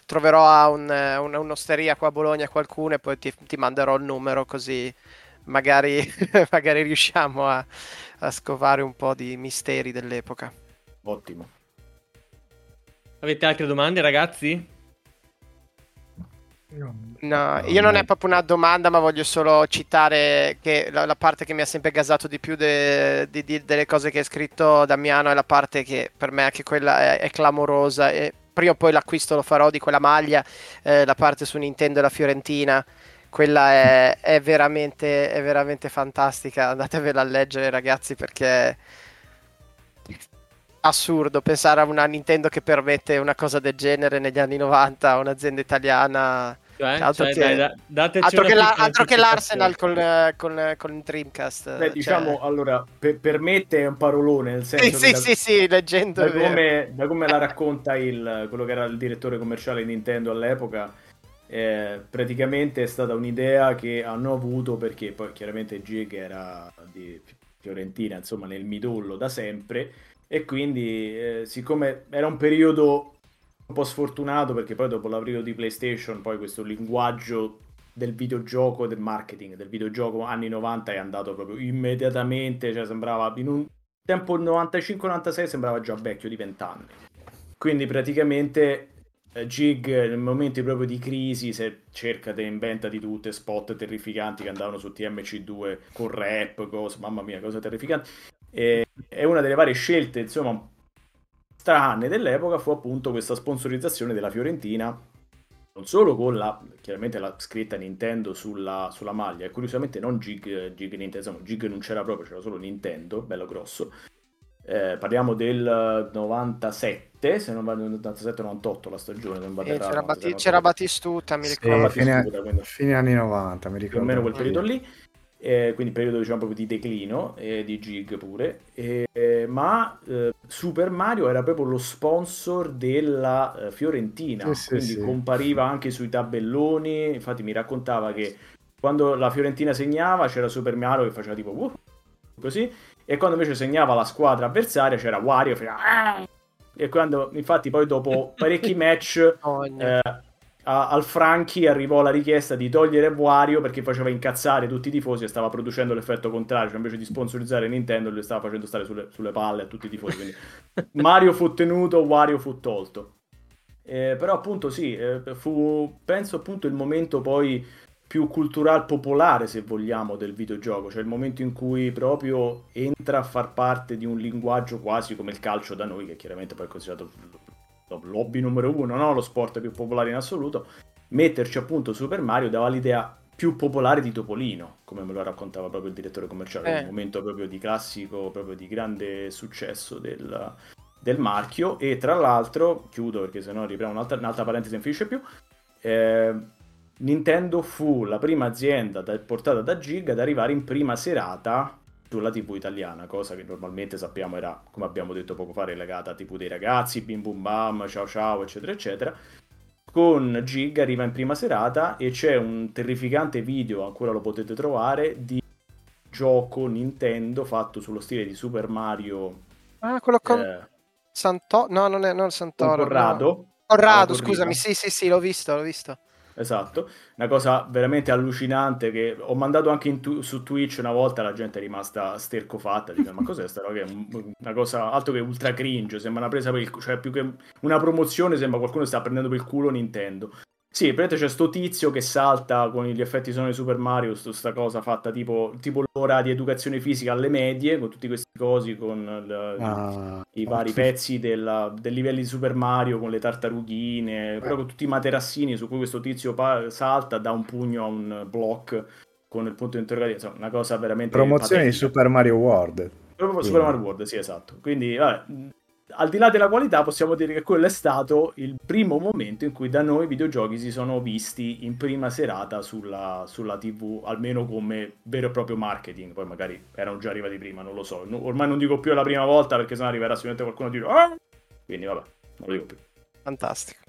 troverò un, un, un'osteria qua a Bologna qualcuno e poi ti, ti manderò il numero così magari, magari riusciamo a, a scovare un po' di misteri dell'epoca. Ottimo. Avete altre domande ragazzi? No, io non è proprio una domanda, ma voglio solo citare che la, la parte che mi ha sempre gasato di più de, de, de, delle cose che ha scritto Damiano è la parte che per me anche quella è, è clamorosa. E prima o poi l'acquisto lo farò di quella maglia, eh, la parte su Nintendo e la Fiorentina. Quella è, è, veramente, è veramente fantastica. Andatevela a leggere, ragazzi, perché assurdo pensare a una Nintendo che permette una cosa del genere negli anni 90, un'azienda italiana cioè, altro, cioè, che, dai, altro, che, la, altro che, l'Arsenal con, con, con Dreamcast. Beh, diciamo, cioè... allora, per, per me è un parolone, nel senso sì, sì, da, sì, sì, leggendo da come, da come la racconta il, quello che era il direttore commerciale di Nintendo all'epoca, eh, praticamente è stata un'idea che hanno avuto perché poi chiaramente Gig era di Fiorentina, insomma, nel midollo da sempre e quindi eh, siccome era un periodo un po' sfortunato perché poi dopo l'avvio di PlayStation, poi questo linguaggio del videogioco, del marketing del videogioco anni 90 è andato proprio immediatamente, cioè sembrava in un tempo 95-96 sembrava già vecchio di 20 anni. Quindi praticamente eh, Gig nel momento proprio di crisi se cerca e inventa di tutte spot terrificanti che andavano su TMC2 con rap, cose, mamma mia, cose terrificanti. E, è una delle varie scelte, insomma, strane dell'epoca fu appunto questa sponsorizzazione della Fiorentina, non solo con la, chiaramente la scritta Nintendo sulla, sulla maglia, e curiosamente non Gig, Gig Nintendo, insomma, Gig non c'era proprio, c'era solo Nintendo, bello grosso. Eh, parliamo del 97, se non vado 97-98 la stagione. Non eh, c'era, Batti, c'era Battistuta, mi ricordo. Sì, fine, quindi, fine, anni 90, mi ricordo. Più o meno quel periodo lì. Eh, quindi periodo diciamo proprio di declino eh, di Gig pure, eh, ma Super Mario era proprio lo sponsor della Fiorentina, sì, quindi sì, compariva anche sui tabelloni, infatti mi raccontava che quando la Fiorentina segnava c'era Super Mario che faceva tipo uh, così, e quando invece segnava la squadra avversaria c'era Wario che faceva ah! e quando infatti poi dopo parecchi match oh, no a, al Franchi arrivò la richiesta di togliere Wario perché faceva incazzare tutti i tifosi e stava producendo l'effetto contrario, cioè invece di sponsorizzare Nintendo le stava facendo stare sulle, sulle palle a tutti i tifosi. Quindi Mario fu tenuto, Wario fu tolto. Eh, però appunto sì, eh, fu penso appunto il momento poi più culturale popolare se vogliamo del videogioco, cioè il momento in cui proprio entra a far parte di un linguaggio quasi come il calcio da noi, che chiaramente poi è considerato lobby numero uno, no? lo sport più popolare in assoluto, metterci appunto Super Mario dava l'idea più popolare di Topolino, come me lo raccontava proprio il direttore commerciale, eh. un momento proprio di classico, proprio di grande successo del, del marchio e tra l'altro, chiudo perché sennò riprendo un'altra, un'altra parentesi non finisce più, eh, Nintendo fu la prima azienda da, portata da Gig ad arrivare in prima serata sulla TV italiana, cosa che normalmente sappiamo era, come abbiamo detto poco fa, relegata a TV dei ragazzi, bim bum bam, ciao ciao, eccetera, eccetera. Con Gig arriva in prima serata e c'è un terrificante video, ancora lo potete trovare, di gioco Nintendo fatto sullo stile di Super Mario. Ah, quello con eh, Santo... No, non è non Santoro. Corrado. No. Corrado, scusami, sì, sì, sì, l'ho visto, l'ho visto. Esatto, una cosa veramente allucinante che ho mandato anche tu- su Twitch una volta, la gente è rimasta stercofatta, dice, ma cos'è sta roba? Una cosa altro che ultra cringe, sembra una presa per il culo, cioè più che una promozione sembra qualcuno sta prendendo per il culo Nintendo. Sì, praticamente c'è sto tizio che salta con gli effetti sonori di Super Mario, sta cosa fatta tipo, tipo, l'ora di educazione fisica alle medie, con tutti questi cosi, con l- ah, i vari oh, pezzi della, del livello di Super Mario, con le tartarughine, eh. però con tutti i materassini su cui questo tizio pa- salta, dà un pugno a un block con il punto interrogativo, insomma, una cosa veramente... Promozione patetica. di Super Mario World. Proprio Super Mario World, sì, esatto. Quindi, vabbè, al di là della qualità, possiamo dire che quello è stato il primo momento in cui da noi i videogiochi si sono visti in prima serata sulla, sulla TV, almeno come vero e proprio marketing. Poi magari erano già arrivati prima, non lo so. No, ormai non dico più la prima volta perché sennò arriverà sicuramente qualcuno a dire ah! Quindi vabbè, non lo dico più. Fantastico.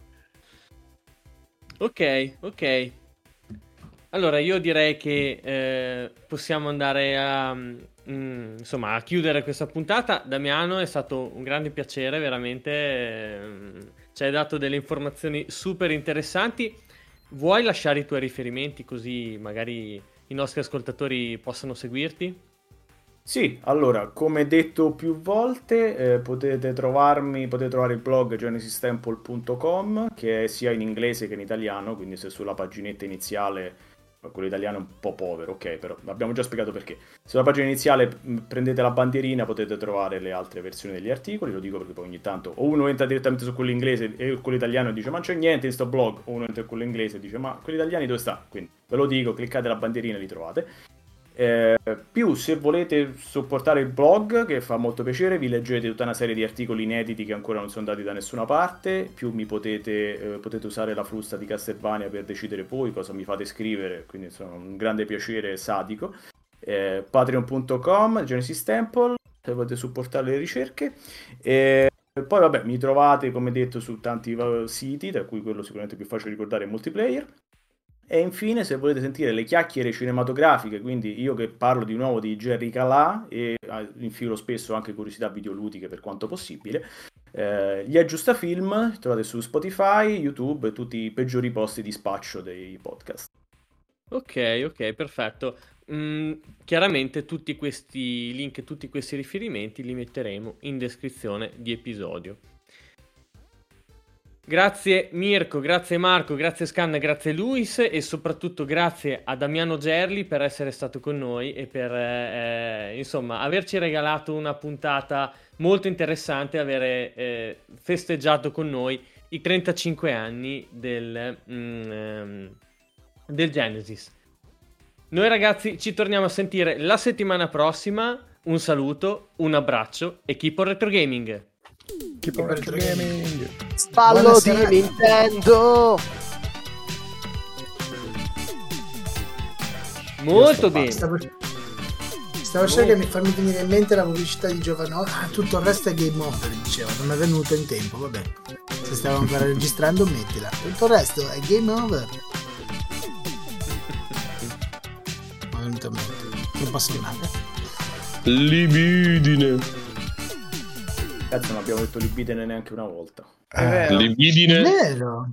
Ok, ok. Allora io direi che eh, possiamo andare a Mm, insomma, a chiudere questa puntata, Damiano, è stato un grande piacere, veramente. Ehm, ci hai dato delle informazioni super interessanti. Vuoi lasciare i tuoi riferimenti così magari i nostri ascoltatori possano seguirti? Sì, allora, come detto più volte, eh, potete trovarmi, potete trovare il blog genesistemple.com che è sia in inglese che in italiano, quindi se sulla paginetta iniziale quello italiano è un po' povero, ok, però abbiamo già spiegato perché. Sulla pagina iniziale prendete la bandierina, potete trovare le altre versioni degli articoli, lo dico perché poi ogni tanto o uno entra direttamente su quello inglese e quello italiano dice ma c'è niente in sto blog, o uno entra in quello inglese e dice ma quelli italiani dove sta? Quindi ve lo dico, cliccate la bandierina e li trovate. Eh, più se volete supportare il blog che fa molto piacere vi leggete tutta una serie di articoli inediti che ancora non sono dati da nessuna parte. Più mi potete, eh, potete usare la frusta di Castlevania per decidere voi cosa mi fate scrivere quindi insomma un grande piacere sadico. Eh, patreon.com Genesis Temple se volete supportare le ricerche. E poi vabbè mi trovate come detto su tanti uh, siti tra cui quello sicuramente più facile ricordare è multiplayer e infine, se volete sentire le chiacchiere cinematografiche, quindi io che parlo di nuovo di Jerry Calà e ah, infilo spesso anche curiosità videoludiche per quanto possibile, eh, gli Aggiusta Film trovate su Spotify, YouTube e tutti i peggiori posti di spaccio dei podcast. Ok, ok, perfetto. Mm, chiaramente tutti questi link tutti questi riferimenti li metteremo in descrizione di episodio. Grazie Mirko, grazie Marco, grazie Scanna, grazie Luis e soprattutto grazie a Damiano Gerli per essere stato con noi e per eh, insomma averci regalato una puntata molto interessante, avere eh, festeggiato con noi i 35 anni del, mm, ehm, del Genesis. Noi ragazzi ci torniamo a sentire la settimana prossima. Un saluto, un abbraccio e keep on retro gaming. Keep on retro gaming. Spallo di Nintendo. Molto bene. Stavo, Stavo cercando di farmi venire in mente la pubblicità di Giovanni. Ah, tutto il resto è game over, diceva. Non è venuto in tempo, vabbè. Se stavo ancora registrando, mettila. Tutto il resto è game over. Non è venuto in mente. Non posso rimane. Libidine. Cazzo, non abbiamo detto libidine neanche una volta. Eh, È Libidine. vero.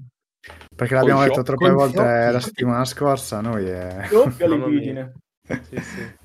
perché l'abbiamo detto troppe volte la settimana scorsa, noi è... Doppia libidine. Sì, sì.